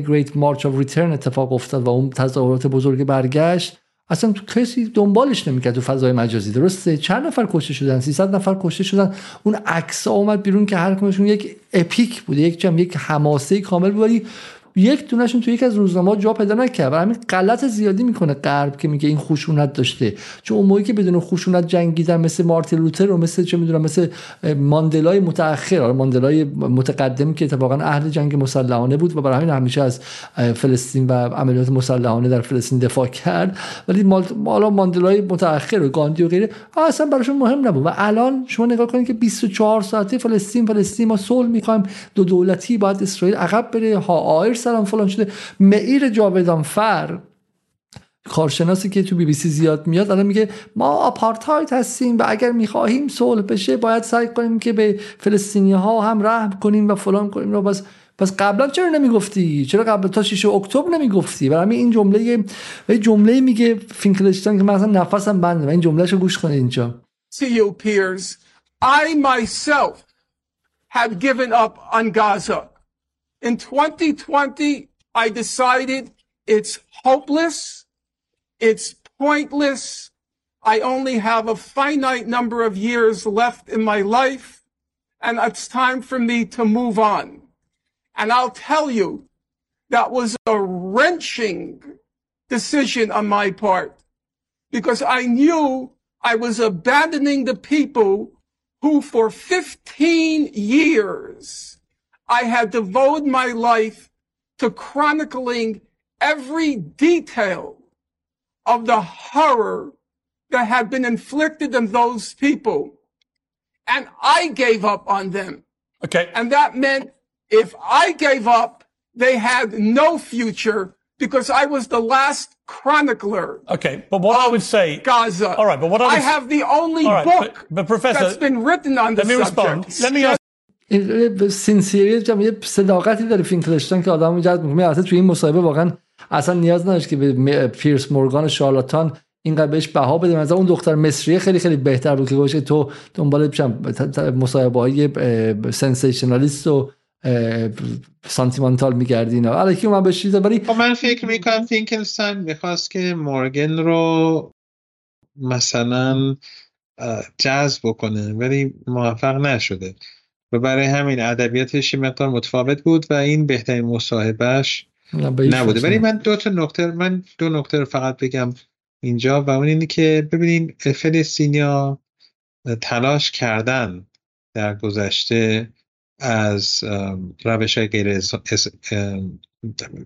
Great March of Return اتفاق افتاد و اون تظاهرات بزرگ برگشت. اصلا کسی دنبالش نمی‌کرد تو فضای مجازی. درسته؟ چند نفر کشته شدن؟ 300 نفر کشته شدن. اون عکس اومد بیرون که هر کمشون یک epic بوده یک جمع یک حماسه کامل بود. یک دونشون تو یک از روزنامه جا پیدا نکرد و همین غلط زیادی می‌کنه غرب که میگه این خشونت داشته. چون اون موقعی که بدون خشونت جنگیدن مثل مارتین لوتر و مثل چه می‌دونم مثل ماندلای متأخر آره ماندلای متقدم که اتفاقا اهل جنگ مسلحانه بود و برای همین همیشه از فلسطین و عملیات مسلحانه در فلسطین دفاع کرد. ولی حالا ماندلای متأخر و گاندی و غیره اصلا براشون مهم نبود. و الان شما نگاه کنید که 24 ساعته فلسطین فلسطین ما صلح می‌خوایم دو دولتی باید اسرائیل عقب بره ها سلام فلان شده. معیر جاویدان فر کارشناسی که تو بی بی سی زیاد میاد الان میگه ما آپارتاید هستیم و اگر می‌خواهیم صلح بشه باید سعی کنیم که به فلسطینی ها هم رحم کنیم و فلان کنیم. رو بس پس قبلا چرا نمی‌گفتی؟ چرا قبل تا 6 اکتبر نمی‌گفتی؟ برای همین این جمله یه جمله میگه فینکلشتان که مثلا نفسم بنده و این جملهشو گوش کنید اینجا. You peers. I myself have given up on Gaza. In 2020, I decided it's hopeless. It's pointless. I only have a finite number of years left in my life and it's time for me to move on. And I'll tell you, that was a wrenching decision on my part because I knew I was abandoning the people who for 15 years I had devoted my life to chronicling every detail of the horror that had been inflicted on those people. And I gave up on them. Okay. And that meant if I gave up, they had no future because I was the last chronicler. Okay, but what I would say, Gaza. All right, but what I, would, I have the only right, book but, but Professor, that's been written on the let me subject. respond. Let me ask این sincerity جمع یه صداقتی داره فینکلشتاین که آدم جذب می‌کنه. اصلا توی این مصاحبه واقعا اصلا نیاز نداشت که به پیرس مورگان شارلاتان اینقدر بهش بها بده. مثلا اون دختر مصریه خیلی خیلی بهتر بود که گوشه تو دنبال مصاحبه های sensationalist و سانتیمانتال میگردی اینا. الکی من بهش ولی خب من فکر می‌کنم فینکلشتاین می‌خواست که مورگان رو مثلا جذب بکنه ولی موفق نشده. و برای همین ادبیاتش مقدار متفاوت بود و این بهترین مصاحبهش نبوده. ولی من دو تا نکته من دو نکته رو فقط بگم اینجا و اون اینه که ببینین فلسطینیا تلاش کردن در گذشته از روش های غیر,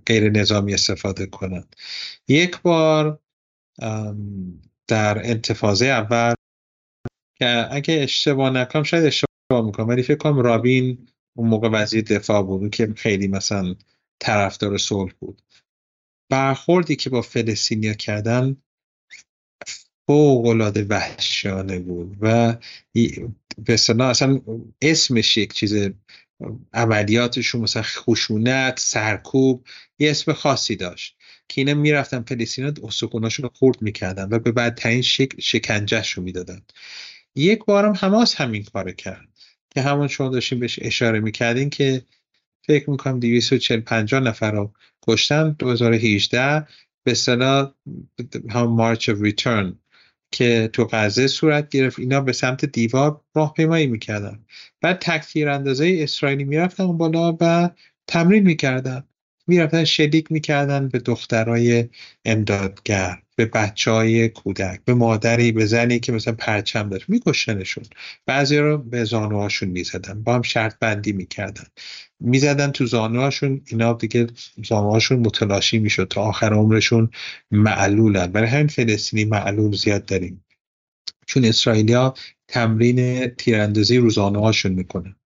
غیر نظامی استفاده کنند یک بار در انتفاضه اول که اگه اشتباه نکنم شاید اشتباه می‌کنم. ولی فکر کنم رابین اون موقع وزیر دفاع بود که خیلی مثلا طرفدار صلح بود. برخوردی که با فلسطینیا کردن فوق العاده وحشیانه بود و به اصلا اسمش یک چیز عملیاتشون مثلا خشونت سرکوب یه اسم خاصی داشت. که اینا می‌رفتن فلسطینا استخوناشون رو خورد می‌کردن و به بدترین شک... شکنجهش رو می‌دادن. یک بارم حماس همین کار کرد. که همون شما داشتیم بهش اشاره می‌کردین که فکر می‌کنم 240 50 نفر رو کشتن 2018 به صلاح هم مارچ of ریترن که تو غزه صورت گرفت. اینا به سمت دیوار راهپیمایی می‌کردن. بعد تکتیر اندازه اسرائیلی می‌رفتن اون بالا و تمرین می‌کردن. می‌رفتن شلیک می‌کردن به دخترای امدادگر. به بچه های کودک به مادری به زنی که مثلا پرچم داشت میکشنشون بعضی رو به زانوهاشون می‌زدن با هم شرط بندی می‌کردن. می‌زدن تو زانوهاشون اینا دیگه زانوهاشون متلاشی می‌شد. تا آخر عمرشون معلولن. برای همین فلسطینی معلول زیاد داریم. چون اسرائیلیا تمرین تیراندازی رو زانوهاشون می‌کنن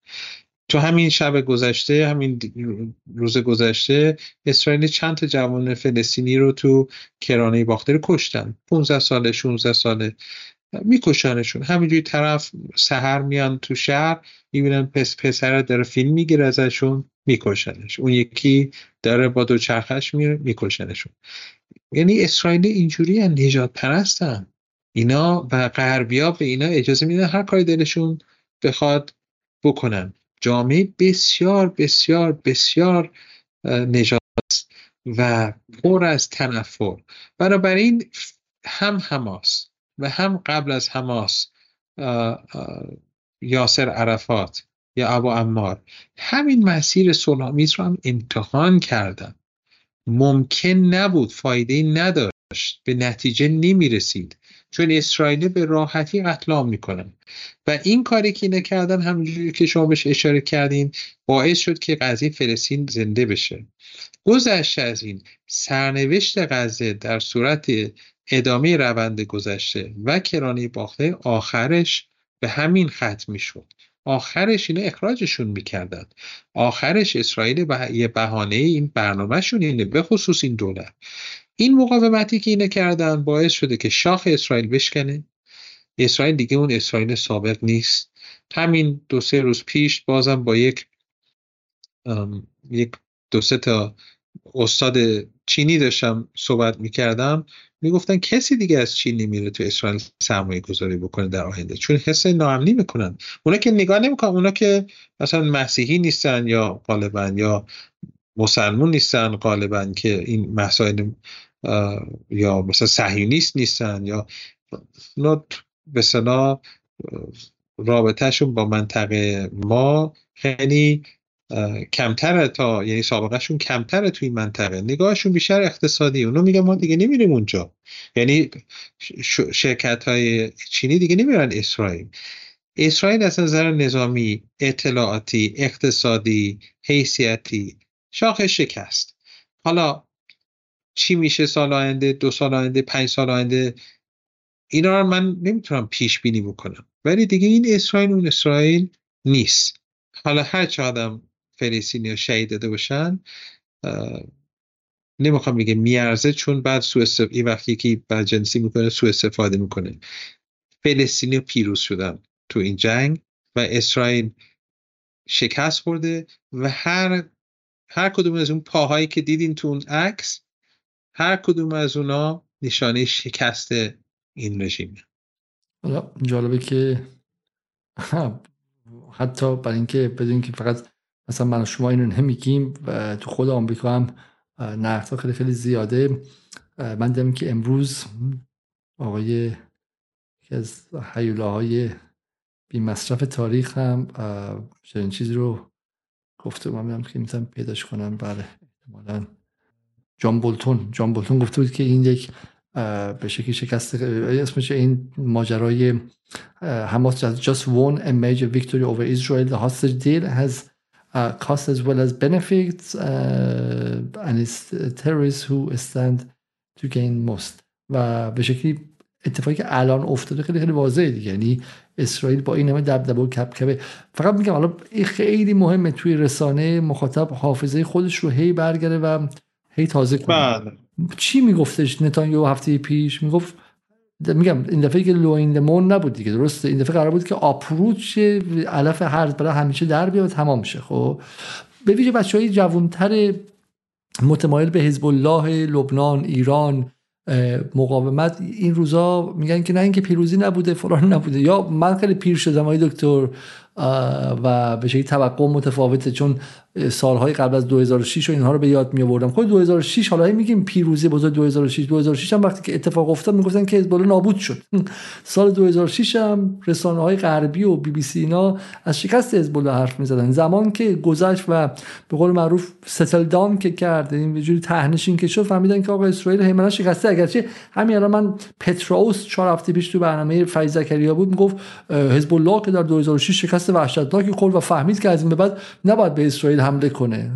تو همین شب گذشته همین روز گذشته اسرائیل چند تا جوان فلسطینی رو تو کرانه باختری کشتن. 15 ساله 16 ساله. میکشنشون. همینجوری طرف سهر میان تو شهر می‌بینن پس پسر داره فیلم می‌گیره ازشون میکشنش. اون یکی داره با دو چرخش میره میکشنشون. یعنی اسرائیل اینجوری نجات پرستن. اینا و غربیا به اینا اجازه میدن هر کاری دلشون بخواد بکنن. جامعه بسیار بسیار بسیار نجات و پر از تنفر. بنابراین هم حماس و هم قبل از حماس یاسر عرفات یا ابو امار همین مسیر صلحآمیز رو هم امتحان کردن. ممکن نبود فایده نداشت به نتیجه نمی رسید چون اسرائیل به راحتی قتل عام می‌کنن. و این کاری که اینه کردن همونجوری که شما بهش اشاره کردین باعث شد که قضیه فلسطین زنده بشه. گذشته از این سرنوشت غزه در صورت ادامه روند گذشته و کرانه باخته آخرش به همین ختم می‌شد. آخرش اینا اخراجشون می‌کردن. آخرش اسرائیل به یه بهانه این برنامهشون اینه به خصوص این دولت. این مقاومتی که اینه کردن باعث شده که شاخ اسرائیل بشکنه. اسرائیل دیگه اون اسرائیل سابق نیست. همین دو سه روز پیش بازم با یک یک دو سه تا استاد چینی داشتم صحبت می‌کردم. می‌گفتن کسی دیگه از چین نمیره تو اسرائیل سرمایه گذاری بکنه در آینده. چون حس ناامنی می‌کنن. اونا که نگاه نمی‌کنن اونا که مثلا مسیحی نیستن یا غالبا یا مسلمون نیستن غالبا که این مسائل یا مثلا صهیونیست نیستن یا اونا به صلاح رابطهشون با منطقه ما خیلی کمتره تا یعنی سابقهشون کمتره توی منطقه. نگاهشون بیشتر اقتصادی. اونو میگن ما دیگه نمیریم اونجا. یعنی شرکت های چینی دیگه نمیرن اسرائیل. اسرائیل از نظر نظامی اطلاعاتی اقتصادی حیثیتی شاخ شکست. حالا چی میشه سال آینده دو سال آینده پنج سال آینده؟ اینا رو من نمی‌تونم پیش بینی بکنم. ولی دیگه این اسرائیل اون اسرائیل نیست. حالا هر چه آدم فلسطینی ها شهید داده باشن نمی‌خوام بگه میارزه چون بعد سو این وقتی که جنسی می‌کنه سو استفاده می‌کنه. فلسطینی پیروز شدن تو این جنگ و اسرائیل شکست خورده و هر هر کدوم از اون پاهایی که دیدین تو اون عکس هر کدوم از اونا نشانه شکست این رژیمه حالا جالبه که [LAUGHS] حتی برای اینکه بدون که فقط مثلا من شما اینو نمیگیم و تو خود آمریکا هم نرخ خیلی خیلی زیاده من دیدم که امروز آقای یکی از حیولاهای بی مصرف تاریخ هم چنین چیزی رو گفته. من می‌دونم که می‌تونم پیداش کنم. بله احتمالا. جان بولتون. جان بولتون گفته بود که این یک به شکلی شکست اسمش این ماجرای حماس just won a major victory over Israel. The hostage deal has uh, cost as well as benefits uh, and it's terrorists who stand to gain most. و به شکلی اتفاقی که الان افتاده خیلی خیلی واضحه دیگه. یعنی اسرائیل با این همه دبدبه و کبکبه فقط میگم حالا این خیلی مهمه توی رسانه مخاطب حافظه خودش رو هی برگره و هی تازه کنه بله. چی میگفتش نتانیاهو هفته پیش؟ می‌گفت میگم این دفعه که لوین نبود دیگه درسته این دفعه قرار بود که آپروچ علف هر برای همیشه در بیاد تمام شه. خب به ویژه بچه های جوانتر متمایل به حزب الله لبنان ایران مقاومت این روزا میگن که نه اینکه پیروزی نبوده فلان نبوده. یا من خیلی پیر شدم های دکتر و به شکلی توقع متفاوته چون سالهای قبل از 2006 و اینها رو به یاد می آوردم خود 2006 حالا میگیم پیروزی بزرگ 2006 2006 هم وقتی که اتفاق افتاد می‌گفتن که حزب نابود شد. سال 2006 هم رسانه های غربی و بی بی سی اینا از شکست حزب حرف می‌زدن. زمان که گذشت و به قول معروف ستل دام که کرد این جوری تهنشین که شد فهمیدن که آقا اسرائیل هیمنه شکسته. اگرچه همین الان من پتروس چهار هفته پیش تو برنامه فیض زکریا بود می‌گفت حزب الله که در 2006 شکست وحشتناکی خورد و فهمید که از این به بعد نباید به اسرائیل حمله کنه.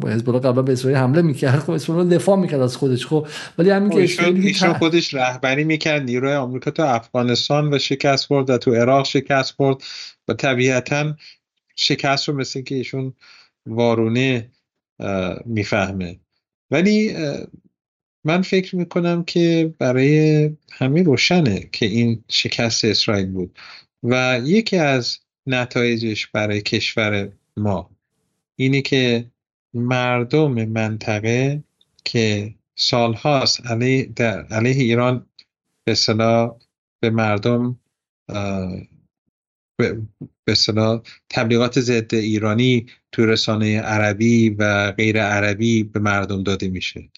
با حزب الله قبلا به اسرائیل حمله می‌کرد. خب اسرائیل دفاع می‌کرد از خودش خب. ولی همین که اسرائیل خودش رهبری می‌کرد. نیروی آمریکا تو افغانستان و شکست خورد و تو عراق شکست خورد. و طبیعتا شکست رو مثل که ایشون وارونه می‌فهمه. ولی من فکر می‌کنم که برای همه روشنه که این شکست اسرائیل بود. و یکی از نتایجش برای کشور ما اینه که مردم منطقه که سالهاست علیه, در علیه ایران به صلاح به مردم به صلاح تبلیغات ضد ایرانی تو رسانه عربی و غیر عربی به مردم داده میشه.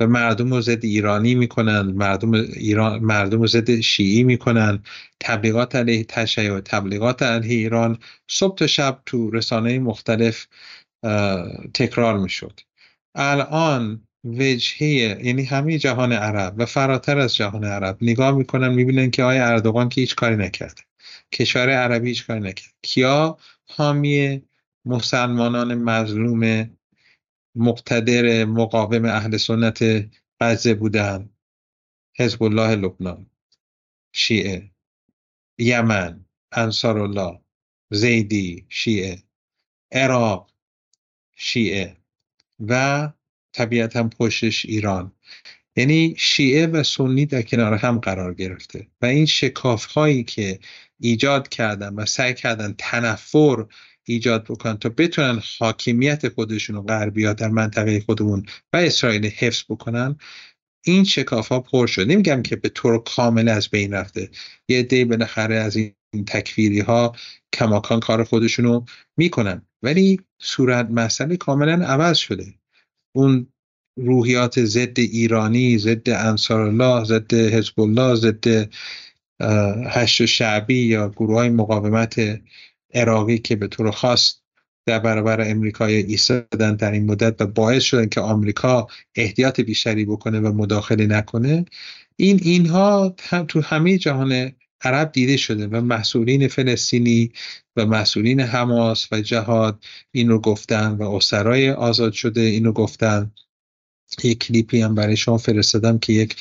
و مردم رو ضد ایرانی می‌کنن مردم ایران مردم ضد شیعی می‌کنن. تبلیغات علیه تشیع و تبلیغات علیه ایران صبح تا شب تو رسانه مختلف تکرار می‌شد. الان وجهه یعنی همه جهان عرب و فراتر از جهان عرب نگاه می‌کنن می‌بینن که آیا اردوغان که هیچ کاری نکرده. کشور عربی هیچ کاری نکرد کیا؟ حامی مسلمانان مظلوم مقتدر مقاوم اهل سنت غزه بودن. حزب الله لبنان شیعه یمن انصار الله زیدی شیعه عراق شیعه و طبیعتا پشتش ایران. یعنی شیعه و سنی در کنار هم قرار گرفته و این شکاف هایی که ایجاد کردن و سعی کردن تنفر ایجاد بکنن تا بتونن حاکمیت خودشون و غربیا در منطقه خودمون و اسرائیل حفظ بکنن این شکاف ها پر شد. نمیگم که به طور کامل از بین رفته. یه عده بالاخره از این تکفیری ها کماکان کار خودشونو می‌کنن. ولی صورت مسئله کاملا عوض شده. اون روحیات ضد ایرانی ضد انصار الله ضد حزب الله ضد هشت شعبی یا گروه های مقاومت عراقی که به طور خاص در برابر امریکای ایستادن در این مدت و باعث شدن که آمریکا احتیاط بیشتری بکنه و مداخله نکنه این اینها تو همه جهان عرب دیده شده و مسئولین فلسطینی و مسئولین حماس و جهاد این رو گفتن و اسرای آزاد شده این رو گفتن. یک کلیپی هم برای شما فرستادم که یک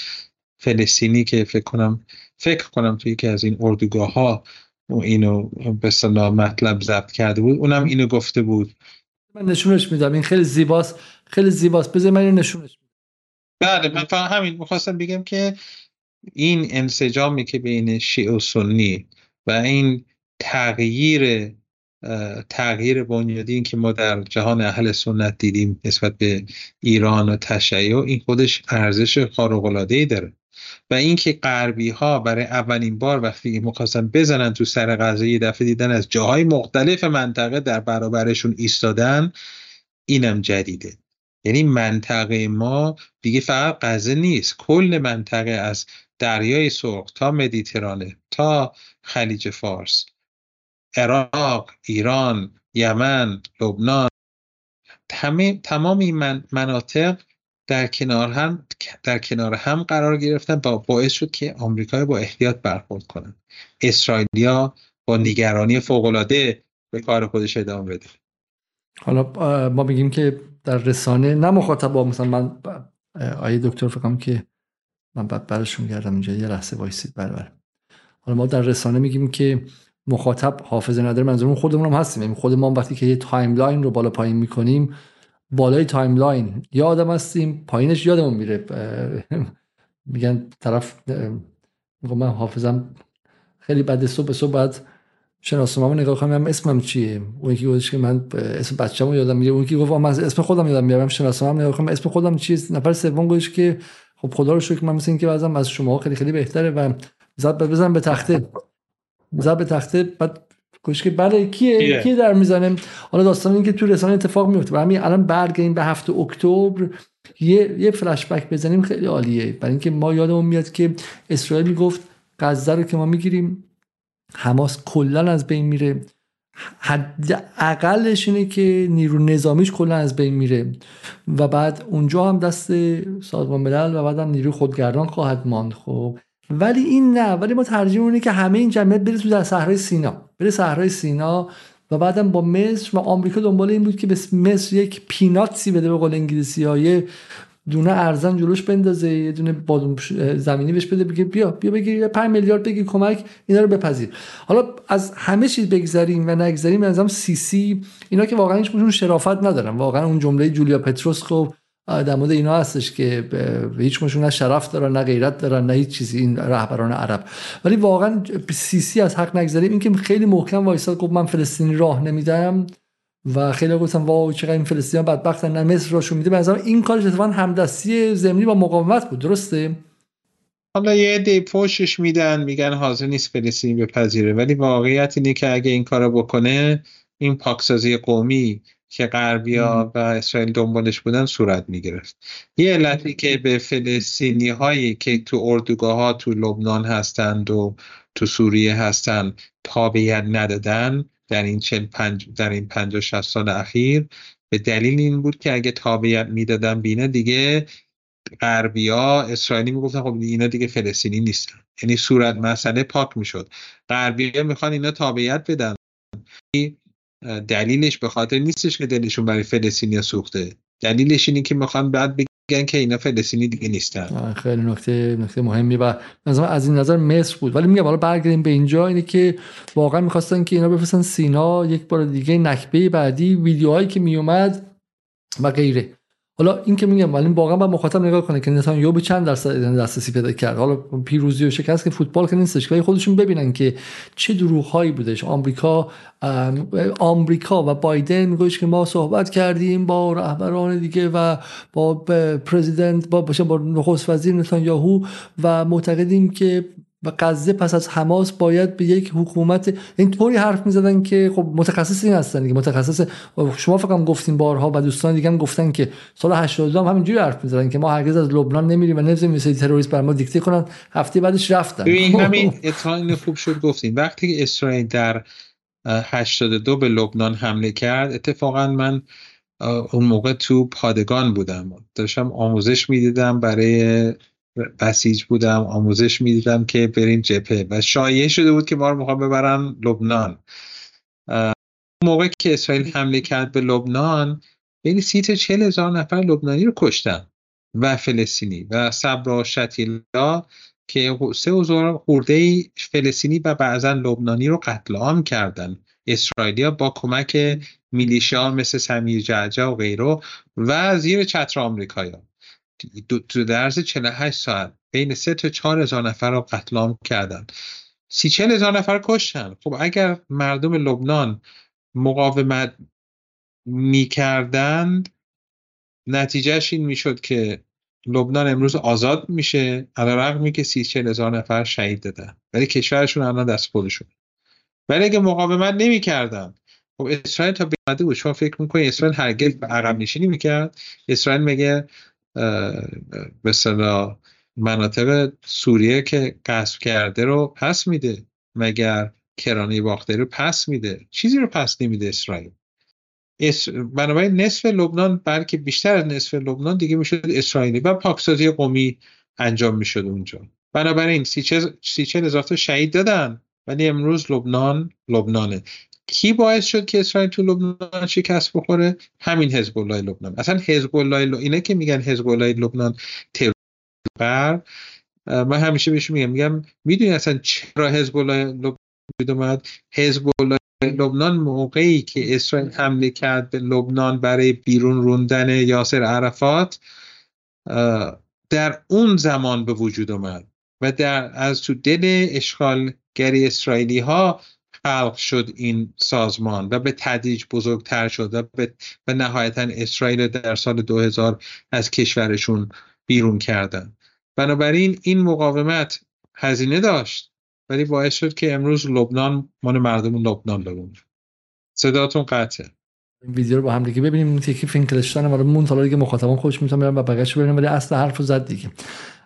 فلسطینی که فکر کنم فکر کنم توی یکی از این اردوگاه ها اینو به صلاح مطلب ضبط کرده بود. اونم اینو گفته بود. من نشونش میدم. این خیلی زیباست. خیلی زیباست. بذار من اینو نشونش بله من فقط همین می‌خواستم بگم که این انسجامی که بین شیعه و سنی و این تغییر تغییر بنیادی که ما در جهان اهل سنت دیدیم نسبت به ایران و تشیع این خودش ارزش خارق العاده داره. و اینکه غربی ها برای اولین بار وقتی می‌خواستن بزنن تو سر غزه یه دفعه دیدن از جاهای مختلف منطقه در برابرشون ایستادن اینم جدیده. یعنی منطقه ما دیگه فقط غزه نیست. کل منطقه از دریای سرخ تا مدیترانه تا خلیج فارس عراق ایران یمن لبنان تمام این مناطق در کنار هم در کنار هم قرار گرفتن با باعث شد که آمریکا با احتیاط برخورد کنن. اسرائیلیا با نگرانی فوق العاده به کار خودش ادامه بده. حالا ما میگیم که در رسانه نه مخاطب با مثلا من آیه دکتر فکرم که من بعد برشون گردم اینجا یه لحظه وایسید بله بله. حالا ما در رسانه میگیم که مخاطب حافظه نداره منظورمون خودمون هم هستیم. یعنی خود ما وقتی که یه timeline رو بالا پایین می‌کنیم بالای timeline. یا آدم هستیم پایینش یادمون میره. میگن طرف من حافظم خیلی بعد صبح صبح بعد شناسنامه نگاه کنم اسمم چیه؟ اون یکی گفتش که من اسم بچه‌مو یادم میاد اون یکی گفت من اسم خودم یادم میارم شناسنامه نگاه کنم اسم خودم چیه نفر سوم گفتش که خب خدا رو شکر من مثل اینکه بعضم از شما خیلی خیلی بهتره و زد بزن به تخته. زد به تخته بعد گوش که بله کیه؟ کی در می‌زنه؟ حالا داستان این که تو رسانه اتفاق میفته. و همین الان برگردیم به هفته اکتبر یه یه فلش بک بزنیم خیلی عالیه. برای اینکه ما یادمون میاد که اسرائیل می‌گفت غزه رو که ما می‌گیریم حماس کلا از بین میره. حداقلش اینه که نیرو نظامیش کلا از بین میره. و بعد اونجا هم دست سازمان ملل و بعد هم نیرو خودگردان خواهد ماند. خب ولی این نه ولی ما ترجیح اونه که همه این جمعیت بره تو در صحرای سینا. بره صحرای سینا و بعدم با مصر و آمریکا دنبال این بود که به مصر یک پیناتسی بده به قول انگلیسی های دونه ارزن جلوش بندازه یه دونه بادوم زمینی بهش بده بگه بیا بیا بگیر 5 میلیارد بگیر کمک اینا رو بپذیر. حالا از همه چیز بگذریم و نگذریم از سی سی اینا که واقعا هیچ شرافت ندارن. واقعا اون جمله جولیا پتروس خب در مورد اینا هستش که هیچ مشون نه شرف دارن نه غیرت دارن نه هیچ چیزی. این رهبران عرب. ولی واقعا سیسی از حق نگذاریم. این که خیلی محکم وایساد گفت من فلسطینی راه نمیدم و خیلی گفتم واو چقدر این فلسطینی بدبختن. نه مصر راشو میده. به این کارش اتفاقا همدستی زمینی با مقاومت بود. درسته؟ حالا یه عده پوشش میدن میگن حاضر نیست فلسطینی بپذیره. ولی واقعیت اینه که اگه این کارو بکنه این پاکسازی قومی که غربیا و اسرائیل دنبالش بودن صورت می‌گرفت. یه علتی که به فلسطینی هایی که تو اردوگاه ها تو لبنان هستند و تو سوریه هستند تابعیت ندادن در این چل پنج در این پنج و شست سال اخیر به دلیل این بود که اگه تابعیت می‌دادن بینه دیگه غربیا اسرائیلی می‌گفتن خب اینا دیگه فلسطینی نیستن. یعنی صورت مسئله پاک می‌شد. غربیا می‌خوان اینا تابعیت بدن. دلیلش به خاطر نیستش که دلشون برای فلسطینیا سوخته. دلیلش اینه که می‌خوان بعد بگن که اینا فلسطینی دیگه نیستن. خیلی نکته نکته مهمی و از این نظر مصر بود. ولی میگم حالا برگردیم به اینجا اینه که واقعا می‌خواستن که اینا بفرستن سینا یک بار دیگه نکبه بعدی ویدیوهایی که میومد و غیره. حالا این که میگم ولی واقعا با مخاطب نگاه کنه که نتانیاهو به چند درصد دسترسی پیدا کرد. حالا پیروزی و شکست که فوتبال که نیستش که خودشون ببینن که چه دروغهایی بودش. آمریکا آمریکا و بایدن میگوش که ما صحبت کردیم با رهبران دیگه و با پرزیدنت با با نخست وزیر نتانیاهو و معتقدیم که و غزه پس از حماس باید به یک حکومت این طوری حرف می‌زدن که خب متخصصی هستن دیگه متخصص شما فقط گفتین بارها و دوستان دیگه هم گفتن که سال 82 هم همینجوری حرف می‌زدن که ما هرگز از لبنان نمیریم و نمی‌ذاریم مثل تروریست بر ما دیکته کنن. هفته بعدش رفتن. این همین اتفاقی خوب شد گفتین. وقتی که اسرائیل در 82 به لبنان حمله کرد اتفاقا من اون موقع تو پادگان بودم. داشتم آموزش می‌دیدم برای بسیج بودم آموزش می‌دیدم که بریم جپه و شایعه شده بود که ما رو می‌خوام ببرن لبنان. موقع که اسرائیل حمله کرد به لبنان بین سی تا چل هزار نفر لبنانی رو کشتن و فلسطینی و صبرا شتیلا که سه هزار خورده فلسطینی و بعضا لبنانی رو قتل عام کردن. اسرائیلیا با کمک میلیشیا مثل سمیر جعجه و غیره و زیر چتر آمریکایا تو درز 48 ساعت بین 3 تا 4 هزار نفر رو قتل عام کردن. سی چل هزار نفر کشتن. خب اگر مردم لبنان مقاومت می‌کردند نتیجهش این می‌شد که لبنان امروز آزاد میشه علیرغمی که سی چل هزار نفر شهید دادن. ولی کشورشون الان دست خودشون ولی اگه مقاومت نمی‌کردن خب اسرائیل تا بیامده بود. شما فکر می‌کنید اسرائیل هرگز به عقب نشینی می‌کرد؟ اسرائیل میگه مثلا مناطق سوریه که قصف کرده رو پس میده مگر کرانه باخته رو پس میده. چیزی رو پس نمیده اسرائیل. بنابراین نصف لبنان بلکه بیشتر از نصف لبنان دیگه می‌شد اسرائیلی و پاکسازی قومی انجام می‌شد اونجا. بنابراین سی چل هزار شهید دادن ولی امروز لبنان لبنانه. کی باعث شد که اسرائیل تو لبنان شکست بخوره؟ همین حزب الله لبنان. اصلا حزب الله ل... اینه که میگن حزب الله لبنان ترور. من همیشه بهشون میگم. میگم می‌دونی اصلا چرا حزب الله لبنان اومد؟ حزب الله لبنان موقعی که اسرائیل حمله کرد به لبنان برای بیرون روندن یاسر عرفات در اون زمان به وجود اومد و در از تو دل اشغالگری اسرائیلی ها خلق شد این سازمان و به تدریج بزرگتر شد و به, به نهایتا اسرائیل در سال 2000 از کشورشون بیرون کردن بنابراین این مقاومت هزینه داشت ولی باعث شد که امروز لبنان مال مردم لبنان بمونه. صداتون قطعه. این ویدیو رو با هم دیگه ببینیم. این تیکی فینکلشتان ولی مون حالا دیگه مخاطبان خودش می‌تونن برن و بقیه‌شو ببینن ولی اصل حرف رو زد دیگه.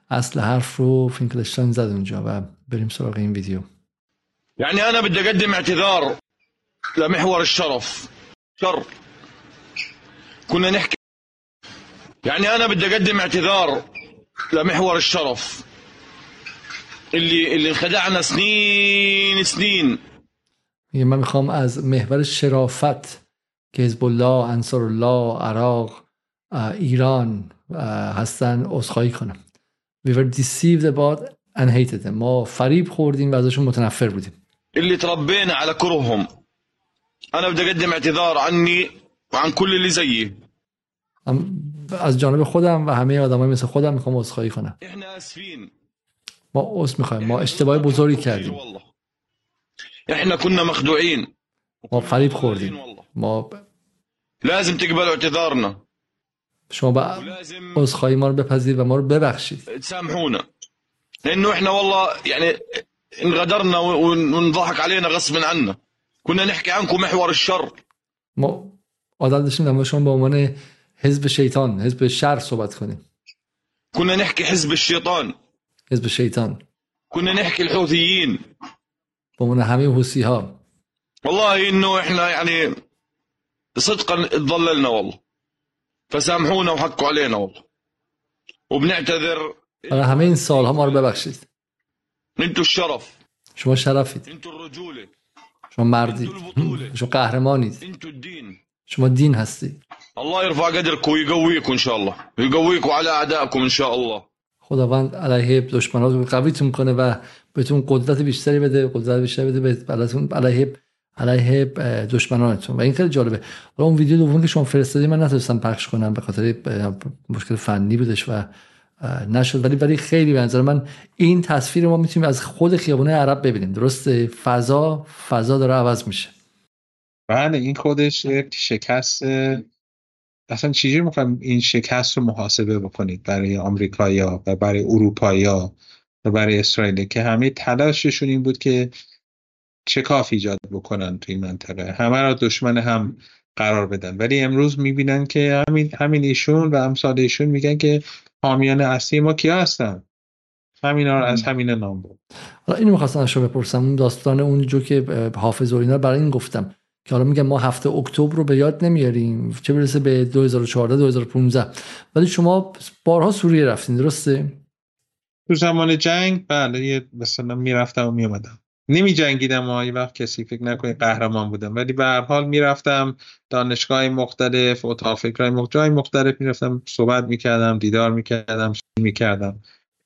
اصل حرف رو فینکلشتان زد اونجا و بریم سراغ این ویدیو. يعني أنا بدي أقدم اعتذار لمحور الشرف. شر. كنا نحكي. يعني أنا بدي أقدم اعتذار لمحور الشرف. اللي اللي انخدعنا سنين سنين. من میخوام از محور شرافت که حزب الله انصار الله عراق ایران هستن عذرخواهی کنم. We were deceived about and hated them. ما فریب خوردیم و ازشون متنفر بودیم. اللي تربينا على كرههم. أنا بدي أقدم اعتذار عني وعن كل اللي زيي. از جانب خودم و همه آدمای مثل خودم میخوام عذرخواهی کنم. إحنا آسفين. ما عذر میخوایم. ما اشتباه بزرگی کردیم. إحنا كنا مخدوعين. ما فریب خوردیم. ما لازم تقبلوا اعتذارنا. شما با عذرخواهی ما رو بپذیرید و ما رو ببخشید. تسامحونا. لأنه إحنا والله يعني انغدرنا ونضحك علينا غصب عنا. كنا نحكي عنكم محور الشر. ما عادت داشتیم در شما به عنوان حزب شیطان حزب شر صحبت کنیم. كنا نحكي حزب الشيطان. حزب شیطان. كنا نحكي الحوثيين. به عنوان همه حوسی ها والله انه إحنا يعني صدقا تضللنا والله. فسامحونا وحكوا علينا والله. وبنعتذر. برای همه این سالها ما رو ببخشید. انتوا الشرف. شما شرفید. انتوا الرجوله شما مردید. شما قهرمانید. شما دین هستید. الله يرفع قدركم ويقويكم ان شاء الله. ويقويكم على اعدائكم ان شاء الله. خداوند علیه دشمناتون قویتون کنه و بهتون قدرت بیشتری بده قدرت بیشتری بده به علیهتون علیه علیه دشمنانتون. و این خیلی جالبه. حالا اون ویدیو دوم که شما فرستادی من نتونستم پخش کنم به خاطر مشکل فنی بودش و نشد. ولی ولی خیلی به نظر من این تصویر ما می‌تونیم از خود خیابونه عرب ببینیم. درسته؟ فضا فضا داره عوض میشه. بله این خودش یک شکست اصلا چجوری می‌خوایم این شکست رو محاسبه بکنید برای آمریکایا و برای اروپایا و برای اسرائیل؟ که همه تلاششون این بود که چکاف ایجاد بکنن توی منطقه. همه را دشمن هم قرار بدن. ولی امروز می‌بینن که همین همین ایشون و امثال ایشون میگن که حامیان اصلی ما کیا هستن؟ همینا رو از همین نام بود. حالا اینو می‌خواستم شما بپرسم اون داستان اون جو که حافظ و اینا برای این گفتم که حالا میگم ما هفته اکتبر رو به یاد نمیاریم چه برسه به 2014 2015 ولی شما بارها سوریه رفتین درسته؟ تو زمان جنگ؟ بله یه مثلا می‌رفتم و میومدم نمی جنگیدم و یه وقت کسی فکر نکنه قهرمان بودم. ولی به هر حال می‌رفتم دانشگاه مختلف اتاق فکرهای مختلف جای مختلف می‌رفتم صحبت می‌کردم دیدار می‌کردم می‌کردم.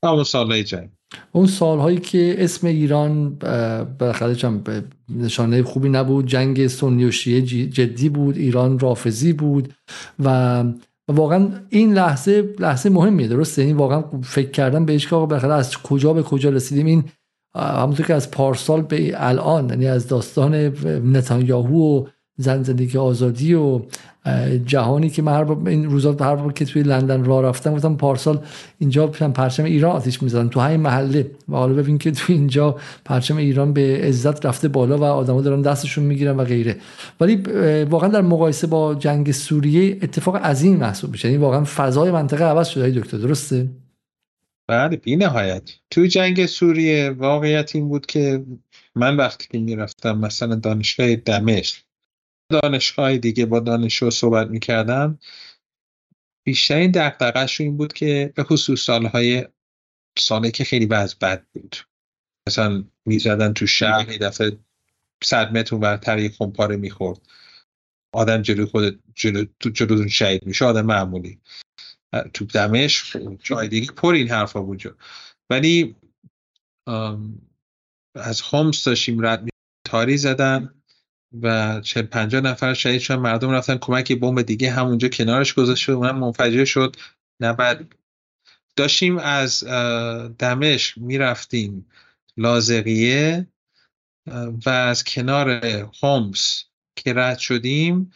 همون سالهای جنگ. اون سالهایی که اسم ایران بالاخره نشانه خوبی نبود. جنگ سنی و شیعه جدی بود ایران رافضی بود. و واقعا این لحظه لحظه مهمیه درسته؟ این واقعا فکر کردم بهش که بالاخره از کجا به کجا رسیدیم. این همونطور که از پارسال به الان یعنی از داستان نتانیاهو و زن زندگی آزادی و جهانی که من این روزا هر بار که توی لندن راه رفتم گفتم پارسال اینجا پرچم ایران آتیش می‌زدن. تو همین محله. و حالا ببین که تو اینجا پرچم ایران به عزت رفته بالا و آدما دارن دستشون می‌گیرن و غیره. ولی واقعا در مقایسه با جنگ سوریه اتفاق عظیم محسوب میشه. یعنی واقعا فضای منطقه عوض شده. دکتر درسته؟ بله بی نهایت. تو جنگ سوریه واقعیت این بود که من وقتی که می‌رفتم مثلا دانشگاه دمشق دانشگاه دیگه با دانشجو صحبت می‌کردم بیشترین دقدقهش این بود که به خصوص سالهای سالی که خیلی وضع بد بود. مثلا می‌زدن تو شهر یه دفعه صد متر ورتر یه خمپاره می‌خورد. آدم جلو خود جلو جلو شهید میشه آدم معمولی. تو دمشق جای دیگه پر این حرفا بود ولی از هومس داشتیم رد تاری زدن و چه پنجاه نفر شهید شدن مردم رفتن کمک بمب دیگه همونجا کنارش گذاشته اونم منفجر شد. نه بعد داشتیم از دمشق می‌رفتیم لازقیه و از کنار هومس که رد شدیم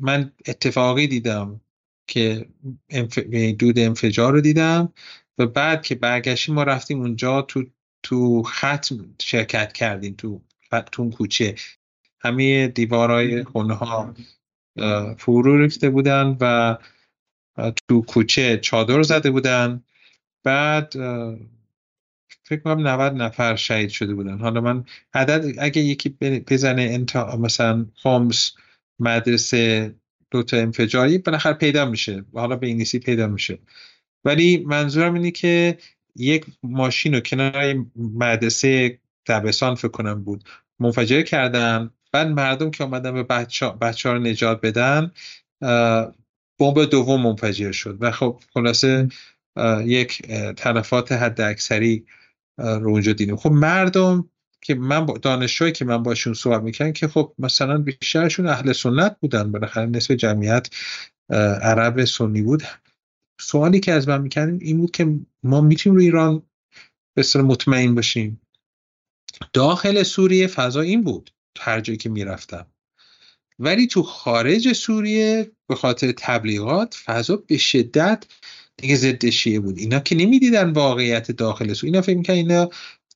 من اتفاقی دیدم. که دود انفجار رو دیدم و بعد که برگشتیم ما رفتیم اونجا تو تو ختم شرکت کردیم تو تو کوچه. همه دیوارای خونه ها فرو ریخته بودن و تو کوچه چادر زده بودن. بعد فکر کنم 90 نفر شهید شده بودن. حالا من عدد اگه یکی بزنه انتا مثلا هومس مدرسه دوتا انفجاری بالاخره پیدا میشه. حالا به انگلیسی پیدا میشه. ولی منظورم اینه که یک ماشین رو کنار مدرسه دبستان فکر کنم بود منفجر کردن. بعد مردم که آمدن به بچه, بچه ها رو نجات بدن بمب دوم منفجر شد. و خب خلاصه یک تلفات حد اکثری رو اونجا دیدیم. خب مردم که من با دانشجویی که من باشون صحبت می‌کنم که خب مثلا بیشترشون اهل سنت بودن بالاخره نصف جمعیت عرب سنی بود. سوالی که از من می‌کنیم این بود که ما می‌تونیم رو ایران به مطمئن باشیم. داخل سوریه فضا این بود هر جایی که می‌رفتم. ولی تو خارج سوریه به خاطر تبلیغات فضا به شدت دیگه ضد شیعه بود. اینا که نمی‌دیدن واقعیت داخل سوریه اینا فکر می‌کنن اینا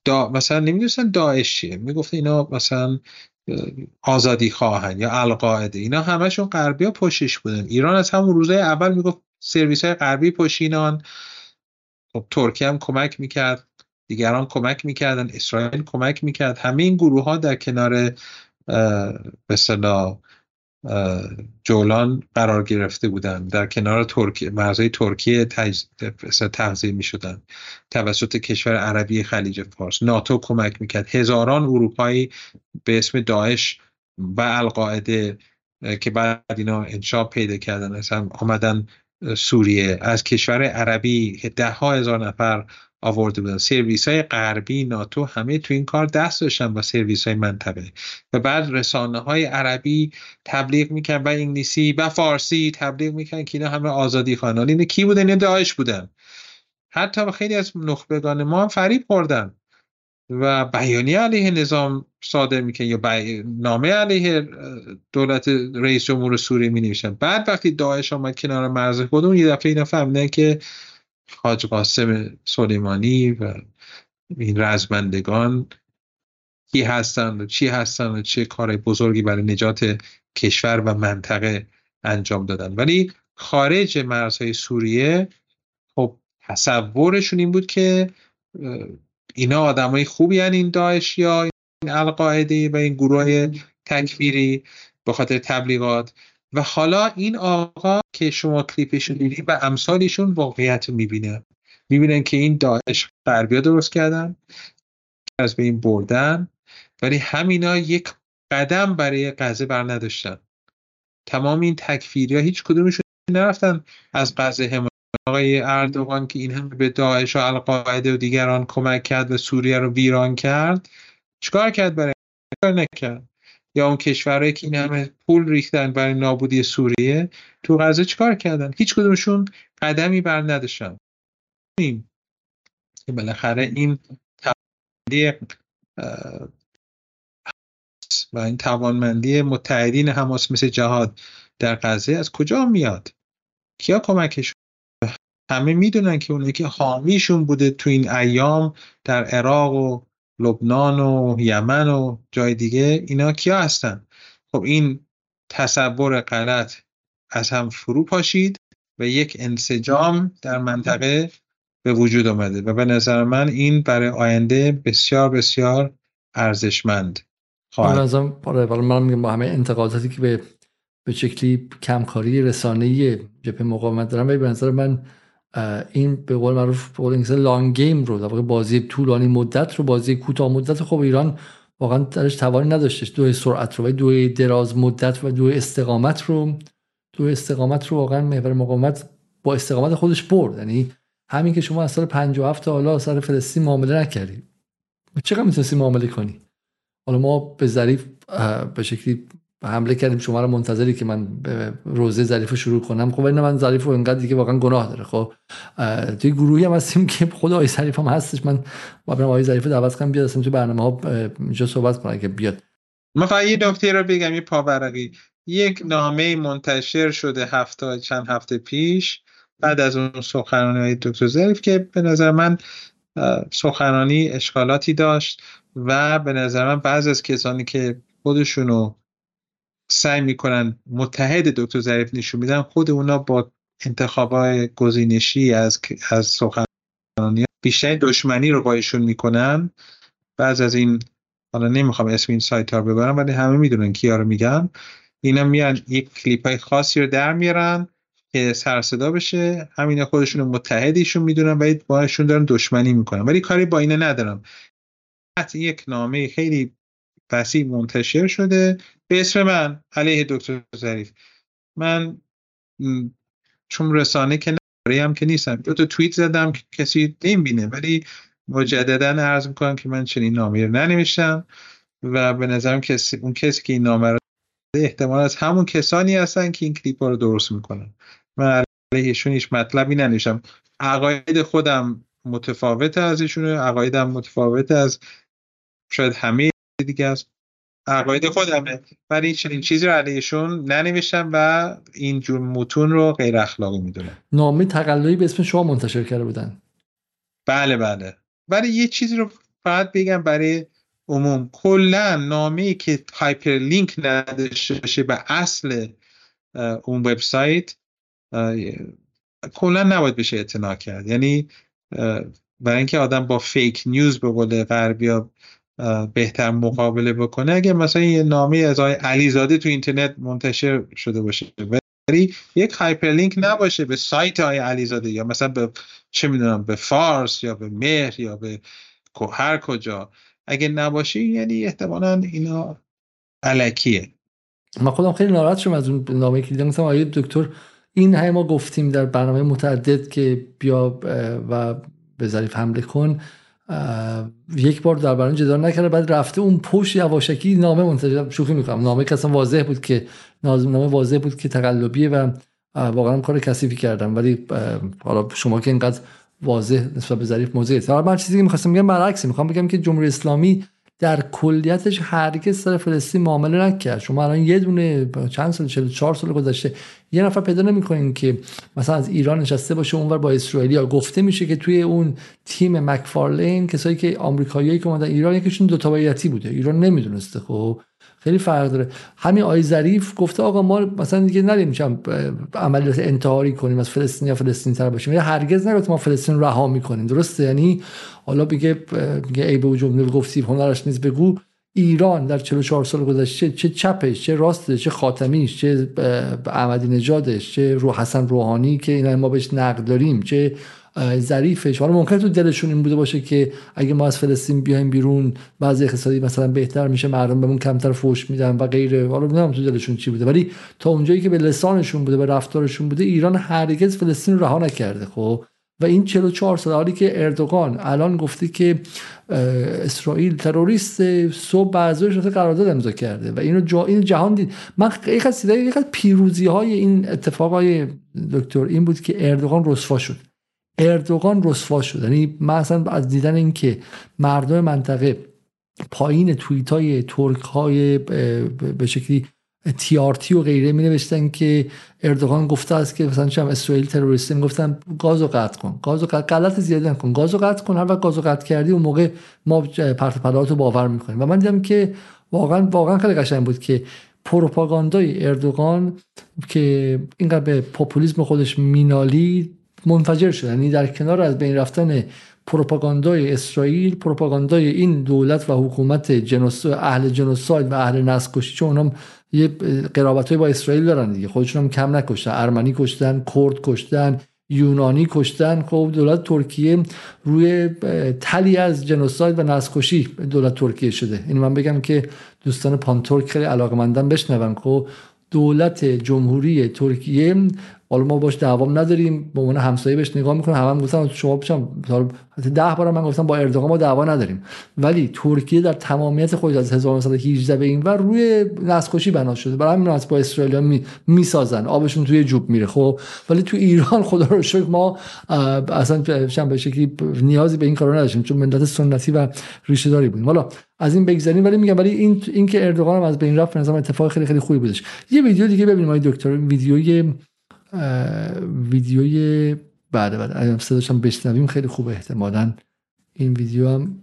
دا مثلا نمی‌دونستن داعش چیه. می‌گفت اینا مثلا آزادی خواهن یا القاعده. اینا همشون غربی ها پشتش بودن. ایران از همون روزهای اول می‌گفت سرویس های غربی پشینان خب ترکیه هم کمک می‌کرد. دیگران کمک می‌کردن. اسرائیل کمک می‌کرد. همه این گروه ها در کنار به جولان قرار گرفته بودند در کنار ترکیه. مرزهای ترکیه تغذیه می شدن توسط کشور عربی خلیج فارس. ناتو کمک می‌کرد. هزاران اروپایی به اسم داعش و القاعده که بعد اینا انشاب پیدا کردن اصلا آمدن سوریه. از کشور عربی ده ها هزار نفر آورده بودن. سرویس های غربی ناتو همه تو این کار دست داشتن با سرویس های منطقه. و بعد رسانه های عربی تبلیغ میکن و انگلیسی و فارسی تبلیغ میکن که اینا همه آزادی خواهن اینه کی بودن؟ اینا داعش بودن. حتی خیلی از نخبگان ما هم فریب خوردن. و بیانیه علیه نظام صادر میکن یا نامه علیه دولت رئیس جمهور سوریه می نوشتن بعد وقتی داعش آمد کنار مرز خودمون یه دفعه اینا فهمیدن که حاج قاسم سلیمانی و این رزمندگان کی هستند و چی هستند و چه کار بزرگی برای نجات کشور و منطقه انجام دادن. ولی خارج مرزهای سوریه خب تصورشون این بود که اینا آدمای خوبی هن این داعش یا این القاعده و این گروه تکفیری به خاطر تبلیغات. و حالا این آقا که شما کلیپشون دیدید و امثالشون واقعیت رو می‌بینن می‌بینن که این داعش غربیا درست کردن از به این بردن ولی همینا یک قدم برای غزه بر نداشتن. تمام این تکفیری ها هیچ کدومشون نرفتن از غزه حمایت. آقای اردوغان که این هم به داعش و القاعده و دیگران کمک کرد و سوریه رو ویران کرد چیکار کرد برای؟ نکرد. یا اون کشورهایی که این همه پول ریختن برای نابودی سوریه تو غزه چیکار کردن؟ هیچ کدومشون قدمی بر نداشتن. که بالاخره این و این توانمندی متحدین حماس مثل جهاد در غزه از کجا میاد؟ کیا کمکشون؟ همه می‌دونن که اونایی که حامیشون بوده تو این ایام در عراق و لبنان و یمن و جای دیگه اینا کیا هستن؟ خب این تصور غلط از هم فرو پاشید و یک انسجام در منطقه به وجود آمده و به نظر من این برای آینده بسیار بسیار ارزشمند خواهد آره من میگم با همه انتقاداتی که به به شکلی کمکاری رسانه‌ای جبهه مقاومت دارم به نظر من این به قول معروف به لانگ گیم رو در واقع بازی طولانی مدت رو بازی کوتاه مدت خب ایران واقعا درش توانی نداشتش. دو سرعت رو و دو دراز مدت و دو استقامت رو. دو استقامت رو واقعا محور مقاومت با استقامت خودش برد. یعنی همین که شما از سال 57 تا حالا سر فلسطین معامله نکردی. چقدر می‌تونستی معامله کنی؟ حالا ما به ظریف به شکلی حمله کردیم شما رو منتظری که من به روزه ظریف شروع کنم. خب این من ظریف رو انقدر دیگه واقعا گناه داره. خب توی گروهی هم هستیم که خود آقای ظریف هم هستش. من با برم آقای ظریف دعوت کنم بیاد تو برنامه ها اینجا صحبت کنم که بیاد. من فقط یه نکته رو بگم یه پاورقی. یک نامه منتشر شده هفته چند هفته پیش بعد از اون سخنرانی های دکتر ظریف که به نظر من سخنرانی اشکالاتی داشت و به نظر من بعض از کسانی که خودشونو سعی می‌کنن متحد دکتر ظریف نشون میدن خود اونا با انتخابای گزینشی از از سخنرانی بیشتر دشمنی رو با ایشون می‌کنن. بعض از این حالا نمی‌خوام اسم این سایت ها ببرم ولی همه می‌دونن کیا رو میگم اینا میان یک کلیپ های خاصی رو در میارن که سر صدا بشه. همینا خودشون متحدیشون می‌دونن و باشون دارن دشمنی می‌کنن. ولی کاری با اینا ندارم. حتی یک نامه خیلی وسیع منتشر شده. به اسم من علیه دکتر ظریف. من چون رسانه که هم که نیستم. دو تا توییت زدم که کسی بینه ولی مجددا عرض می‌کنم که من چنین نامه رو ننوشتم و به نظرم کسی اون کسی که این نامه رو احتمال از همون کسانی هستن که این کلیپ ها رو درست می‌کنن. من علیهشون هیچ مطلبی ننوشتم. عقاید خودم متفاوت از ایشونه عقایدم متفاوت از شاید همه دیگه از عقاید خودمه. ولی چنین چیزی رو علیهشون ننوشتم و این جور متون رو غیر اخلاقی می‌دونم. نامه تقلایی به اسم شما منتشر کرده بودن. بله بله. ولی یه چیزی رو فقط بگم برای عموم. کلا نامه که هایپر لینک نداشته باشه به اصل اون وبسایت کلا نباید بشه اعتنا کرد. یعنی برای اینکه آدم با fake news به قول غربیا بهتر مقابله بکنه. اگه مثلا یه نامه از آقای علیزاده تو اینترنت منتشر شده باشه ولی یک hyperlink نباشه به سایت آقای علیزاده یا مثلا به چه می‌دونم به فارس یا به مهر یا به هر کجا. اگه نباشه یعنی احتمالا اینا الکیه. من خودم خیلی ناراحت شدم از اون نامه که دیدم. مثلا آیه دکتر این همه ما گفتیم در برنامه متعدد که بیا و به ظریف حمله کن. یک بار در برنامه جدال نکرده بعد رفته اون پشت یواشکی نامه منتشر شوخی می‌کنم. نامه که اصلا واضح بود که نامه واضح بود که تقلبیه و واقعا کار کثیفی کردم. ولی حالا شما که اینقدر واضح نسبت به ظریف موضوعی حالا من چیزی که می‌خواستم بگم برعکس می‌خوام بگم که جمهوری اسلامی در کلیتش هرگز سر فلسطین معامله نکرد. شما الان یه دونه چند سال 44 سال گذشته یه نفر پیدا نمی‌کنین که مثلا از ایران نشسته باشه اونور با اسرائیلیا گفته میشه که توی اون تیم مکفارلین کسایی که آمریکاییایی که اومدن ایران یکیشون دو تابعیتی بوده. ایران نمی‌دونسته خب؟ خیلی فرق داره. همین آی ظریف گفته آقا ما مثلا دیگه نریم چم عملیات انتحاری کنیم از فلسطین یا فلسطین تر باشیم. یا هرگز نگفت ما فلسطین رها می‌کنیم. درسته؟ یعنی حالا بگه میگه ای به جمله گفتی هنرش نیز بگو ایران در 44 سال گذشته چه چپش چه راستش چه خاتمیش چه احمدی نژادش چه رو حسن روحانی که اینا ما بهش نقد داریم چه ظریفش. حالا ممکن تو دلشون این بوده باشه که اگه ما از فلسطین بیایم بیرون بعضی اقتصادی مثلا بهتر میشه مردم بهمون کمتر فوش میدن و غیره. حالا نمی‌دونم تو دلشون چی بوده. ولی تا اونجایی که به لسانشون بوده به رفتارشون بوده ایران هرگز فلسطین رها نکرده خب؟ و این 44 سال حالی که اردوغان الان گفته که اسرائیل تروریست صبح بعضی شده قرارداد امضا کرده و اینو جا این جهان دید. من یک از پیروزی های این اتفاقای دکتر این بود که اردوغان رسوا شد. اردوغان رسوا شد. یعنی من اصلا از دیدن اینکه مردم منطقه پایین توییت های ترک های به شکلی تیارتی و غیره می نوشتن که اردوغان گفته است که مثلا چم اسرائیل تروریستی می گفتن گازو قطع کن گازو قطع غلط زیاد نکن گازو قطع کن هر وقت گازو قطع کردی اون موقع ما پرت پلات باور می‌کنیم. و من دیدم که واقعا واقعا خیلی قشنگ بود که پروپاگاندای اردوغان که اینقدر به پاپولیسم خودش مینالی منفجر شد یعنی در کنار از بین رفتن پروپاگاندای اسرائیل پروپاگاندای این دولت و حکومت جنوس اهل جنوساید و اهل نسل چون اونم یه قرابت با اسرائیل دارن دیگه. خودشون هم کم نکشتن. ارمنی کشتن کرد کشتن یونانی کشتن. خب دولت ترکیه روی تلی از جنوساید و نسل دولت ترکیه شده. این من بگم که دوستان پانتورک خیلی علاقمندن بشنون. خب دولت جمهوری ترکیه حالا ما باش دوام نداریم به عنوان همسایه بهش نگاه می‌کنم همه هم گفتم شما بشم ده بار من گفتم با اردوغان ما دعوا نداریم. ولی ترکیه در تمامیت خودش از 1918 به این و روی نسخوشی بنا شده. برای همین با اسرائیل می می‌سازن. آبشون توی جوب میره خب؟ ولی تو ایران [LAUGHS] خدا رو شکر ما اصلا به شکلی نیازی به این کارو نداشتیم چون ملت سنتی و ریشه داری بودیم حالا از این بگذریم ولی میگم ولی این این که اردوغان از بین رفت نظام اتفاق خیلی خیلی خوبی بودش. یه ویدیو دیگه ببینیم دکتر. ویدیوی ویدیوی بعد بعد اگه صداشم بشنویم خیلی خوبه. احتمالا این ویدیو هم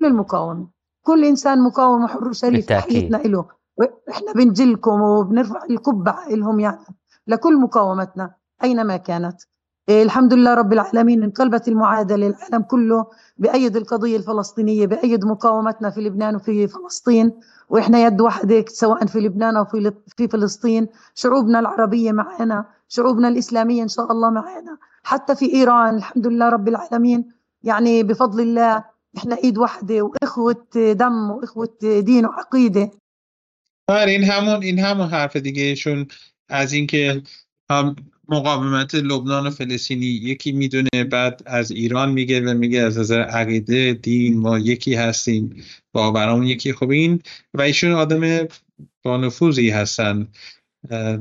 للمقاومة كل إنسان مقاوم وحر شريف. تحيتنا له وإحنا بنجلكم وبنرفع القبعة لهم يعني لكل مقاومتنا أينما كانت. الحمد لله رب العالمين. انقلبت المعادلة العالم كله بأيد القضية الفلسطينية بأيد مقاومتنا في لبنان وفي فلسطين. وإحنا يد واحدة سواء في لبنان أو في في فلسطين شعوبنا العربية معنا شعوبنا الإسلامية إن شاء الله معنا حتى في إيران الحمد لله رب العالمين. يعني بفضل الله إحنا إيد واحدة وإخوة دم وإخوة دين وعقيدة. آره این همون این همون حرف دیگه شون از اینکه مقاومت لبنان و فلسطینی. یکی می‌دونه بعد از ایران میگه و میگه از نظر عقیده دین ما یکی هستیم باورمون یکی. خب این و ایشون آدم با نفوذی هستن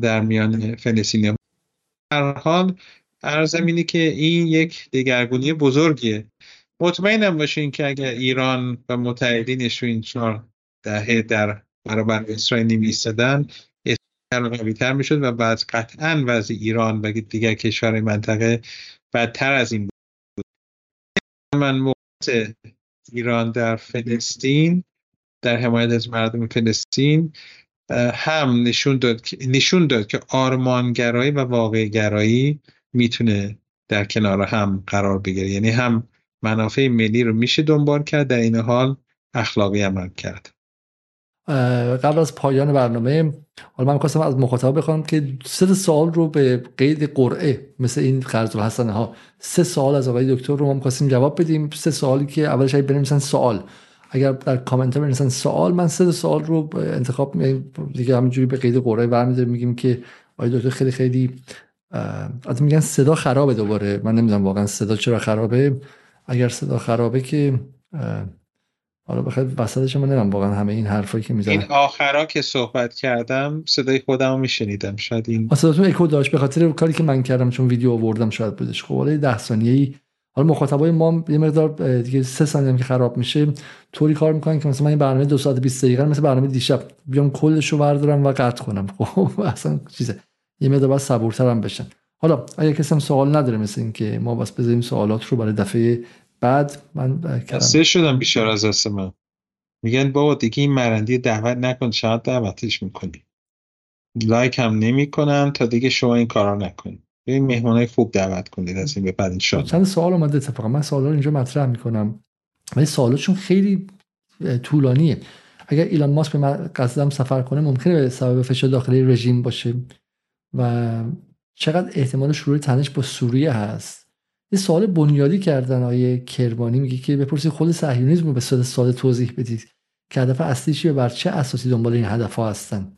در میان فلسطینی. هر حال ارزم اینه که این یک دگرگونی بزرگیه. مطمئنم باشین که اگر ایران و متحدینش این چهار دهه در برابر اسرائیل نمیستدن قوی تر می‌شد و بعد قطعا وضع ایران و دیگر کشور منطقه بدتر از این بود. من موقع ایران در فلسطین در حمایت از مردم فلسطین هم نشون داد نشون داد که آرمانگرایی و واقعگرایی می‌تونه در کنار هم قرار بگیره. یعنی هم منافع ملی رو میشه دنبال کرد در این حال اخلاقی عمل کرد. قبل از پایان برنامه حالا من خواستم از مخاطب بخوام که سه سوال رو به قید قرعه مثل این قرض الحسنه ها سه سوال از آقای دکتر رو ما خواستیم جواب بدیم. سه سوالی که اولش اگه بنویسن سوال. اگر در کامنت ها بنویسن سوال من سه سوال رو انتخاب دیگه همینجوری به قید قرعه برمی‌داریم میگیم که آقای دکتر خیلی خیلی از میگن صدا خرابه دوباره. من نمی‌دونم واقعا صدا چرا خرابه. اگر صدا خرابه که حالا بخاطر وسطش من نمی‌دونم واقعا همه این حرفایی که می‌زنن. این آخرا که صحبت کردم صدای خودم رو میشنیدم. شاید این صداتون اکو داشت. به خاطر کاری که من کردم چون ویدیو آوردم شاید بودش. خب حالا 10 ثانیه ای حالا مخاطبای ما یه مقدار دیگه 3 ثانیه که خراب میشه طوری کار می‌کنن که مثلا من این برنامه 2 ساعت 20 دقیقه مثل برنامه دیشب بیام کلش رو بردارم و قطع کنم. [LAUGHS] خب اصلا چیزه. یه مقدار باید صبورترم بشن. حالا اگه کسی هم سوال نداره مثل اینکه ما بس بذاریم سوالات رو برای دفعه بعد من کردم شدم بیشتر از دست من. میگن بابا دیگه این مرندی دعوت نکن شاید دعوتش می‌کنی. لایک هم نمی‌کنم تا دیگه شما این کارا نکنید این مهمونای خوب دعوت کنید از این به بعد ان چند سوال اومده اتفاقا. من سوالا رو اینجا مطرح می‌کنم. ولی سوالاتشون خیلی طولانیه. اگر ایلان ماسک به من قصدم سفر کنه ممکنه به سبب فشار داخلی رژیم باشه و چقدر احتمال شروع تنش با سوریه هست؟ یه سوال بنیادی کردن آیه کرمانی میگه که بپرسید خود صهیونیسم رو به صورت ساده توضیح بدید که هدف اصلی چیه بر چه اساسی دنبال این هدف ها هستن.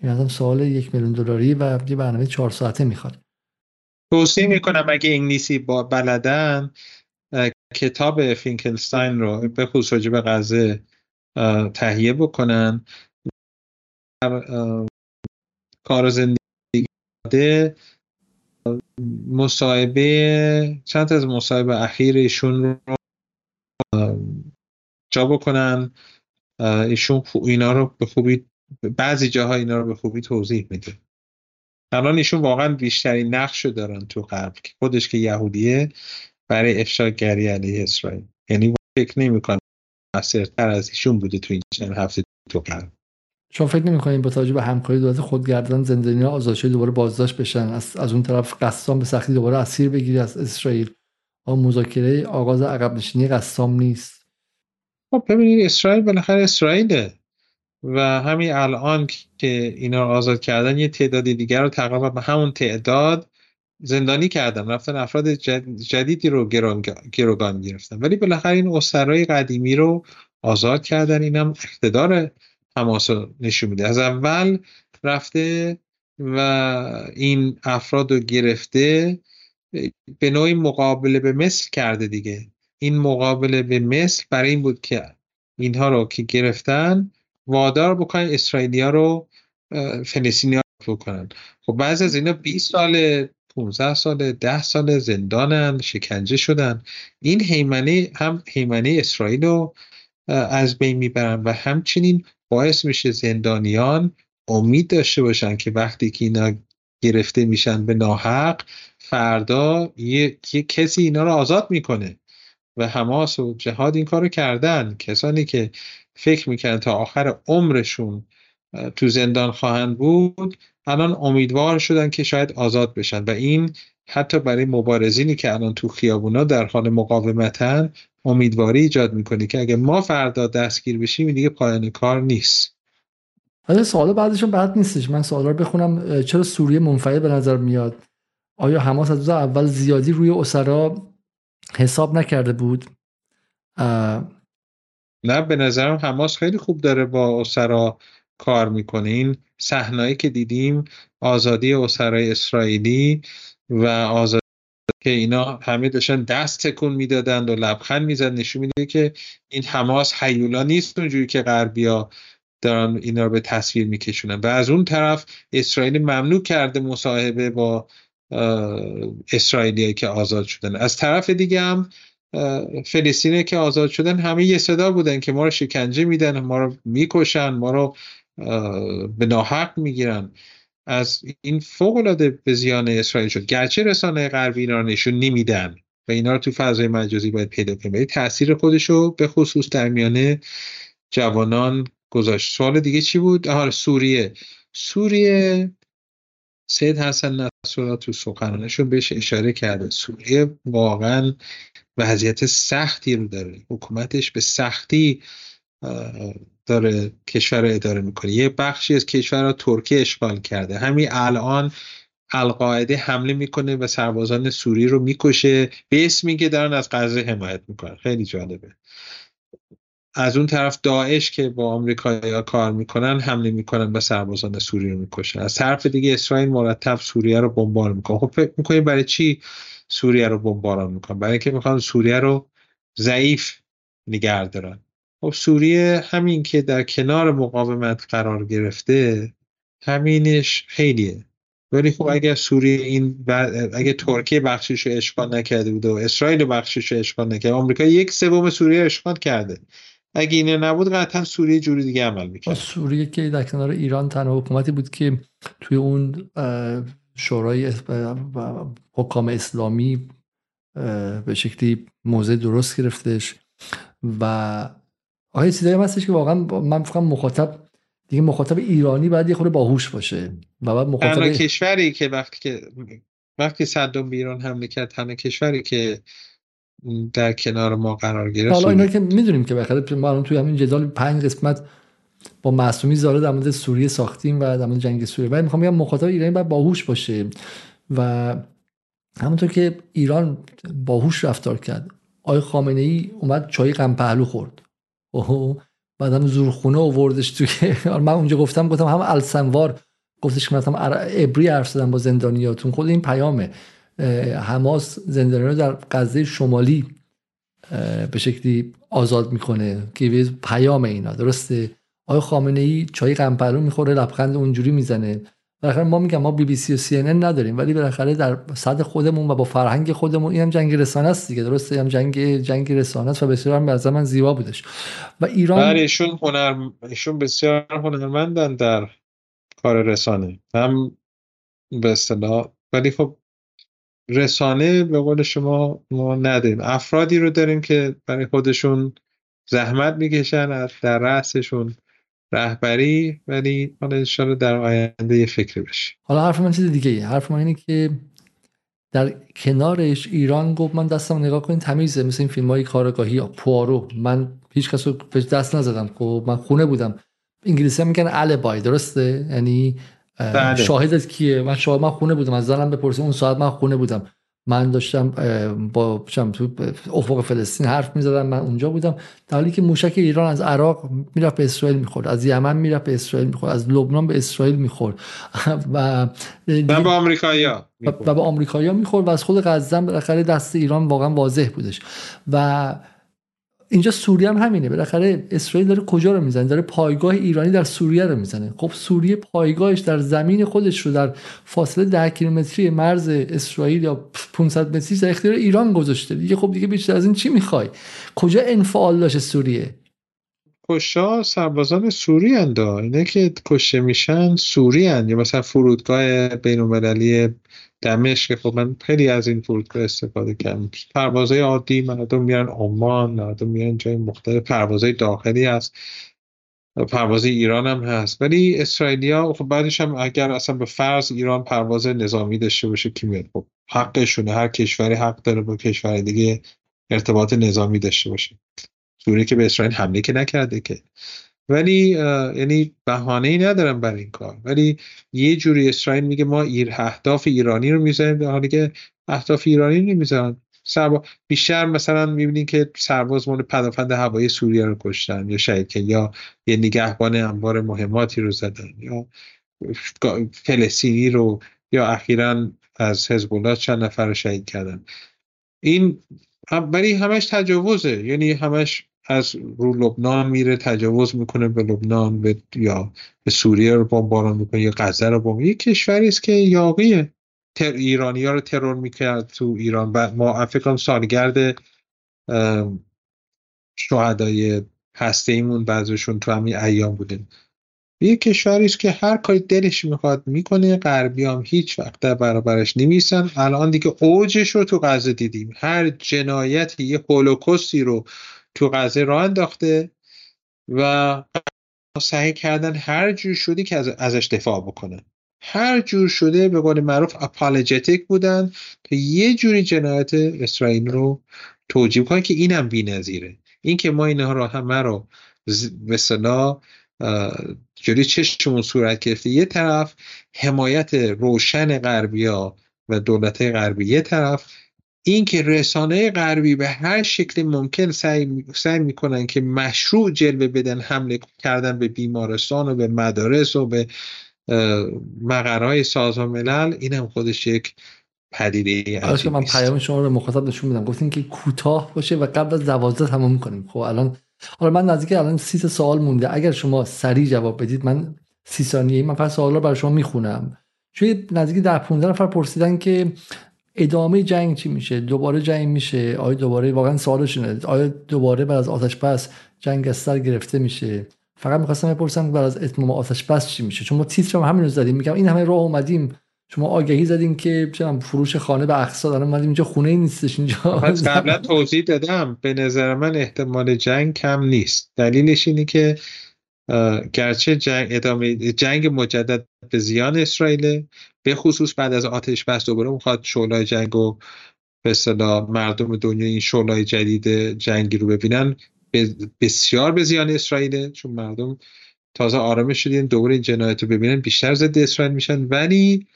این هم سوال یک میلیون دلاری و یه برنامه چهار ساعته می‌خواد. توصیه می‌کنم اگه انگلیسی با بلدن کتاب فینکلستاین رو به خصوص راجع به غزه تهیه بکنن. کار زندگی مصاحبه چند از مصاحبه اخیر ایشون رو جا بکنن. ایشون اینا رو به خوبی بعضی جاها اینا رو به خوبی توضیح میده. الان ایشون واقعا بیشترین نقش رو دارن تو غرب که خودش که یهودیه برای افشاگری علیه اسرائیل. یعنی فکر نمی‌کنم موثرتر از ایشون بوده تو این چند هفته تو غرب. شما فکر نمی‌کنید با توجه به همکاری دولت خودگردان زندانیان آزاد شده دوباره بازداشت بشن؟ از, از اون طرف قسام به سختی دوباره اسیر بگیری از اسرائیل. و مذاکره آغاز عقب نشینی قسام نیست. خب ببینید اسرائیل بالاخره اسرائیله و همین الان که اینا رو آزاد کردن یه تعدادی دیگر رو تقریبا به همون تعداد زندانی کردن. رفتن افراد جدیدی رو گروگان گرفتن. ولی بالاخره این اسرای قدیمی رو آزاد کردن. اینم اقتدار حماس رو نشون میده. از اول رفته و این افراد رو گرفته به نوعی مقابله به مثل کرده دیگه. این مقابله به مثل برای این بود که اینها رو که گرفتن وادار بکنن اسرائیلیا رو فلسطینیا رو کنن. خب بعضی از اینا 20 سال 15 سال 10 سال زندانن شکنجه شدن. این حیمنه هم حیمنه اسرائیل رو از بین می‌برن و همچنین باعث میشه زندانیان امید داشته باشن که وقتی که اینا گرفته میشن به ناحق فردا یه, یه کسی اینا رو آزاد می‌کنه. و حماس و جهاد این کارو کردن. کسانی که فکر می‌کنن تا آخر عمرشون تو زندان خواهند بود الان امیدوار شدن که شاید آزاد بشن. و این حتی برای مبارزینی که الان تو خیابونا در حال مقاومتن امیدواری ایجاد می‌کنه که اگه ما فردا دستگیر بشیم دیگه پایان کار نیست. حالا سوال بعدشون بعد نیستش. من سوالا رو بخونم. چرا سوریه منفعل به نظر میاد؟ آیا حماس از اول زیادی روی اسرا حساب نکرده بود؟ نه به نظرم حماس خیلی خوب داره با اسرا کار می‌کنه. این صحنه‌ای که دیدیم آزادی اسرای اسرائیلی و آزادی که اینا همه داشتن دست تکون می‌دادند و لبخند می‌زد. نشون میده که این حماس حیولا نیست اونجوری که غربیا دارن اینا رو به تصویر میکشونن. و از اون طرف اسرائیل ممنوع کرده مصاحبه با اسرائیلی که آزاد شدن. از طرف دیگه هم فلسطینی که آزاد شدن همه یه صدا بودن که ما رو شکنجه میدن ما رو می‌کشن ما رو به ناحق می‌گیرن. از این فوق العاده به زیان اسرائیل شد. گرچه رسانه غربی اینا رو نشون نمیدن و اینا رو تو فضای مجازی باید پیدا کنیم ولی تاثیر خودش رو به خصوص در میانه جوانان گذاشت. سوال دیگه چی بود؟ آها سوریه. سوریه سید حسن نصرالله تو سخنانشون بهش اشاره کرده. سوریه واقعا وضعیت سختی رو داره. حکومتش به سختی داره کشور رو اداره می‌کنه. یه بخشی از کشور رو ترکیه اشغال کرده. همین الان القاعده حمله می‌کنه و سربازان سوری رو می‌کشه. به اسمی که دارن از غزه حمایت می‌کنن. خیلی جالبه. از اون طرف داعش که با آمریکایی‌ها کار می‌کنن حمله می‌کنن و سربازان سوری رو می‌کشن. از طرف دیگه اسرائیل مرتب سوریه رو بمبار می‌کنه. خب فکر می‌کنید برای چی سوریه رو بمباران می‌کنن؟ برای اینکه می‌خوان سوریه رو ضعیف نگه دارن خب سوریه همین که در کنار مقاومت قرار گرفته همینش خیلیه. ولی خب اگر سوریه این اگه ترکیه بخشش رو اشغال نکرده بود و اسرائیل بخشش رو اشغال نکرده آمریکا یک سوم سوریه اشغال کرده. اگه اینه نبود قطعا سوریه جوری دیگه عمل می‌کرد. سوریه که در کنار ایران تنها حکومتی بود که توی اون شورای حکام اسلامی به شکلی موضع درست گرفتش و آیا چیزایی هم هستش که واقعا من فکرم مخاطب دیگه مخاطب ایرانی باید یه خورده باهوش باشه. و بعد مخاطب کشوری که وقتی که وقتی صدام به ایران حمله کرد تنها کشوری که در کنار ما قرار گرفت حالا اینا که می‌دونیم که بخاطر ما الان توی همین جدال پنج قسمت با معصومی زاره در مورد سوریه ساختیم و در مورد جنگ سوریه. ولی می‌خوام بگم مخاطب ایرانی باید باهوش باشه و همونطور که ایران باهوش رفتار کرد. آقای خامنه ای اومد چای غم پهلو خورد. بعدم زورخونه آوردش توی من اونجا گفتم گفتم هم السنوار. گفتش که مثلا ابری حرف با زندانیاتون. خود این پیامه. حماس زندانیان در غزه شمالی به شکلی آزاد می‌کنه که پیام اینا. درسته؟ آقای خامنه ای چای قمپلو می‌خوره لبخند اونجوری می‌زنه؟ بالاخره ما میگم ما بی بی سی و سی ان نداریم ولی بالاخره در صد خودمون و با فرهنگ خودمون این هم جنگ رسانه است دیگه. درسته هم جنگ جنگ رسانه است و بسیار هم از من زیبا بودش. و ایران بله ایشون هنر ایشون بسیار هنرمندن در کار رسانه. هم به اصطلاح ولی خب رسانه به قول شما ما نداریم. افرادی رو داریم که برای خودشون زحمت می‌کشن در رأسشون رهبری ولی حالا انشالله در آینده یه فکر بشه. حالا حرف من چیز دیگه حرف من اینه که در کنارش ایران گفت من دستم نگاه کنین تمیزه. مثل این فیلم های کارگاهی پوارو. من هیچ کس رو دست نزدم. خب من خونه بودم. انگلیسی هم میگن البای درسته؟ یعنی بله. شاهدت کیه؟ من شاهد من خونه بودم. از زنم بپرسیم اون ساعت من خونه بودم. من داشتم با تو افق فلسطین حرف می‌زدم من اونجا بودم. در حالی که موشک ایران از عراق می‌رفت به اسرائیل می‌خورد از یمن می‌رفت به اسرائیل می‌خورد از لبنان به اسرائیل می‌خورد. [LAUGHS] و و به آمریکایی‌ها و به آمریکایی‌ها می‌خورد و از خود غزه بالاخره دست ایران واقعا واضح بودش. و اینجا سوریه هم همینه. بالاخره اسرائیل داره کجا رو می‌زنه؟ داره پایگاه ایرانی در سوریه رو می‌زنه. خب سوریه پایگاهش در زمین خودش رو در فاصله ده کیلومتری مرز اسرائیل یا 500 متری در اختیار ایران گذاشته. دیگه خب دیگه بیشتر از این چی می‌خوای؟ کجا انفعال داشته سوریه؟ کشا سربازان سوری اندا اینه که کشته میشن سوری یا مثلا فرودگاه بین المللی دمشق. خب من خیلی از این فرودگاه استفاده کردم. پروازهای عادی مردم میرن عمان مردم میرن جای مختلف. پروازهای داخلی هست. پرواز ایران هم هست. ولی اسرائیلیا خب بعدش هم اگر اصلا به فرض ایران پرواز نظامی داشته باشه کی میاد؟ خب حقشونه. هر کشوری حق داره با کشور دیگه ارتباط نظامی داشته باشه. سوریه که به اسرائیل حمله که نکرده که. ولی یعنی بهانه ای ندارم برای این کار. ولی یه جوری اسرائیل میگه ما ایر اهداف ایرانی رو می‌زنیم در حالی که اهداف ایرانی نمی‌زنن سربا... بیشتر مثلا می‌بینین که سرباز مورد پدافند هوایی سوریه رو کشتن یا شهید یا یه نگهبان انبار مهماتی رو زدن یا فلسطینی رو یا اخیرا از حزب الله چند نفر رو شهید کردن. این ولی همش تجاوزه. یعنی همش از رو لبنان میره تجاوز می‌کنه به لبنان به یا به سوریه رو بمباران می‌کنه یا غزه رو بمباران یه کشوری است که یاقیه. تر ایرانی ها رو ترور می‌کرد تو ایران. و ما فکر سالگرد شهدای هسته ایمون بعضشون تو همین ایام بودیم یه کشوری است که هر کاری دلش می‌خواد می‌کنه غربی هم هیچ وقت در برابرش نمیسن الان دیگه اوجش رو تو غزه دیدیم. هر جنایتی یه هولوکوستی رو تو غزه راه انداخته و سعی کردن هر جور شدی که از ازش دفاع بکنن. هر جور شده به قول معروف اپالوژتیک بودن که یه جوری جنایت اسرائیل رو توجیه کنن که اینم بی‌نظیره. این که ما اینها رو همه رو به جلوی چشمون صورت گرفته یه طرف حمایت روشن غربیا و دولت غربی یه طرف این که رسانه غربی به هر شکل ممکن سعی, سعی می‌کنن که مشروع جلوه بدن حمله کردن به بیمارستان و به مدارس و به مقرهای سازمان ملل این هم خودش یک پدیده آره من پیام شما رو مخاطب نشون میدم. گفتین که کوتاه باشه و قبل از دوازده تمام می‌کنیم خب الان حالا من نزدیک الان سی سوال مونده. اگر شما سریع جواب بدید من سی ثانیه من فقط سوالا برای شما می‌خونم. چون نزدیک در 15 نفر پرسیدن که ادامه جنگ چی میشه؟ دوباره جنگ میشه؟ آیا دوباره واقعا سوالش اینه. آیا دوباره بعد از آتش بس جنگ از سر گرفته میشه؟ فقط می‌خواستم بپرسم بعد از اتمام آتش بس چی میشه؟ چون ما تیتر همین رو زدیم. میگم این همه راه اومدیم. شما آگهی زدین که فروش خانه به اقصا دارم من اینجا خونه ای نیستش اینجا. قبلا توضیح دادم. به نظر من احتمال جنگ کم نیست. دلیلش اینه که گرچه جنگ ادامه جنگ مجدد به زیان اسرائیل به خصوص بعد از آتش بس دوباره می‌خواد شعلای جنگ و به اصطلاح مردم دنیا این شعلای جدید جنگی رو ببینن بسیار به زیان اسرائیل چون مردم تازه آرامش شدین دوباره این جنایت رو ببینن بیشتر ضد اسرائیل میشن. ولی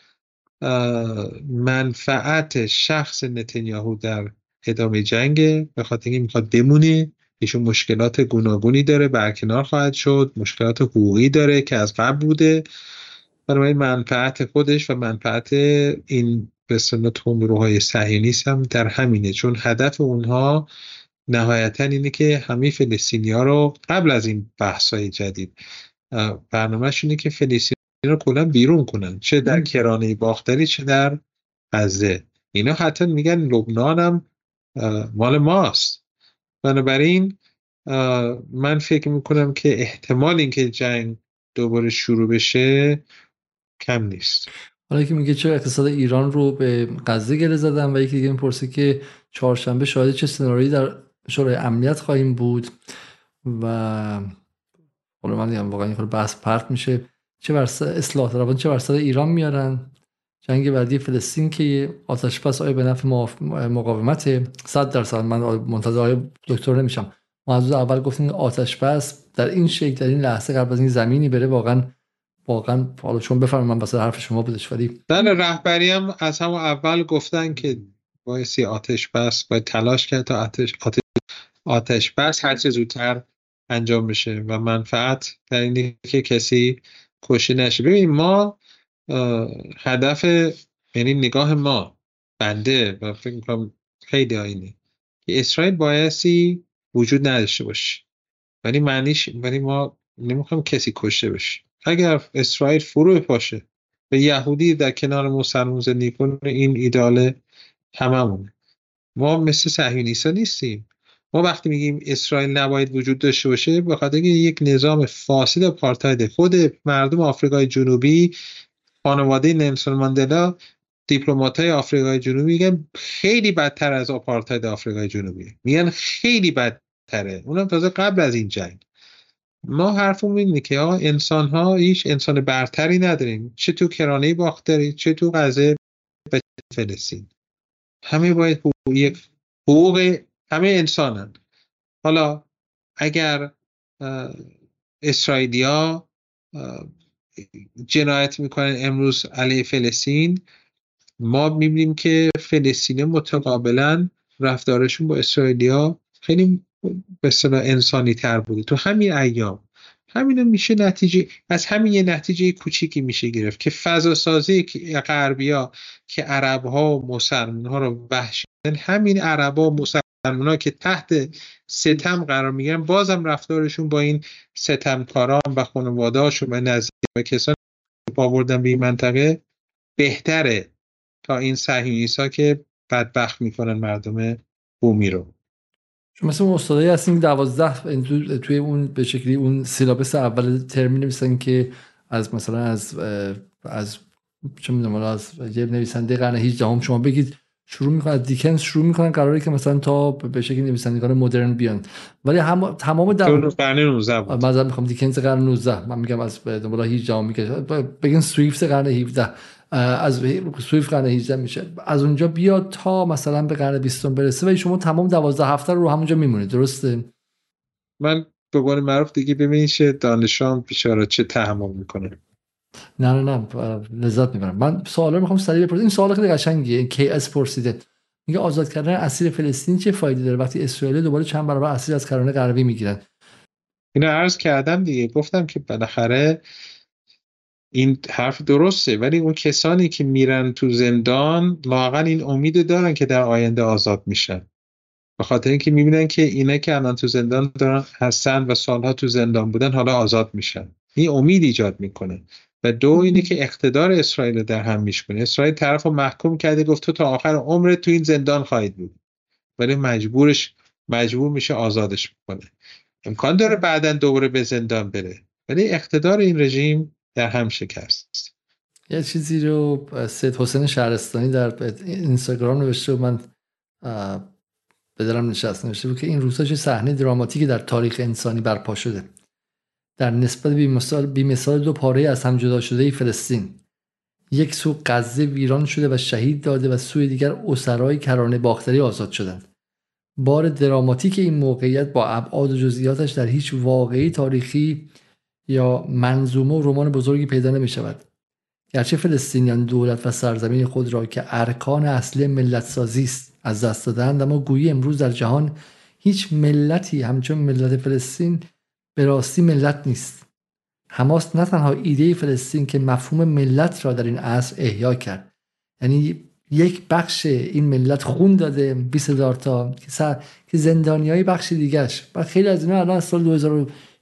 منفعت شخص نتانیاهو در ادامه جنگ به خاطر اینکه می‌خواد بمونه. ایشون مشکلات گوناگونی داره برکنار خواهد شد مشکلات حقوقی داره که از قبل بوده. بنابراین منفعت خودش و منفعت این به سنت روحای صهیونیست هم در همینه. چون هدف اونها نهایتا اینه که همه فلسطینی ها رو قبل از این بحث های جدید برنامهش اینه که فلسطین رو کلا بیرون کنن. چه در کرانه باختری چه در غزه. اینا حتی میگن لبنان هم مال ماست. بنابراین من فکر می‌کنم که احتمال اینکه جنگ دوباره شروع بشه کم نیست. حالا که میگه چرا اقتصاد ایران رو به غزه گله زدن و یکی دیگه می‌پرسه که چهارشنبه شاهد چه سناریویی در شورای امنیت خواهیم بود و حالا من دیگم واقعا این بحث پرت میشه. چه بر اصلاح طلبان چه بر ایران میارن؟ جنگ بعدی فلسطین که آتش پس آیا به نفع مقاومت 100 درصد؟ من منتظر دکتر نمیشم. ما از اول گفتیم آتش پس در این شکل در این لحظه قبل از این زمینی بره واقعا واقعا حالا چون بفرمایید من واسه حرف شما بودش ولی در رهبری هم از همون اول گفتن که بایستی آتش بس باید تلاش کرد تا آتش آتش, آتش بس هر چه زودتر انجام بشه. و منفعت در اینه که کسی کشته نشه. ببین ما هدف یعنی نگاه ما بنده و فکر می‌کنم خیلی آینه که اسرائیل بایستی وجود نداشته باشه. ولی معنیش ولی ما نمی‌خوایم کسی کشته بشه. اگر اسرائیل فرو پاشه به یهودی در کنار مسلمان زندگی این ایدال هممونه ما مثل صهیونیستا نیستیم. ما وقتی میگیم اسرائیل نباید وجود داشته باشه به خاطر یک نظام فاسد آپارتاید خود مردم آفریقای جنوبی خانواده نلسون ماندلا های آفریقای جنوبی میگن خیلی بدتر از آپارتاید آفریقای جنوبی میگن خیلی بدتره. اونم تازه قبل از این جنگ. ما حرفمون اینه که آقا انسان ها هیچ انسان برتری نداریم. چه تو کرانه باختری چه تو غزه و فلسطین. همه باید حقوق, همه انسانن. حالا اگر اسرائیلیا جنایت می‌کنن امروز علیه فلسطین ما می‌بینیم که فلسطین متقابلا رفتارشون با اسرائیلیا خیلی به انسانی تر بوده. تو همین ایام همین میشه نتیجه از همین یه نتیجه کوچیکی میشه گرفت که فضا سازی غربیا که عرب ها و مسلمان ها رو وحشی همین عرب ها و مسلمان ها که تحت ستم قرار می‌گیرن بازم رفتارشون با این ستمکاران و خانوادهاشون و نزدیک و کسانی که آوردن به این منطقه بهتره تا این صهیونیست ها که بدبخت می‌کنن مردم بومی رو. مثل اون استادایی هستیم دوازده توی اون به شکلی اون سیلابس اول ترمی نویسن که از مثلا از از چه می‌دونم از یه نویسنده قرن 18 هم شما بگید شروع می‌کنن دیکنز شروع می‌کنن قراره که مثلا تا به شکل نویسندگان مدرن بیان. ولی هم تمام در قرن 19 بود. مثلا می‌خوام دیکنز قرن 19 من میگم از دنبال 18 میگه بگین سویفت قرن 17 از سویفت قرن 18 میشه. از اونجا بیاد تا مثلا به قرن 20 برسه و شما تمام 12 هفته رو, رو همونجا میمونید. درسته؟ من به قول معروف دیگه ببینید دانشام بیچاره چه تحمل می‌کنه. نه نه نه لذت می‌برم. من سوالا می‌خوام سریع بپرسم. این سوال خیلی قشنگیه. کی اس پرسیده. میگه آزاد کردن اسیر فلسطین چه فایده داره وقتی اسرائیل دوباره چند برابر اسیر از کرانه غربی می‌گیرن؟ اینو عرض کردم دیگه. گفتم که بالاخره این حرف درسته ولی اون کسانی که میرن تو زندان لاقل این امید دارن که در آینده آزاد میشن. به خاطر اینکه می‌بینن که اینا که الان تو زندان دارن هستن و سالها تو زندان بودن حالا آزاد میشن. این امید ایجاد می‌کنه. و دو اینه که اقتدار اسرائیل در هم میشکنه. اسرائیل طرف رو محکوم کرده گفت تو تا آخر عمر تو این زندان خواهید بود. ولی مجبورش مجبور میشه آزادش می‌کنه امکان داره بعدا دوباره به زندان بره. ولی اقتدار این رژیم در هم شکست. یه چیزی رو سید حسین شهرستانی در اینستاگرام نوشته و من به دلم نشست نوشته بود که این روزها چه صحنه دراماتیکی در تاریخ انسانی برپا شده. در نسبت بیمثال, بیمثال دو پاره از هم جدا شده فلسطین. یک سو غزه ویران شده و شهید داده و سوی دیگر اسرای کرانه باختری آزاد شدند. بار دراماتیک این موقعیت با ابعاد و جزئیاتش در هیچ واقعی تاریخی یا منظومه و رمان بزرگی پیدا نمی شود گرچه فلسطینیان دولت و سرزمین خود را که ارکان اصلی ملت سازی است از دست دادند اما گویی امروز در جهان هیچ ملتی همچون ملت فلسطین به راستی ملت نیست. حماس نه تنها ایده فلسطین که مفهوم ملت را در این عصر احیا کرد یعنی یک بخش این ملت خون داده 20 هزار تا که زندانیای بخش دیگهش. و خیلی از اینا الان سال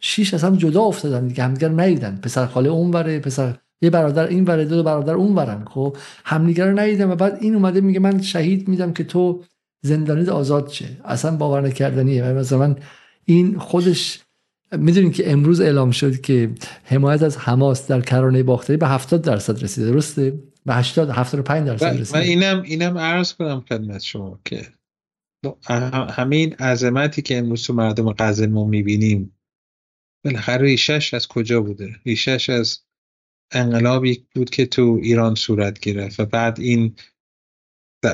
2006 اصلا جدا افتادن دیگه. همدیگر ندیدن. پسر خاله اون وره پسر یه برادر این وره دو برادر اون ورن. خب همدیگر رو ندیدن و بعد این اومده میگه من شهید میدم که تو زندانی آزاد شه. اصلا باور نکردنیه. مثلا من این خودش می‌دونین که امروز اعلام شد که حمایت از حماس در کرانه باختری به 70 درصد رسیده. درسته؟ به 80 75 درصد رسیده. و اینم اینم عرض کنم خدمت شما که همین عظمتی که امروز تو مردم غزه ما می‌بینیم بالاخره ریشش از کجا بوده؟ ریشش از انقلابی بود که تو ایران صورت گرفت و بعد این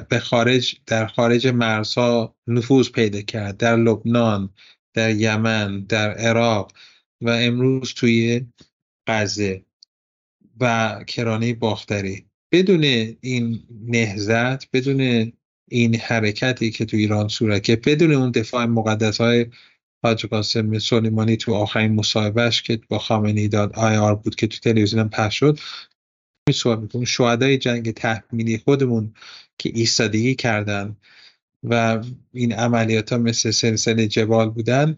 به خارج در خارج مرزها نفوذ پیدا کرد. در لبنان در یمن در عراق و امروز توی غزه و کرانه باختری. بدون این نهزت بدون این حرکتی که تو ایران صورت که بدون اون دفاع مقدس های حاج قاسم سلیمانی تو آخرین مصاحبهش که با خامنه‌ای داد آی آر بود که تو تلویزیون هم پخش شد سوال می‌کنم شهدای جنگ تحمیلی خودمون که ایستادگی کردن و این عملیات ها مثل سلسله جبال بودن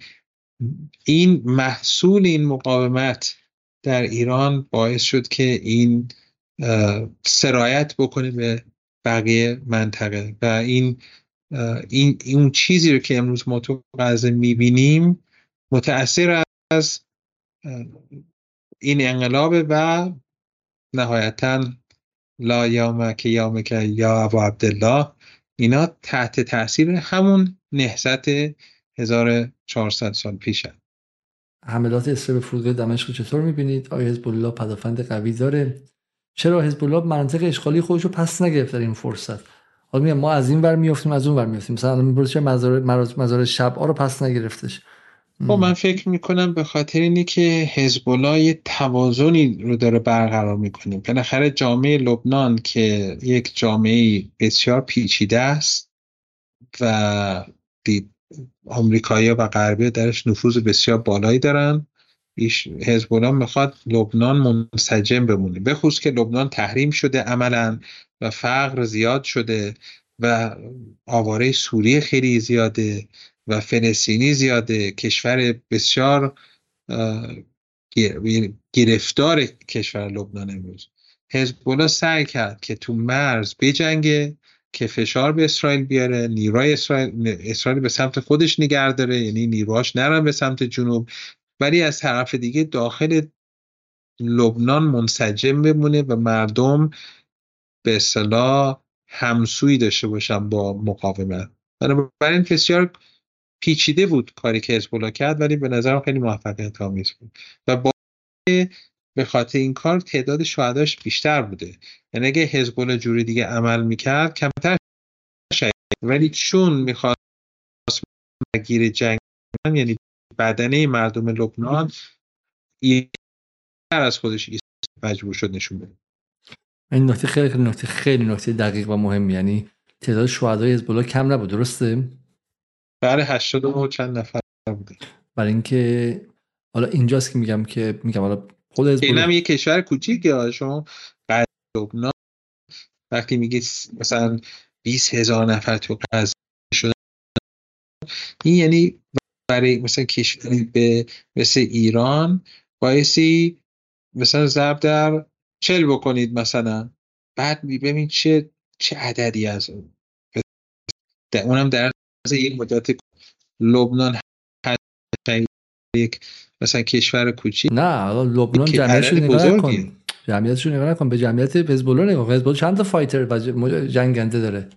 این محصول این مقاومت در ایران باعث شد که این سرایت بکنه به بقیه منطقه و این این اون چیزی رو که امروز ما تو غزه می‌بینیم متاثر از این انقلاب و نهایتا لا یوم که یا ابو عبدالله اینا تحت تاثیر همون نهزت 1400 سال پیشن. حملات اسرائیل به فرودگاه دمشق چطور می‌بینید؟ آیا حزب الله پدافند قوی داره. چرا حزب الله منطق اشغالی خودش رو پس نگرفت در این فرصت؟ حالا ما از این ور میافتیم از اون ور میافتیم. مثلا می‌پرسه چه مزار شب رو پس نگرفتش. با من فکر می‌کنم به خاطر اینه که حزب یه توازنی رو داره برقرار می‌کنه. بالاخره جامعه لبنان که یک جامعه بسیار پیچیده است و آمریکایی و غربی درش نفوذ بسیار بالایی دارن. حزب الله می‌خواد لبنان منسجم بمونه. بخصوص که لبنان تحریم شده عملا. و فقر زیاد شده و آواره سوریه خیلی زیاده و فلسطینی زیاده. کشور بسیار گرفتار کشور لبنان امروز. حزب سعی کرد که تو مرز بجنگه که فشار به اسرائیل بیاره نیروی اسرائیل, اسرائیل به سمت خودش نگه داره یعنی نیروهاش نرن به سمت جنوب. ولی از طرف دیگه داخل لبنان منسجم بمونه و مردم به اصطلاح همسویی داشته باشن با مقاومت. بنابراین بسیار پیچیده بود کاری که حزب کرد ولی به نظرم خیلی موفقیت آمیز بود. و با به خاطر این کار تعداد شهداش بیشتر بوده. یعنی اگه حزب جوری دیگه عمل می‌کرد کمتر شاید ولی چون می‌خواست گیر جنگ یعنی بدنه مردم لبنان از خودش مجبور شد نشون بده. این نکته خیلی نکته خیلی نکته دقیق و مهم یعنی تعداد شهدای حزب کم نبود درسته؟ برای 89 چند نفر بوده برای اینکه حالا اینجاست که میگم که میگم حالا خود حزب اینم یه کشور کوچیکه شما لبنان وقتی میگی مثلا 20 هزار نفر تو غزه شدن این یعنی برای مثلا کشوری به مثل ایران بایستی مثلا ضرب در چل بکنید مثلا. بعد ببین چه چه عددی از اون. اونم در یک مدت لبنان یک مثلا کشور کوچیک. نه لبنان جمعیتش نگاه نکن جمعیتش نگاه نکن. به جمعیت حزب الله نگاه حزب چند تا فایتر و جنگنده داره؟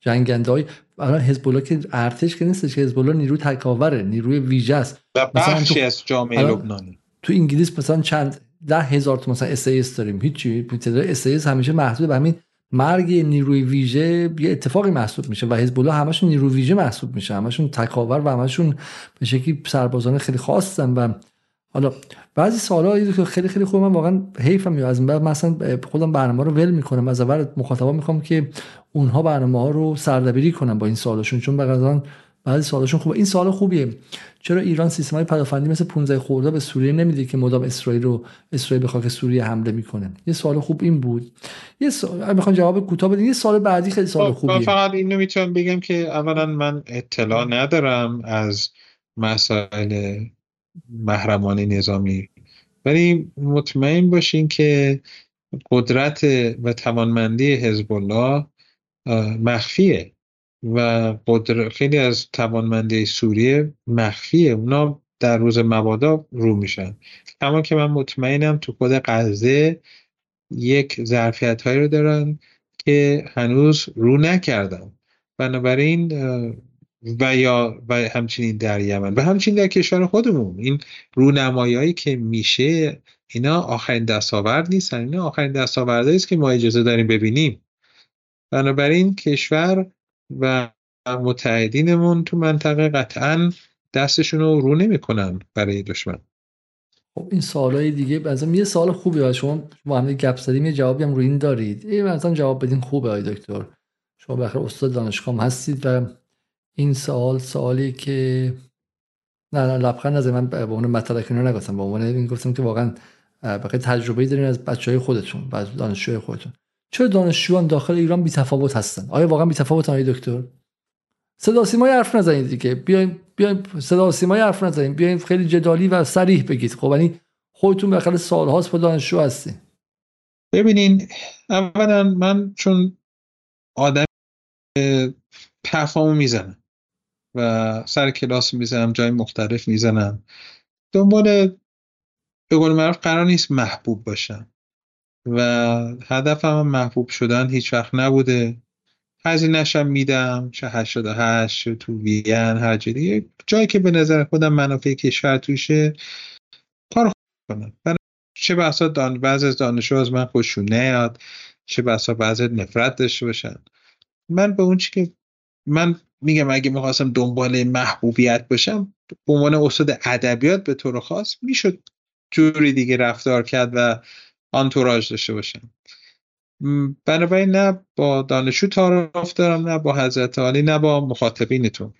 جنگنده های الان حزب که ارتش که نیستش که حزب نیروی تکاوره نیروی ویژه است. و بخشی از جامعه لبنانی. تو انگلیس مثلا چند ده هزار تا مثلا اس داریم. هیچی؟ تعداد اس همیشه محدود به همین مرگ نیروی ویژه یه اتفاقی محسوب میشه و حزب الله همشون نیروی ویژه محسوب میشه. همشون تکاور و همشون به شکلی سربازان خیلی خاصن و حالا بعضی سوالا که خیلی خیلی خوب من واقعا حیفم میاد. از بعد مثلا خودم برنامه رو ول می‌کنم. از اول مخاطبا می‌خوام که اونها برنامه ها رو سردبیری کنم با این سوالشون. چون به بعضی سوالشون خوبه. این سوال خوبیه. چرا ایران سیستم های پدافندی مثل 15 خورده به سوریه نمیده که مدام اسرائیل رو اسرائیل به خاک سوریه حمله می‌کنه؟ یه سوال خوب این بود. یه سوال می‌خوام جواب کوتاه بدین. یه سوال بعدی خیلی سوال خوبیه. من فقط اینو می‌تونم بگم که اولا من اطلاع ندارم از مسائل محرمانه نظامی. ولی مطمئن باشین که قدرت و توانمندی حزب الله مخفیه. و قدر خیلی از توانمندی سوریه مخفیه اونا در روز مبادا رو میشن. اما که من مطمئنم تو خود غزه یک ظرفیت هایی رو دارن که هنوز رو نکردن. بنابراین و یا و همچنین در یمن. و همچنین در کشور خودمون. این رونمایی که میشه اینا آخرین دستاورد نیستن. اینا آخرین دستاوردهایی است که ما اجازه داریم ببینیم. بنابراین کشور و متحدینمون تو منطقه قطعا دستشون رو رو نمی‌کنن برای دشمن. خب این سوالای دیگه مثلا یه سوال خوبی ها شما. با هم گپ زدیم یه جوابی هم روی این دارید. این مثلا جواب بدین خوبه های دکتر. شما بخیر استاد دانشگاه هستید و این سوال سوالی که نه نه لبخند نزد من به عنوان مطلق کنار نگفتم. به عنوان این گفتم که واقعا بقیه تجربه دارین از بچه های خودتون و دانشجوی خودتون. چرا دانشجویان داخل ایران بی تفاوت هستن؟ آیا واقعا بی تفاوت آقای دکتر؟ صدا سیمای حرف نزنید دیگه. بیاین بیاین صدا سیمای حرف نزنید. بیاین خیلی جدالی و صریح بگید. خب یعنی خودتون به سالهاست با دانشجو هستی ببینین اولا من چون آدم پرفامو می‌زنم و سر کلاس می‌زنم جای مختلف می‌زنم دنبال به قول معروف قرار نیست محبوب باشم. و هدفم محبوب شدن هیچ وقت نبوده. هزینهشم میدم چه 88 تو وین هر جایی جایی که به نظر خودم منافع کشور توشه کار کنم چه بحثا دان... بعض از دانشجو از من خوششون نیاد چه بحثا بعض نفرت داشته باشن. من به اون چی که من میگم اگه می‌خواستم دنبال محبوبیت باشم به عنوان استاد ادبیات به طور خاص می‌شد جوری دیگه رفتار کرد و آنتوراژ داشته باشم. بنابراین نه با دانشجو تعارف دارم نه با حضرت عالی نه با مخاطبینتون.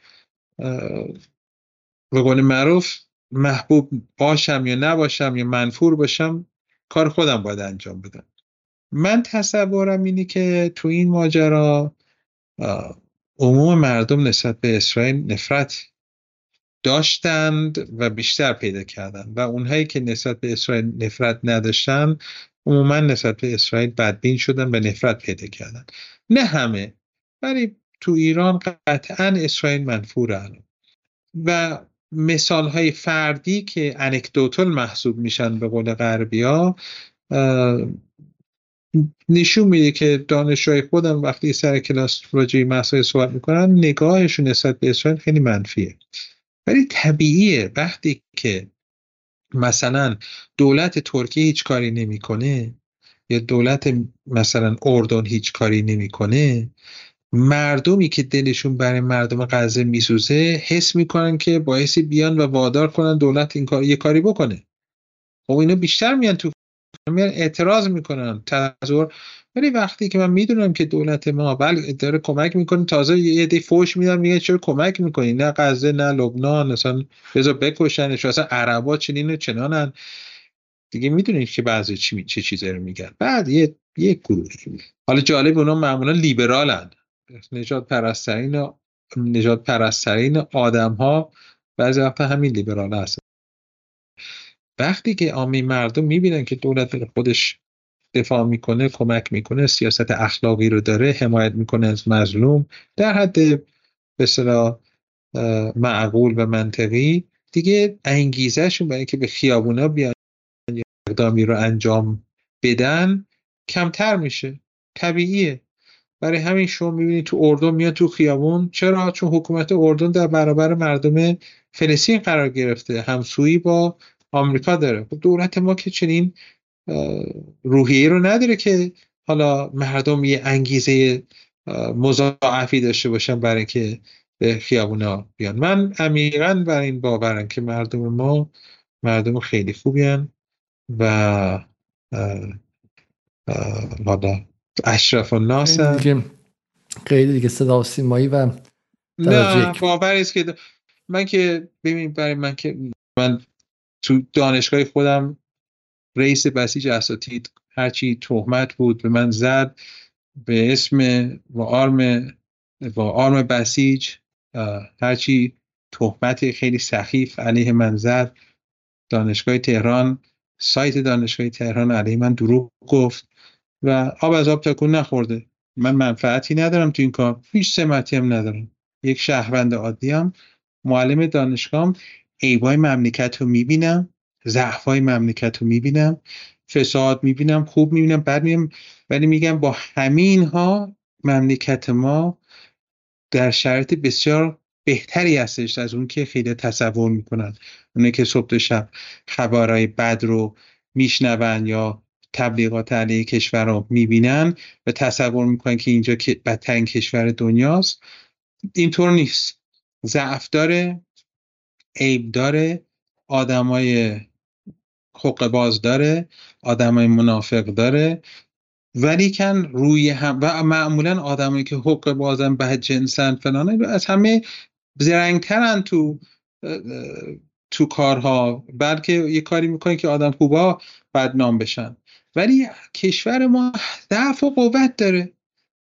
به قول معروف محبوب باشم یا نباشم یا منفور باشم کار خودم باید انجام بدم. من تصورم اینه که تو این ماجرا عموم مردم نسبت به اسرائیل نفرت داشتند و بیشتر پیدا کردند. و اونهایی که نسبت به اسرائیل نفرت نداشتن عموما نسبت به اسرائیل بدبین شدن و نفرت پیدا کردن. نه همه ولی تو ایران قطعا اسرائیل منفور و مثال های فردی که انکدوتل محسوب میشن به قول غربی ها نشون میده که دانشجوی خودم وقتی سر کلاس راجع مسائل صحبت می‌کنن نگاهشون نسبت به اسرائیل خیلی منفیه. ولی طبیعیه. وقتی که مثلا دولت ترکیه هیچ کاری نمی‌کنه یا دولت مثلا اردن هیچ کاری نمی‌کنه مردمی که دلشون برای مردم غزه میسوزه حس می‌کنن که باعثی بیان و وادار کنن دولت این کار یه کاری بکنه. خب اینا بیشتر میان تو میان اعتراض می‌کنن. تظاهر ولی وقتی که من می‌دونم که دولت ما بله داره کمک می‌کنه تازه یه دی فوش میدن میگه چرا کمک می‌کنی؟ نه غزه نه لبنان مثلا بذار بکشنش اصلا عربا چنین و چنانن. دیگه می‌دونید که بعضی چی چه چیزایی رو میگن. بعد یه یه گروه. حالا جالب اونا معمولا لیبرالن. نجات پرسترین نجات پرسترین آدم ها بعضی وقتا همین لیبرال هست وقتی که عامه مردم می‌بینن که دولت خودش دفاع می‌کنه کمک می‌کنه سیاست اخلاقی رو داره حمایت می‌کنه از مظلوم. در حد به معقول و منطقی دیگه انگیزهشون برای اینکه به خیابونا بیان یا اقدامی رو انجام بدن کمتر میشه. طبیعیه. برای همین شما می‌بینید تو اردن میاد تو خیابون. چرا؟ چون حکومت اردن در برابر مردم فلسطین قرار گرفته. همسویی با آمریکا داره. خب دولت ما که چنین روحیه رو نداره که حالا مردم یه انگیزه مضاعفی داشته باشن برای اینکه به خیابونا بیان. من عمیقا بر این باورم که مردم ما مردم خیلی خوبی و حالا اشرف الناس دیگه خیلی دیگه صدا سیمایی و نه باور است که من که ببین برای من که من تو دانشگاه خودم رئیس بسیج اساتید هرچی تهمت بود به من زد به اسم و آرم و آرم بسیج هرچی تهمت خیلی سخیف علیه من زد. دانشگاه تهران سایت دانشگاه تهران علیه من دروغ گفت و آب از آب تکون نخورده. من منفعتی ندارم تو این کار هیچ سمتی هم ندارم. یک شهروند عادی هم معلم دانشگاه عیبای مملکت رو می‌بینم. ضعفای مملکت رو می‌بینم فساد می‌بینم خوب می‌بینم بعد می‌بینم. ولی میگم با همین ها مملکت ما در شرایط بسیار بهتری هستش از اون که خیلی تصور می‌کنن. اونه که صبح شب خبرهای بد رو میشنون یا تبلیغات علیه کشور رو می‌بینن و تصور می‌کنن که اینجا بدترین کشور دنیاست. اینطور نیست. ضعف داره عیب داره آدمای حق باز داره آدمای منافق داره. ولی کن روی هم و معمولا آدمایی که حق بازن به جنسن فلانه از همه زرنگترن تو تو کارها. بلکه یه کاری می‌کنن که آدم خوبا بدنام بشن. ولی کشور ما ضعف و قوت داره.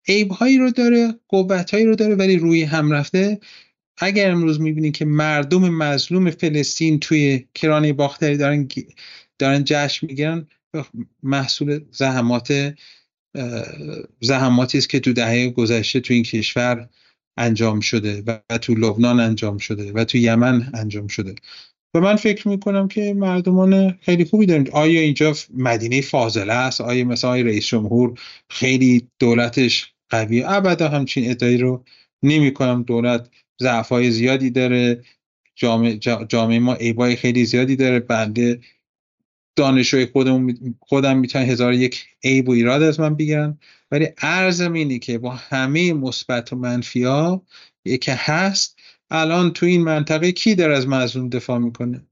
عیبهایی رو داره قوتهایی رو داره ولی روی هم رفته اگر امروز می‌بینید که مردم مظلوم فلسطین توی کرانه باختری دارن دارن جشن می‌گیرن محصول زحمات زحماتی است که تو دهه گذشته تو این کشور انجام شده و تو لبنان انجام شده و تو یمن انجام شده. و من فکر می‌کنم که مردمان خیلی خوبی داریم. آیا اینجا مدینه فاضله است؟ آیا مثلا آیا رئیس جمهور خیلی دولتش قوی ابدا همچین ادعایی رو نمی کنم دولت ضعفای زیادی داره. جامعه, جامعه ما عیبای خیلی زیادی داره. بنده دانشوی خودم خودم می‌تونن هزار یک عیب و ایراد از من بگیرن. ولی ارزم اینه که با همه مثبت و منفی ها که هست. الان تو این منطقه کی در از مظلوم دفاع می‌کنه؟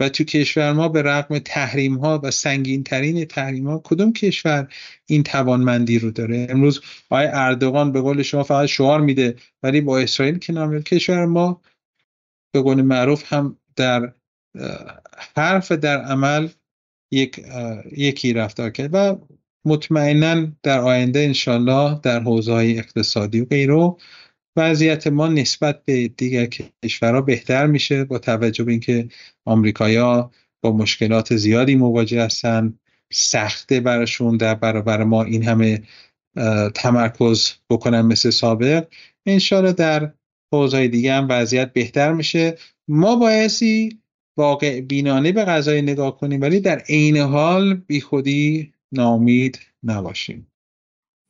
و تو کشور ما به رغم تحریم ها و سنگین ترین تحریم ها کدوم کشور این توانمندی رو داره؟ امروز آقای اردوغان به قول شما فقط شعار میده ولی با اسرائیل که نمیاد کشور ما به قول معروف هم در حرف در عمل یک یکی رفتار کرد و مطمئنا در آینده انشالله در حوزه های اقتصادی و غیره وضعیت ما نسبت به دیگر کشورها بهتر میشه با توجه به اینکه آمریکایا با مشکلات زیادی مواجه هستن. سخته براشون در برابر ما این همه تمرکز بکنن مثل سابق. انشالله در حوزه دیگه هم وضعیت بهتر میشه. ما بایستی واقع بینانه به غذای نگاه کنیم ولی در عین حال بیخودی نامید نباشیم.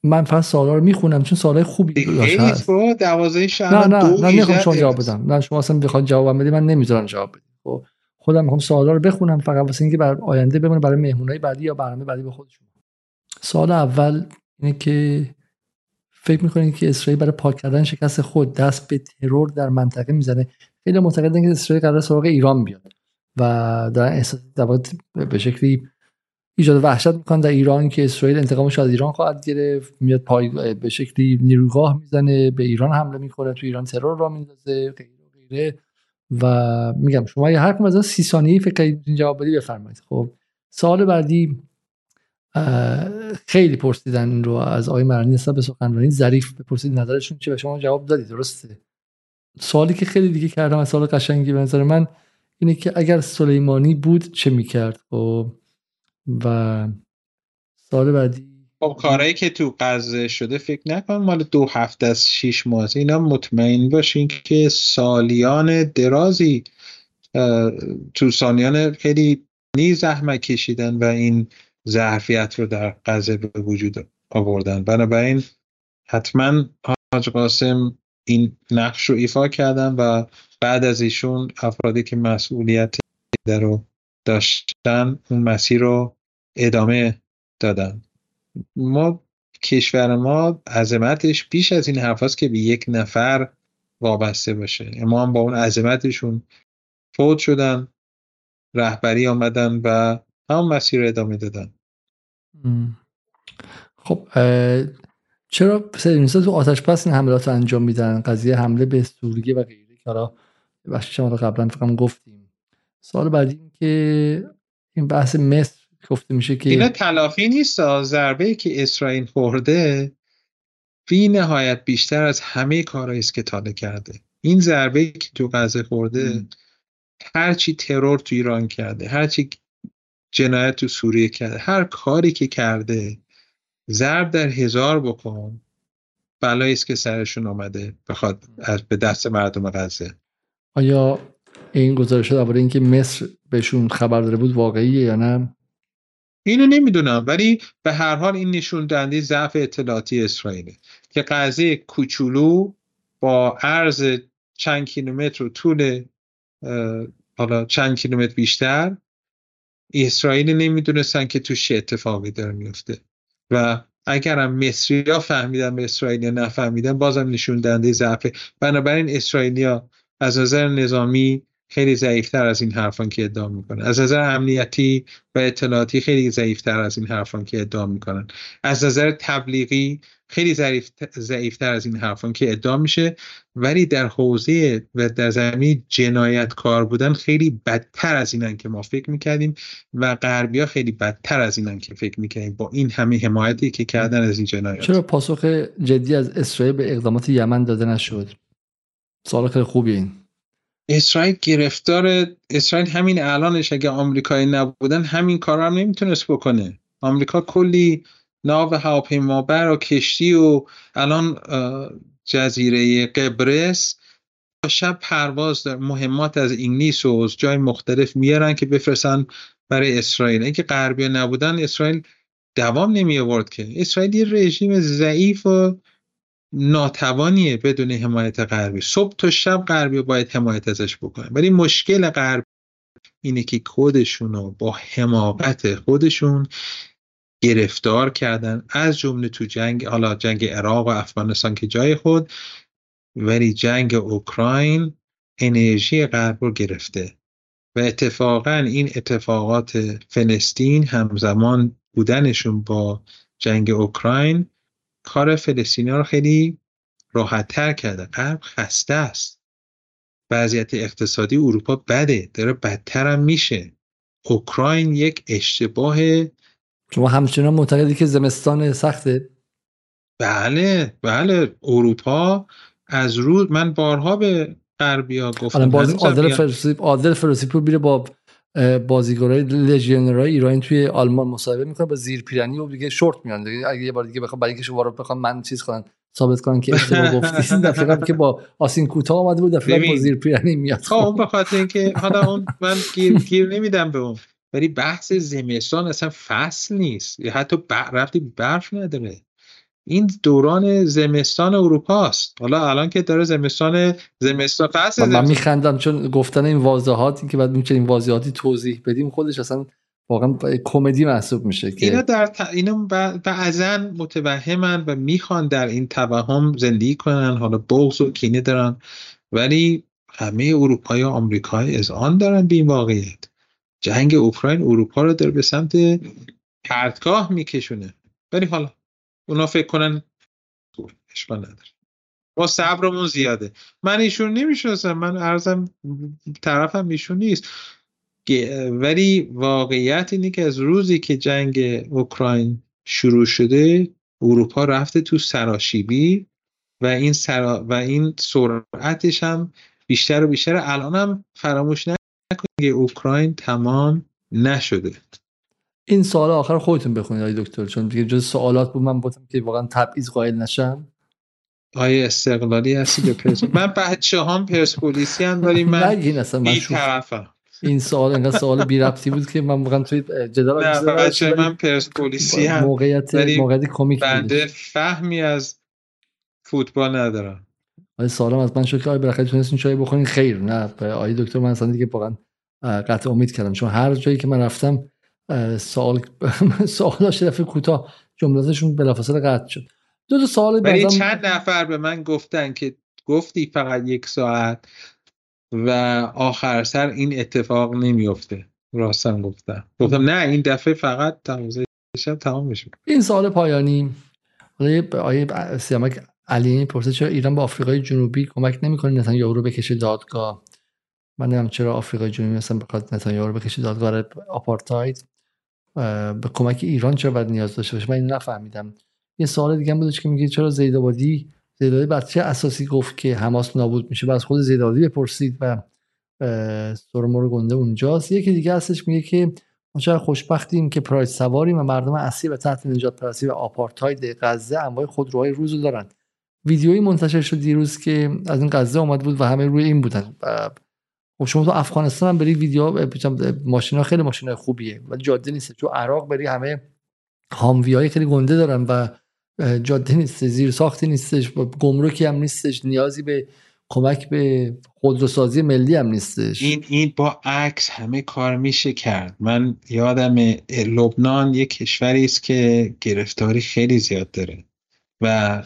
من فقط سوالا رو می‌خونم چون سوالای خوبی هست. دوازه نه نه نه نمی‌خوام شما جواب بدم. نه شما اصلا بخواد جواب بدی من نمی‌ذارم جواب بدم خب خودم می‌خوام سوالا رو بخونم فقط واسه اینکه برای آینده بمونه برای مهمونای بعدی یا برنامه بعدی به خودشون. سوال اول اینه که فکر می‌کنید که اسرائیل برای پاک کردن شکست خود دست به ترور در منطقه می‌زنه؟ خیلی معتقدن که اسرائیل قرار سراغ ایران بیاد و در احساس به شکلی ایجاد وحشت می‌کنن در ایران که اسرائیل انتقامش از ایران خواهد گرفت. میاد پای به شکلی نیروگاه می‌زنه به ایران حمله می‌کنه تو ایران ترور را میندازه غیره غیره. و میگم شما یه هر کدوم از سی ثانیه‌ای فکر جواب بدی بفرمایید. خب سوال بعدی خیلی پرسیدن رو از آقای مرانی نسبت به سخنرانی. ظریف بپرسید نظرشون چه و شما جواب دادی درسته. سوالی که خیلی دیگه کردم از سوال قشنگی به نظر من اینه که اگر سلیمانی بود چه می‌کرد؟ خب و سال بعدی خب کارهایی که تو قضه شده فکر نکنم مال دو هفته از شیش ماه. اینا مطمئن باشین که سالیان درازی تو سالیان خیلی نی زحمت کشیدن و این ظرفیت رو در قضه به وجود آوردن. بنابراین حتما حاج قاسم این نقش رو ایفا کردن و بعد از ایشون افرادی که مسئولیت رو داشتن اون مسیر رو ادامه دادن. ما کشور ما عظمتش بیش از این حرف که به یک نفر وابسته باشه. ما هم با اون عظمتشون فوت شدن رهبری آمدن و هم مسیر ادامه دادن. خب چرا سریونیستا تو آتش پس این حملات رو انجام میدن؟ قضیه حمله به سوریه و غیره که حالا شما رو قبلا فقط گفتیم. سوال بعدی این که این بحث مصر گفته میشه که اینا تلافی نیست ضربه که اسرائیل خورده بی نهایت بیشتر از همه کارهایی است که تاله کرده. این ضربه که تو غزه خورده هرچی ترور تو ایران کرده هرچی جنایت تو سوریه کرده هر کاری که کرده ضرب در هزار بکن بلایی است که سرشون آمده بخواد به دست مردم غزه. آیا این گزارش درباره اینکه مصر بهشون خبر داره بود واقعیه یا نه؟ اینو نمی‌دونم ولی به هر حال این نشون دهنده ضعف اطلاعاتی اسرائیل که قضیه کوچولو با عرض چند کیلومتر و طول حالا چند کیلومتر بیشتر اسرائیل نمی‌دونستن که توش چه اتفاقی داره میفته و اگرم مصری ها فهمیدن به اسرائیلیا نفهمیدن بازم نشون دهنده ضعف بنابراین اسرائیلیا از نظر نظامی خیلی ضعیفتر از این حرفان که ادعا می‌کنن. از نظر امنیتی و اطلاعاتی خیلی ضعیفتر از این حرفان که ادعا می‌کنن. از نظر تبلیغی خیلی ضعیفتر از این حرفان که ادعا میشه. ولی در حوزه و در زمین جنایتکار بودن خیلی بدتر از اینن که ما فکر می‌کردیم و غربیا خیلی بدتر از اینن که فکر می‌کردیم با این همه حمایتی که کردن از این جنایت چرا پاسخ جدی از اسرائیل به اقدامات یمن داده نشد؟ سوال خیلی خوبی این. اسرائیل گرفتار اسرائیل همین الانش اگه آمریکایی نبودن همین کار هم نمی‌تونست بکنه. آمریکا کلی ناو هواپیمابر و کشتی و الان جزیره قبرس شب پرواز در مهمات از انگلیس و از جای مختلف میارن که بفرستن برای اسرائیل. اینکه غربی نبودن اسرائیل دوام نمی آورد که. اسرائیل یه رژیم ضعیف و ناتوانیه بدون حمایت غربی. صبح تا شب غربی باید حمایت ازش بکنه ولی مشکل غرب اینه که خودشون رو با حماقت خودشون گرفتار کردن. از جمله تو جنگ حالا جنگ عراق و افغانستان که جای خود ولی جنگ اوکراین انرژی غرب رو گرفته. و اتفاقا این اتفاقات فلسطین همزمان بودنشون با جنگ اوکراین کار فلسطینی رو خیلی راحت تر کرده. غرب خسته است. وضعیت اقتصادی اروپا بده. داره بدتر هم میشه. اوکراین یک اشتباه شما همچنان معتقدی که زمستان سخته؟ بله بله. اروپا از روز من بارها به غربیا گفتم باز عادل فرسیپ عادل فرسیپور میره با بازیگرای لژیونرای ایرانی توی آلمان مصاحبه می‌کنه با زیر پیرنی و دیگه شورت میان دیگه اگه یه بار دیگه بخوام برای اینکه شما رو بخوام من چیز کنن ثابت کنن که اشتباه [LAUGHS] گفتی دفعه که با آسین کوتاه اومده بود دفعه با زیر پیرنی میاد. خب به خاطر اینکه حالا اون من گیر, گیر نمیدم به اون. ولی بحث زمستان اصلا فصل نیست. یا حتی رفتی برف نداره. این دوران زمستان اروپا است حالا الان که داره زمستان زمستان فصل من میخندم چون گفتن این واضحاتی که بعد می‌تونیم این واضحاتی توضیح بدیم خودش اصلا واقعا کمدی محسوب میشه که اینا در ت... اینا بعضا متوهمن و می‌خوان در این توهم زندگی کنن. حالا بغض و کینه دارن. ولی همه اروپایی و آمریکایی از آن دارن به این واقعیت. جنگ اوکراین اروپا رو داره به سمت پرتگاه میکشونه. ولی حالا اونا فکر کنن اشکال نداره. با صبرمون زیاده. من ایشون نمی‌شناسم. من ارزم طرفم ایشون نیست. ولی واقعیت اینه که از روزی که جنگ اوکراین شروع شده اروپا رفته تو سراشیبی و این سرا و این سرعتش هم بیشتر و بیشتر الان هم فراموش نکنید اوکراین تمام نشده. این سوال آخر خودتون بخونید آقای دکتر چون دیگه جز سوالات بود من بودم که واقعا تبعیض قائل نشم. آیا استقلالی هستی به پرس [LAUGHS] من بچه هم پرسپولیسی هم داریم من بی طرفم این سوال انقدر سوال بی ربطی بود که من واقعا توی جدال نه بچه من پرسپولیسی هم موقعیت موقعیت کمیک بنده فهمی از فوتبال ندارم. آیا سوالم از من شد که آیا بالاخره تونستین چای بخورین؟ خیر نه آیا دکتر من اصلا دیگه واقعا قطع امید کردم. چون هر جایی که من رفتم سوال [LAUGHS] سوالاش دفعه کوتاه. جملاتشون بلافاصله قطع شد. دو تا سوال ولی چند نفر به من گفتن که گفتی فقط یک ساعت و آخر سر این اتفاق نمیفته راستم گفتم. گفتم نه این دفعه فقط شب تمام میشه. این سال پایانی. آیه سیامک علی پرسه چرا ایران با آفریقای جنوبی کمک نمی‌کنه نتانیاهو رو بکشه دادگاه؟ من نمی‌دونم چرا آفریقای جنوبی مثلا بخواد نتانیاهو رو بکشه دادگاه آپارتاید. به کمک ایران چرا باید نیاز داشته باشه؟ من این نفهمیدم. یه سوال دیگه هم بودش که میگه چرا زیدآبادی زیدآبادی بعد چه اساسی گفت که حماس نابود میشه؟ و خود زیدآبادی بپرسید و سرمور گنده اونجاست. یکی دیگه هستش میگه که ما چقدر خوشبختیم که پراید سواریم و مردم اصلی و تحت نجات پرستی و آپارتاید غزه انواع خودروهای روزو دارن ویدیویی منتشر شد دیروز که از این غزه اومد بود و همه روی این بودن. خب شما تو افغانستان هم بری ویدیو ماشینا خیلی ماشین خوبیه ولی جاده نیست. تو عراق بری همه هاموی های خیلی گنده دارن و جاده نیست زیر ساختی نیستش گمرکی هم نیستش نیازی به کمک به خودروسازی ملی هم نیستش. این این با عکس همه کار میشه کرد. من یادم لبنان یک کشوری است که گرفتاری خیلی زیاد داره و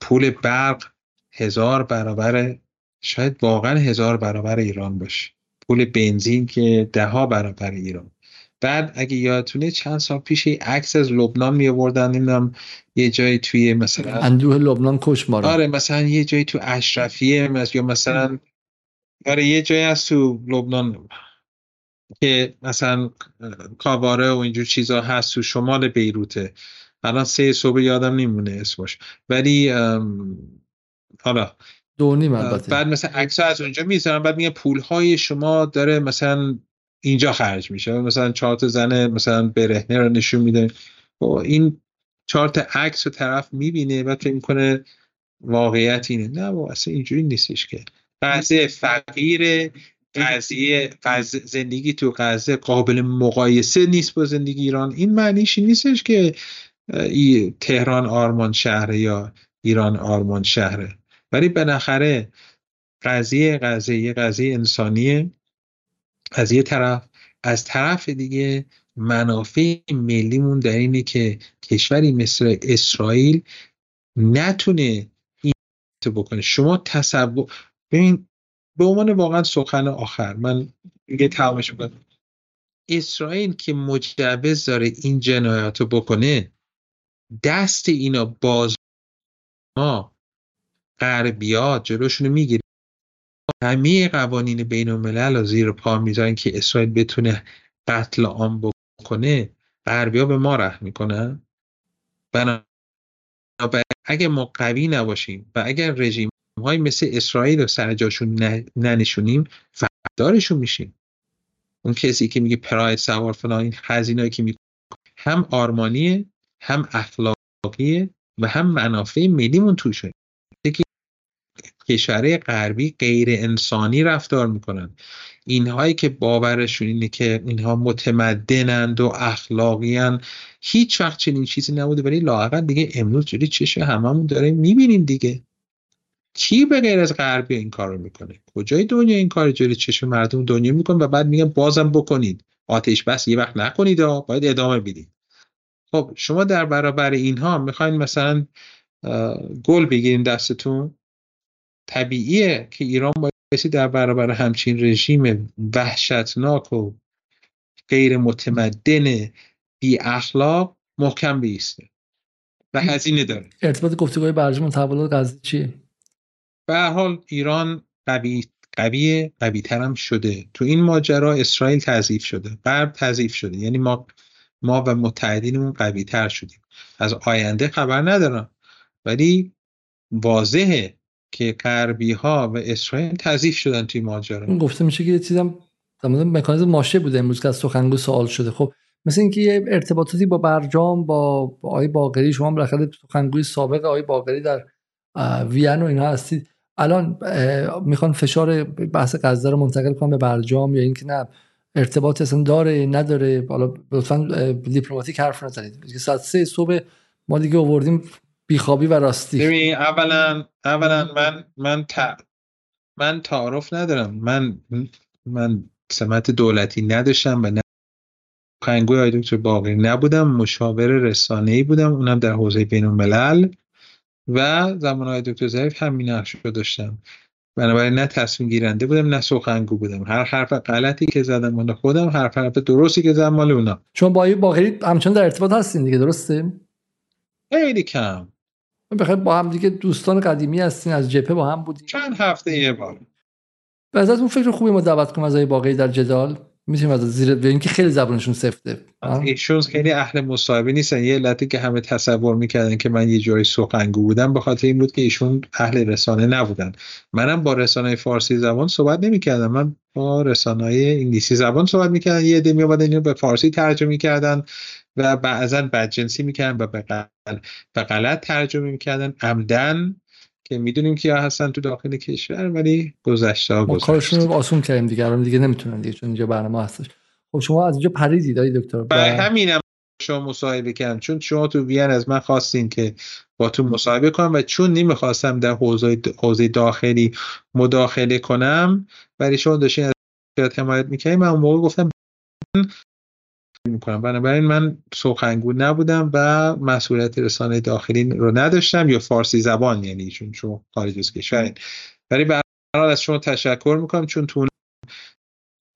پول برق هزار برابر شاید واقعا هزار برابر ایران باشه. پول بنزین که ده ها برابر ایران. بعد اگه یادتونه چند سال پیش عکس از لبنان می آوردن نمی‌دونم یه جایی توی مثلا اندوه لبنان کش مارا آره مثلا یه جایی تو اشرفیه یا مثلا آره یه جایی از تو لبنان که مثلا کاواره و اینجور چیزا هست تو شمال بیروته الان سه صبح یادم نمیمونه اسمش. ولی حالا دو نیم البته. بعد مثلا عکس از اونجا می‌ذارن بعد میگن پول های شما داره مثلا اینجا خرج میشه. مثلا چارت زن مثلا برهنه رو نشون میده. خب این چارت عکس رو طرف می‌بینه و فکر می‌کنه واقعیت اینه. نه و اصلا اینجوری نیستش که. قضیه فقیر قضیه زندگی تو غزه قابل مقایسه نیست با زندگی ایران. این معنیش نیستش که تهران آرمان شهره یا ایران آرمان شهره. ولی بالاخره قضیه قضیه قضیه انسانیه. از یه طرف از طرف دیگه منافع ملیمون در اینه که کشوری مثل اسرائیل نتونه این بکنه. شما تصور ببین به عنوان واقعا سخن آخر من دیگه تمامش می‌کنم. اسرائیل که مجوز داره این جنایات رو بکنه دست اینا باز ما غربیات جلوشونو می‌گیره. همه قوانین بین الملل رو زیر پا می‌ذارن که اسرائیل بتونه قتل عام بکنه غربیا به ما رحم می‌کنن بنابراین اگه ما قوی نباشیم و اگر رژیم های مثل اسرائیل رو سر جاشون ننشونیم فردارشون میشیم. اون کسی که میگه پراید سوار فلان این هزینه‌ای که میگه هم آرمانیه هم اخلاقیه و هم منافع ملیمون توشه. کشورهای غربی غیر انسانی رفتار می‌کنن اینهایی که باورشون اینه که اینها متمدنند و اخلاقیان هیچ وقت چنین چیزی نبوده. ولی لااقل دیگه امروز جوری چشم هممون داریم می‌بینیم دیگه. کی به غیر از غربی این کار رو می‌کنه؟ کجای دنیا این کار جوری چشم مردم دنیا می‌کنه و بعد میگن بازم بکنید. آتش بس یه وقت نکنید باید ادامه بدید. خب شما در برابر اینها می‌خواین مثلا گل بگیرین دستتون؟ طبیعیه که ایران بایستی در برابر همچین رژیم وحشتناک و غیر متمدن بی اخلاق محکم بیسته و هزینه داره. ارتباط گفتگوهای برجام تحولات غزه چیه؟ به حال ایران قوی قوی قوی ترم شده. تو این ماجرا اسرائیل تضعیف شده. غرب تضعیف شده. یعنی ما ما و متحدینمون قوی تر شدیم. از آینده خبر ندارم. ولی واضحه که غربی ها و اسرائیل تضعیف شدن توی ماجرا. گفته میشه که چیزم در مکانیزم ماشه بوده امروز که از سخنگو سوال شده. خب مثل اینکه یه ارتباطاتی با برجام با آقای باقری شما بالاخره سخنگوی سابق آقای باقری در وین و اینها هستید. الان می‌خوان فشار بحث غزه رو منتقل کنن به برجام یا اینکه نه ارتباط اصلا داره نداره؟ حالا لطفا دیپلماتیک حرف نزنید. ساعت سه صبح ما دیگه آوردیم بیخوابی و راستی. ببین اولا اولا من من تا من تعارف ندارم. من من سمت دولتی نداشتم و نه خنگوی آقای دکتر باقری نبودم. مشاور رسانه ای بودم. اونم در حوزه بین الملل و زمان های دکتر ظریف همین نقش رو داشتم. بنابراین نه تصمیم گیرنده بودم نه سخنگو بودم. هر حرف غلطی که زدم مال خودم هر حرف درستی که زدم مال اونا. چون با باقری همچنان در ارتباط هستین دیگه درسته؟ خیلی کم. بخیر با هم دیگه دوستان قدیمی هستین از جپه با هم بودیم. چند هفته یه بار. به اون فکر خوبی ما دعوت کنیم از باقری در جدال. می‌تونیم از زیر ببینیم که خیلی زبانشون سفته. ایشون خیلی اهل مصاحبه نیستن. یه علتی که همه تصور می‌کردن که من یه جوری سخنگو بودم به خاطر این بود که ایشون اهل رسانه نبودن. منم با رسانه فارسی زبان صحبت نمی‌کردم. من با رسانه انگلیسی زبان صحبت می‌کردم. یه عده میومدن اینو به فارسی ترجمه می‌کردن. و بعضا بدجنسی می‌کردن و به غلط ترجمه می‌کردن. عمدن که می‌دونیم که هستن تو داخل کشور ولی گذشته ها ما کارشون رو آسون کردیم دیگه. الان دیگه نمی‌تونن دیگه چون اینجا برنامه هستش. خب شما از اینجا پریدید دایی دکتر؟ برای همینم شما مصاحبه کردم. چون شما تو وین از من خواستین که با تو مصاحبه کنم و چون نمی‌خواستم در حوزه حوزه داخلی مداخله کنم ولی شما داشتین از حمایت می‌کنیم من اون موقع گفتم می‌کنم. بنابراین من سخنگو نبودم و مسئولیت رسانه داخلی رو نداشتم یا فارسی زبان یعنی چون شما خارج از کشورین. ولی به از شما تشکر می‌کنم چون تو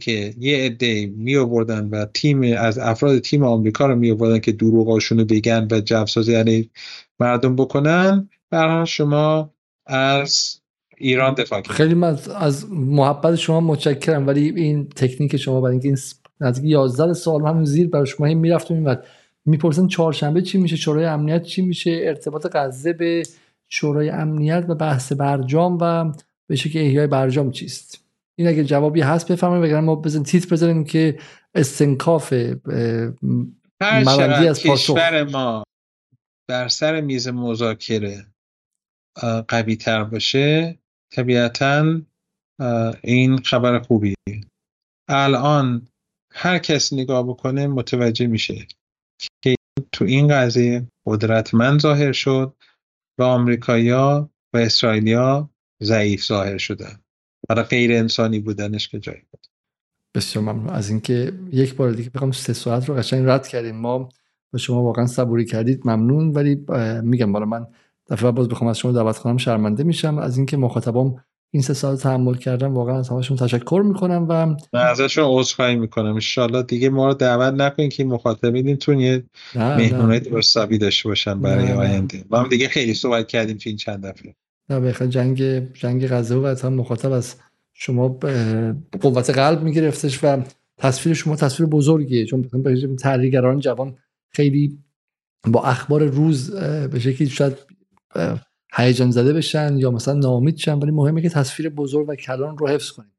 که یه عده می آوردن و تیم از افراد تیم آمریکا رو می آوردن که دروغاشون رو بگن و جوسازی یعنی مردم بکنن. برای شما از ایران دفاع خیلی من از محبت شما متشکرم ولی این تکنیک شما برای اینکه این نزدیک 11 سال همون زیر برای شما این می‌رفتم این می‌پرسن چهارشنبه چی میشه شورای امنیت چی میشه ارتباط غزه به شورای امنیت و بحث برجام و به شکل احیای برجام چیست؟ این اگه جوابی هست بفرمایید وگرنه ما بزن تیتر بزنیم که استنکاف مراندی از کشور ما در سر میز مذاکره قوی تر باشه طبیعتا این خبر خوبیه. الان هر کس نگاه بکنه متوجه میشه که تو این قضیه قدرتمند ظاهر شد و آمریکایا و اسرائیلیا ضعیف ظاهر شدن. برای غیر انسانی بودنش که جایی بود. بسیار ممنون. از اینکه یک بار دیگه بخوام سه ساعت رو قشنگ رد کردیم. ما با شما واقعا صبوری کردید. ممنون. ولی میگم بالا من دفعه باز بخوام از شما دعوت کنم شرمنده میشم. از اینکه مخاطبام این سه سال تحمل کردم واقعا از همشون تشکر می‌کنم و من ازشون عذرخواهی می‌کنم. ان دیگه ما رو دعوت نکنین که مخاطبینتون یه مهمونای درستابی داشته باشن برای آینده. ما هم دیگه خیلی صحبت کردیم تو این چند دفعه. نه بخیر جنگ جنگ غزه و هم مخاطب از شما قوت قلب میگرفتش و تصویر شما تصویر بزرگیه. چون تحریرگران جوان خیلی با اخبار روز به شکلی شاید هیجان زده بشن یا مثلا ناامید شن ولی مهمه که تصویر بزرگ و کلان رو حفظ کنید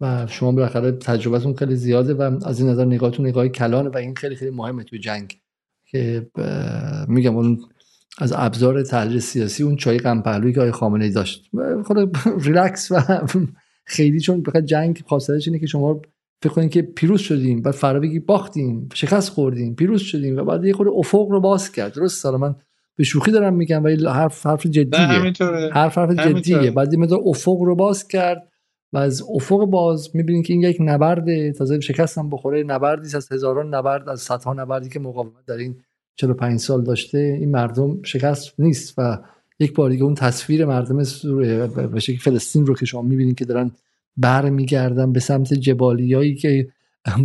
و شما بالاخره تجربتون خیلی زیاده و از این نظر نگاهتون نگاه کلانه و این خیلی خیلی مهمه تو جنگ. که میگم اون از ابزار تحلیل سیاسی اون چای غم پهلویی که آقای خامنه ای داشت. خود [LAUGHS] ریلکس و [LAUGHS] خیلی چون فقط جنگ خاصیتش اینه که شما فکر کنید که پیروز شدیم بعد فردا بگی باختیم شکست خوردیم پیروز شدیم و بعد یه خود افق رو باز کرد. درست؟ سال من به شوخی دارم میگم ولی حرف حرف جدیه. حرف حرف جدیه. بعد یه افق رو باز کرد و از افق باز می‌بینید که این یک نبرد تازه شکست هم بخوره. نبردی از هزاران نبرد از صدها نبردی که مقاومت در این 45 سال داشته. این مردم شکست نیست و یک بار دیگه اون تصویر مردم سوریه به شکل فلسطین رو که شما می‌بینید که دارن بر میگردن به سمت جبالیایی که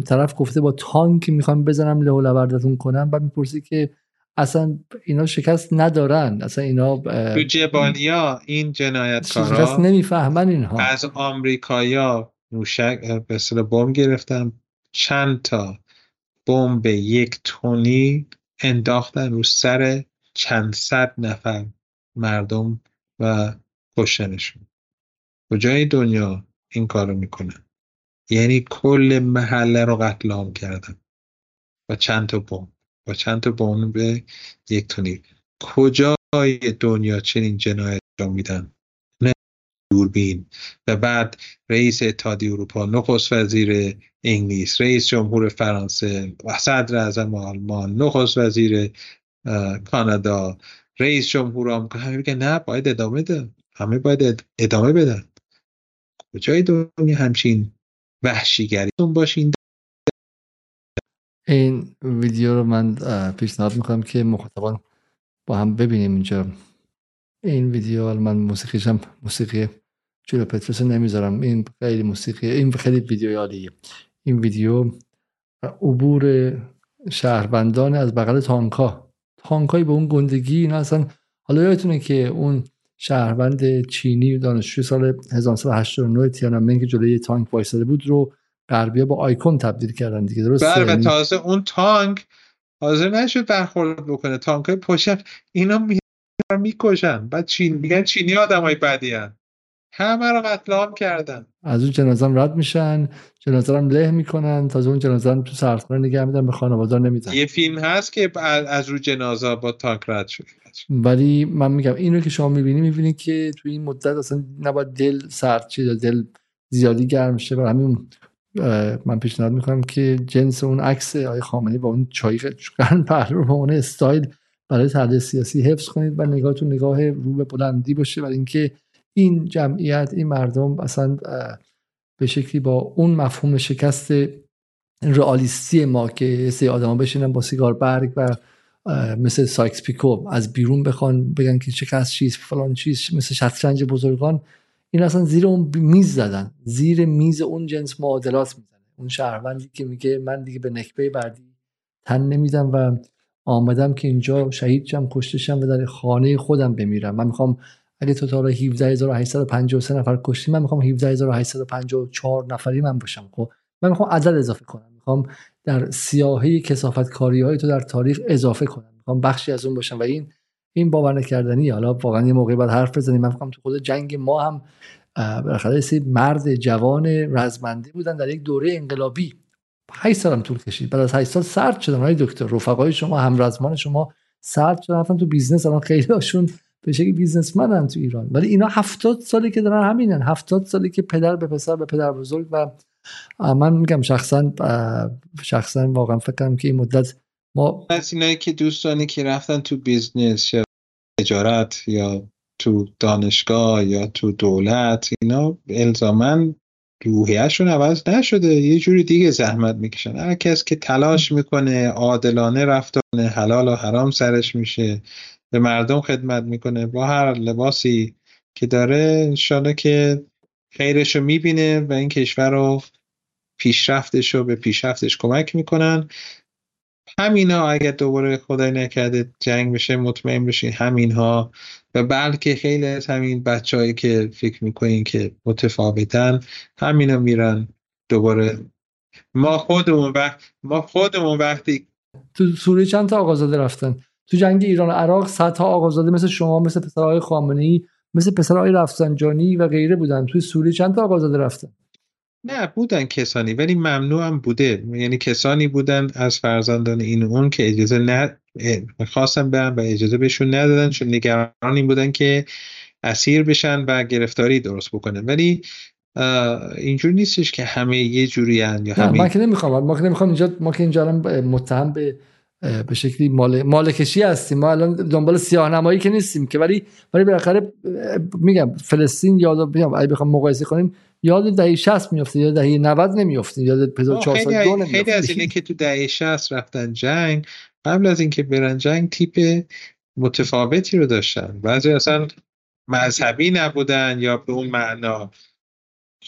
طرف گفته با تانک می‌خوام بزنم له لبردتون کنم. و می‌پرسی که اصلا اینا شکست ندارن. اصلا اینا تو جبالیا این جنایتکارا شکست نمی‌فهمن اینها. از آمریکایا موشک به بمب گرفتن. چند تا بمب یک تونی انداختن رو سر چند صد نفر مردم و کشتنشون. کجای دنیا این کارو می‌کنن. یعنی کل محله رو قتل عام کردن. با چند تا بمب. با چند تا بمب یک تونی. کجای دنیا چنین جنایت را میدن؟ نه دوربین. و بعد رئیس اتحادیه اروپا نخست وزیر انگلیس رئیس جمهور فرانسه صدر اعظم آلمان نخست وزیر کانادا رئیس جمهور آمریکا همه میگن نه باید ادامه ده همه باید ادامه بدن. کجای دنیا همچین وحشیگری؟ باشین. این ویدیو رو من پیشنهاد می‌کنم که مخاطبان با هم ببینیم اینجا. این ویدیو من موسیقیش هم موسیقی جلو پتروس نمی‌ذارم. این خیلی موسیقی این خیلی ویدیو عالیه این ویدیو عبور شهربندان از بغل تانکا. تانکایی به اون گندگی این اصلا حالا یادتونه که اون شهروند چینی دانشجوی سال 1989 تیانانمن که جلوی تانک وایساده بود رو غربیا با آیکون تبدیل کردن دیگه. درست بله و تازه اون تانک حاضر نشد برخورد بکنه. تانک های پشت اینا می‌کشن. بعد چین میگن چینی آدمای بدی هن. همه رو قتل عام کردن. از اون جنازه رد میشن جنازه هم له می‌کنن تازه اون جنازه هم تو سرخانه نگه میدن به خانواده نمیدن. یه فیلم هست که از رو جنازه با تانک رد شد. ولی من میگم این رو که شما می‌بینی می‌بینی که تو این مدت اصلا نباید دل سرد دل زیادی گرم شه. برای همین من پیشنهاد می‌کنم که جنس اون عکس آقای خامنه‌ای با اون چای قرن پهلو رو اون استایل برای تحلیل سیاسی حفظ کنید و نگاهتون نگاه رو به بلندی باشه برای اینکه این جمعیت این مردم اصلا به شکلی با اون مفهوم شکست realist ی ما که سه آدما بشینن با سیگار برگ و مثل سایکس پیکو از بیرون بخوان بگن که شکست چیز فلان چیز مثل شطرنج بزرگان. این اصلا زیر اون میز زدن. زیر میز اون جنس معادلات می‌زنه. اون شهروندی که میگه من دیگه به نکبه بعدی تن نمیدم و آمدم که اینجا شهید شم کشته شم و در خانه خودم بمیرم. من می‌خوام اگه تو تا 17853 نفر کشتی من می‌خوام 17854 نفری من باشم. خب من می‌خوام عدد اضافه کنم. می‌خوام در سیاهی کسافت کاری های تو در تاریخ اضافه کنم. می‌خوام بخشی از اون باشم. و این این باور نکردنی. حالا واقعا یه موقعی باید حرف بزنیم. من فکرم تو خود جنگ ما هم بالاخره سی مرد جوان رزمنده بودن در یک دوره انقلابی. 8 سالم طول کشید. بعد از 8 سال سرد شدن. های دکتر رفقای شما هم رزمان شما سرد شدن. تو business. الان خیلی هاشون به شکل businessman ن تو ایران. ولی اینا 70 سالی که دارن همینن. 70 سالی که پدر به پسر به پدر بزرگ و من میگم شخصا شخصا واقعا فکرم که این مدت ما از اینایی که دوستانی که رفتن تو business تجارت یا تو دانشگاه یا تو دولت اینا الزامن روحیهشون عوض نشده. یه جوری دیگه زحمت می‌کشن. هر کس که تلاش می‌کنه عادلانه رفتانه حلال و حرام سرش میشه به مردم خدمت می‌کنه با هر لباسی که داره انشالله که خیرش رو می‌بینه و این کشور رو پیشرفتش رو به پیشرفتش کمک می‌کنن. همینا اگر دوباره خدای نکرده جنگ بشه مطمئن بشین همینها. و بلکه خیلی از همین بچههایی که فکر می‌کنین که متفاوتن همینا میرن دوباره. ما خودمون وقت ما خودمون وقتی تو سوریه چند تا آقازاده رفتن؟ تو جنگ ایران و عراق صدها آقازاده مثل شما مثل پسرهای خامنه ای مثل پسرهای رفسنجانی و غیره بودن. توی سوریه چند تا آقازاده رفتن؟ نه بودن کسانی ولی ممنوع هم بوده. یعنی کسانی بودن از فرزندان این اون که اجازه نه خواستن برن و اجازه بهشون ندادن چون نگران این بودن که اسیر بشن و گرفتاری درست بکنن. ولی اینجور نیستش که همه یه جوری هن یا همه ما که نمی‌خوام. ما که نمی‌خوام اینجا ما که اینجا متهم به به شکلی مال مالکشی هستیم. ما الان دنبال سیاه نمایی که نیستیم که. ولی ولی بالاخره میگم فلسطین یاد میگم اگه بخوام مقایسه کنیم یاد دهه 60 میفته یا دهه 90 نمیفته یاد 1400 خیلی, خیلی از اینه که تو دهه 60 رفتن جنگ قبل از اینکه برن جنگ تیپ متفاوتی رو داشتن. بعضی اصلا مذهبی نبودن یا به اون معنا.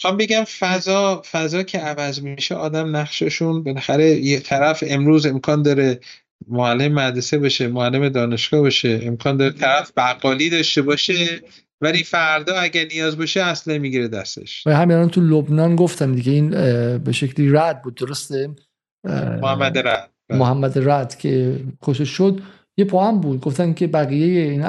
خواهم بگم فضا فضا که عوض میشه آدم نقششون بالاخره یه طرف امروز امکان داره معلم مدرسه باشه معلم دانشگاه باشه امکان داره طرف بقالی داشته باشه. ولی فردا اگر نیاز باشه اصلا می‌گیره دستش. و همین تو لبنان گفتن دیگه این به شکلی رد بود درسته؟ محمد رد. بله. محمد رد که کشته شد. یه پاهم بود گفتن که بقیه این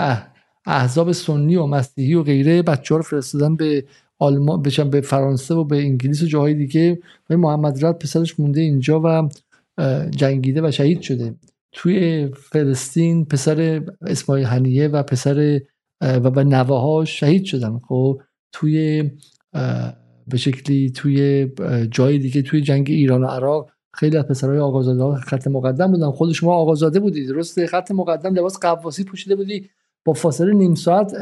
احزاب سنی و مسیحی و غیره بچه ها رو فرستادن به آلمان بشن به فرانسه و به انگلیس و جاهای دیگه. و محمد رد پسرش مونده اینجا و جنگیده و شهید شده. توی فلسطین پسر اسماعیل هنیه و پسر و به نوه شهید شدن. خب توی به شکلی توی جای دیگه توی جنگ ایران و عراق خیلی از پسرهای آقازاده خط مقدم بودن. خود شما آقازاده بودید. درست خط مقدم لباس قواسی پوشیده بودی. با فاصله نیم ساعت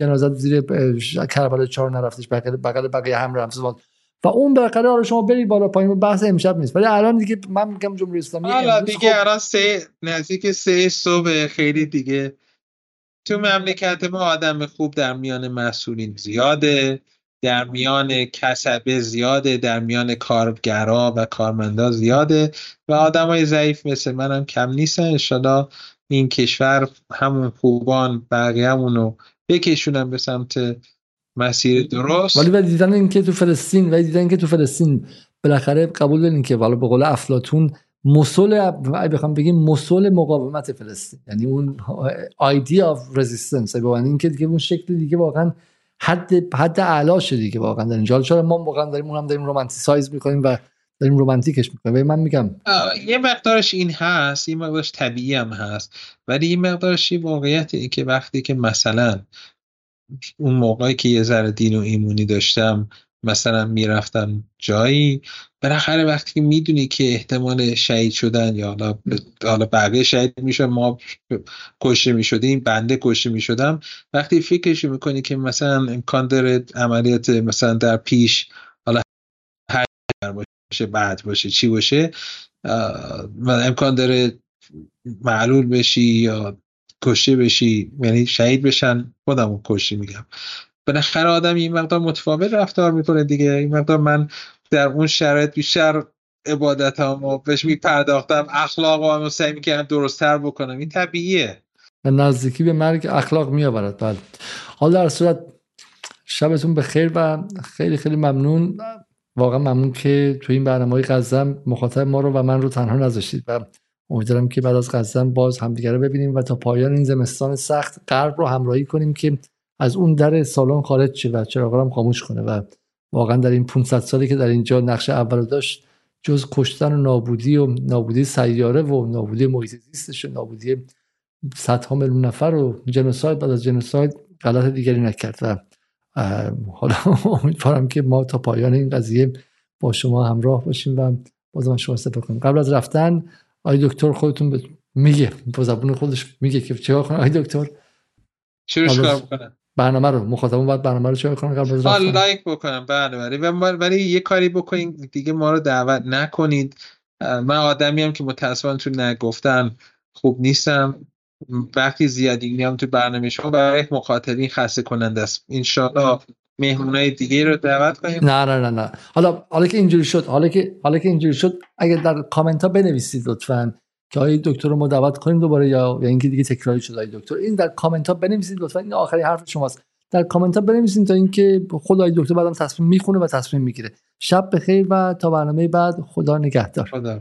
جنازت زیر کربلا چهار نرفتش بغل بغل بقیه هم رفت. و اون حالا شما برید بالا پایین. بحث امشب نیست. ولی الان دیگه من میگم جمهوری اسلامی حالا دیگه خب الان سه نزدیک سه صبح خیلی دیگه. تو مملکت ما آدم خوب در میان مسئولین زیاده در میان کسبه زیاده در میان کارگرا و کارمندا زیاده و آدمای ضعیف مثل منم کم نیستن. انشالله این کشور همون خوبان بقیه‌مون رو بکشونن به سمت مسیر درست. ولی و دیدن اینکه تو فلسطین و دیدن که تو فلسطین بالاخره قبول دارین که والا به قول افلاتون مسل بخوام بگیم مسل مقاومت فلسطین. یعنی اون ایدیا اف رزिस्टنس به معنی اینکه دیگه اون شکل دیگه واقعا حد حد اعلا شده دیگه واقعا در اینجا. چرا ما واقعا داریم اونم داریم رومانتیسایز می‌کنیم و داریم رومانتیکش می‌کنیم؟ من میگم یه مقدارش این هست یه مقدارش طبیعی هم هست. ولی این مقدارش واقعیت که وقتی که مثلا اون موقعی که یه ذره دین و ایمونی داشتم مثلا می‌رفتم جایی بالاخره وقتی می‌دونی که احتمال شهید شدن یا حالا حالا بقیه شهید میشه ما کشته می‌شدیم بنده کشته می‌شدم. وقتی فکرش می‌کنی که مثلا امکان داره عملیات مثلا در پیش حالا هر باشه بعد باشه چی باشه امکان داره معلول بشی یا کشته بشی یعنی شهید بشن خودمو کشتی میگم. بالاخره آدم این مقدار متفاوت رفتار می‌کنه دیگه. این مقدار من در اون شرایط بیشتر عبادت هم بهش میپرداختم. اخلاق هم سعی می‌کردم درستتر بکنم. این طبیعیه. نزدیکی به مرگ اخلاق میآورد. بله. حالا در صورت شبتون به خیر و خیلی خیلی ممنون. واقعا ممنون که تو این برنامه های قزم مخاطب ما رو و من رو تنها نذاشتید. و امیدوارم که بعد از قزم باز همدیگه رو ببینیم و تا پایان این زمستان سخت غرب رو همراهی کنیم که از اون در سالن خارج شه و چراغا خاموش کنه. و واقعا در این 500 سالی که در اینجا نقش اول داشت جز کشتن و نابودی و نابودی سیاره و نابودی محیط زیستش و نابودی صدها میلیون نفر و جنوساید بعد از جنوساید غلط دیگری نکرد و حالا امیدوارم که ما تا پایان این قضیه با شما همراه باشیم و بازم شما استفاده کنیم. قبل از رفتن آی دکتر خودتون میگه با زبون خودش میگه که چه کنه آی دکتر. چرا کنه برنامه رو مخاطبون باید برنامه رو چه کنن قبل از لایک بکنم. بله ولی ولی یه کاری بکنین دیگه ما رو دعوت نکنید. من آدمی هم که متاسفانه تو نگفتن خوب نیستم. وقتی زیادی میام تو برنامه شما برای مخاطبین خسته کننده است. ان مهمونای دیگه رو دعوت کنیم. نه نه نه نه. حالا حالا که اینجوری شد حالا که حالا که اینجوری شد اگر در کامنت ها بنویسید لطفاً. که آقای دکتر رو ما دعوت کنیم دوباره یا یا اینکه دیگه تکراری شد آقای دکتر؟ این در کامنت ها بنویسید لطفا این آخری حرف شماست. در کامنت ها بنویسید تا اینکه خود آقای دکتر بعدم تصمیم می‌خونه و تصمیم می‌گیره. شب بخیر و تا برنامه بعد. خدا نگهدار. خدا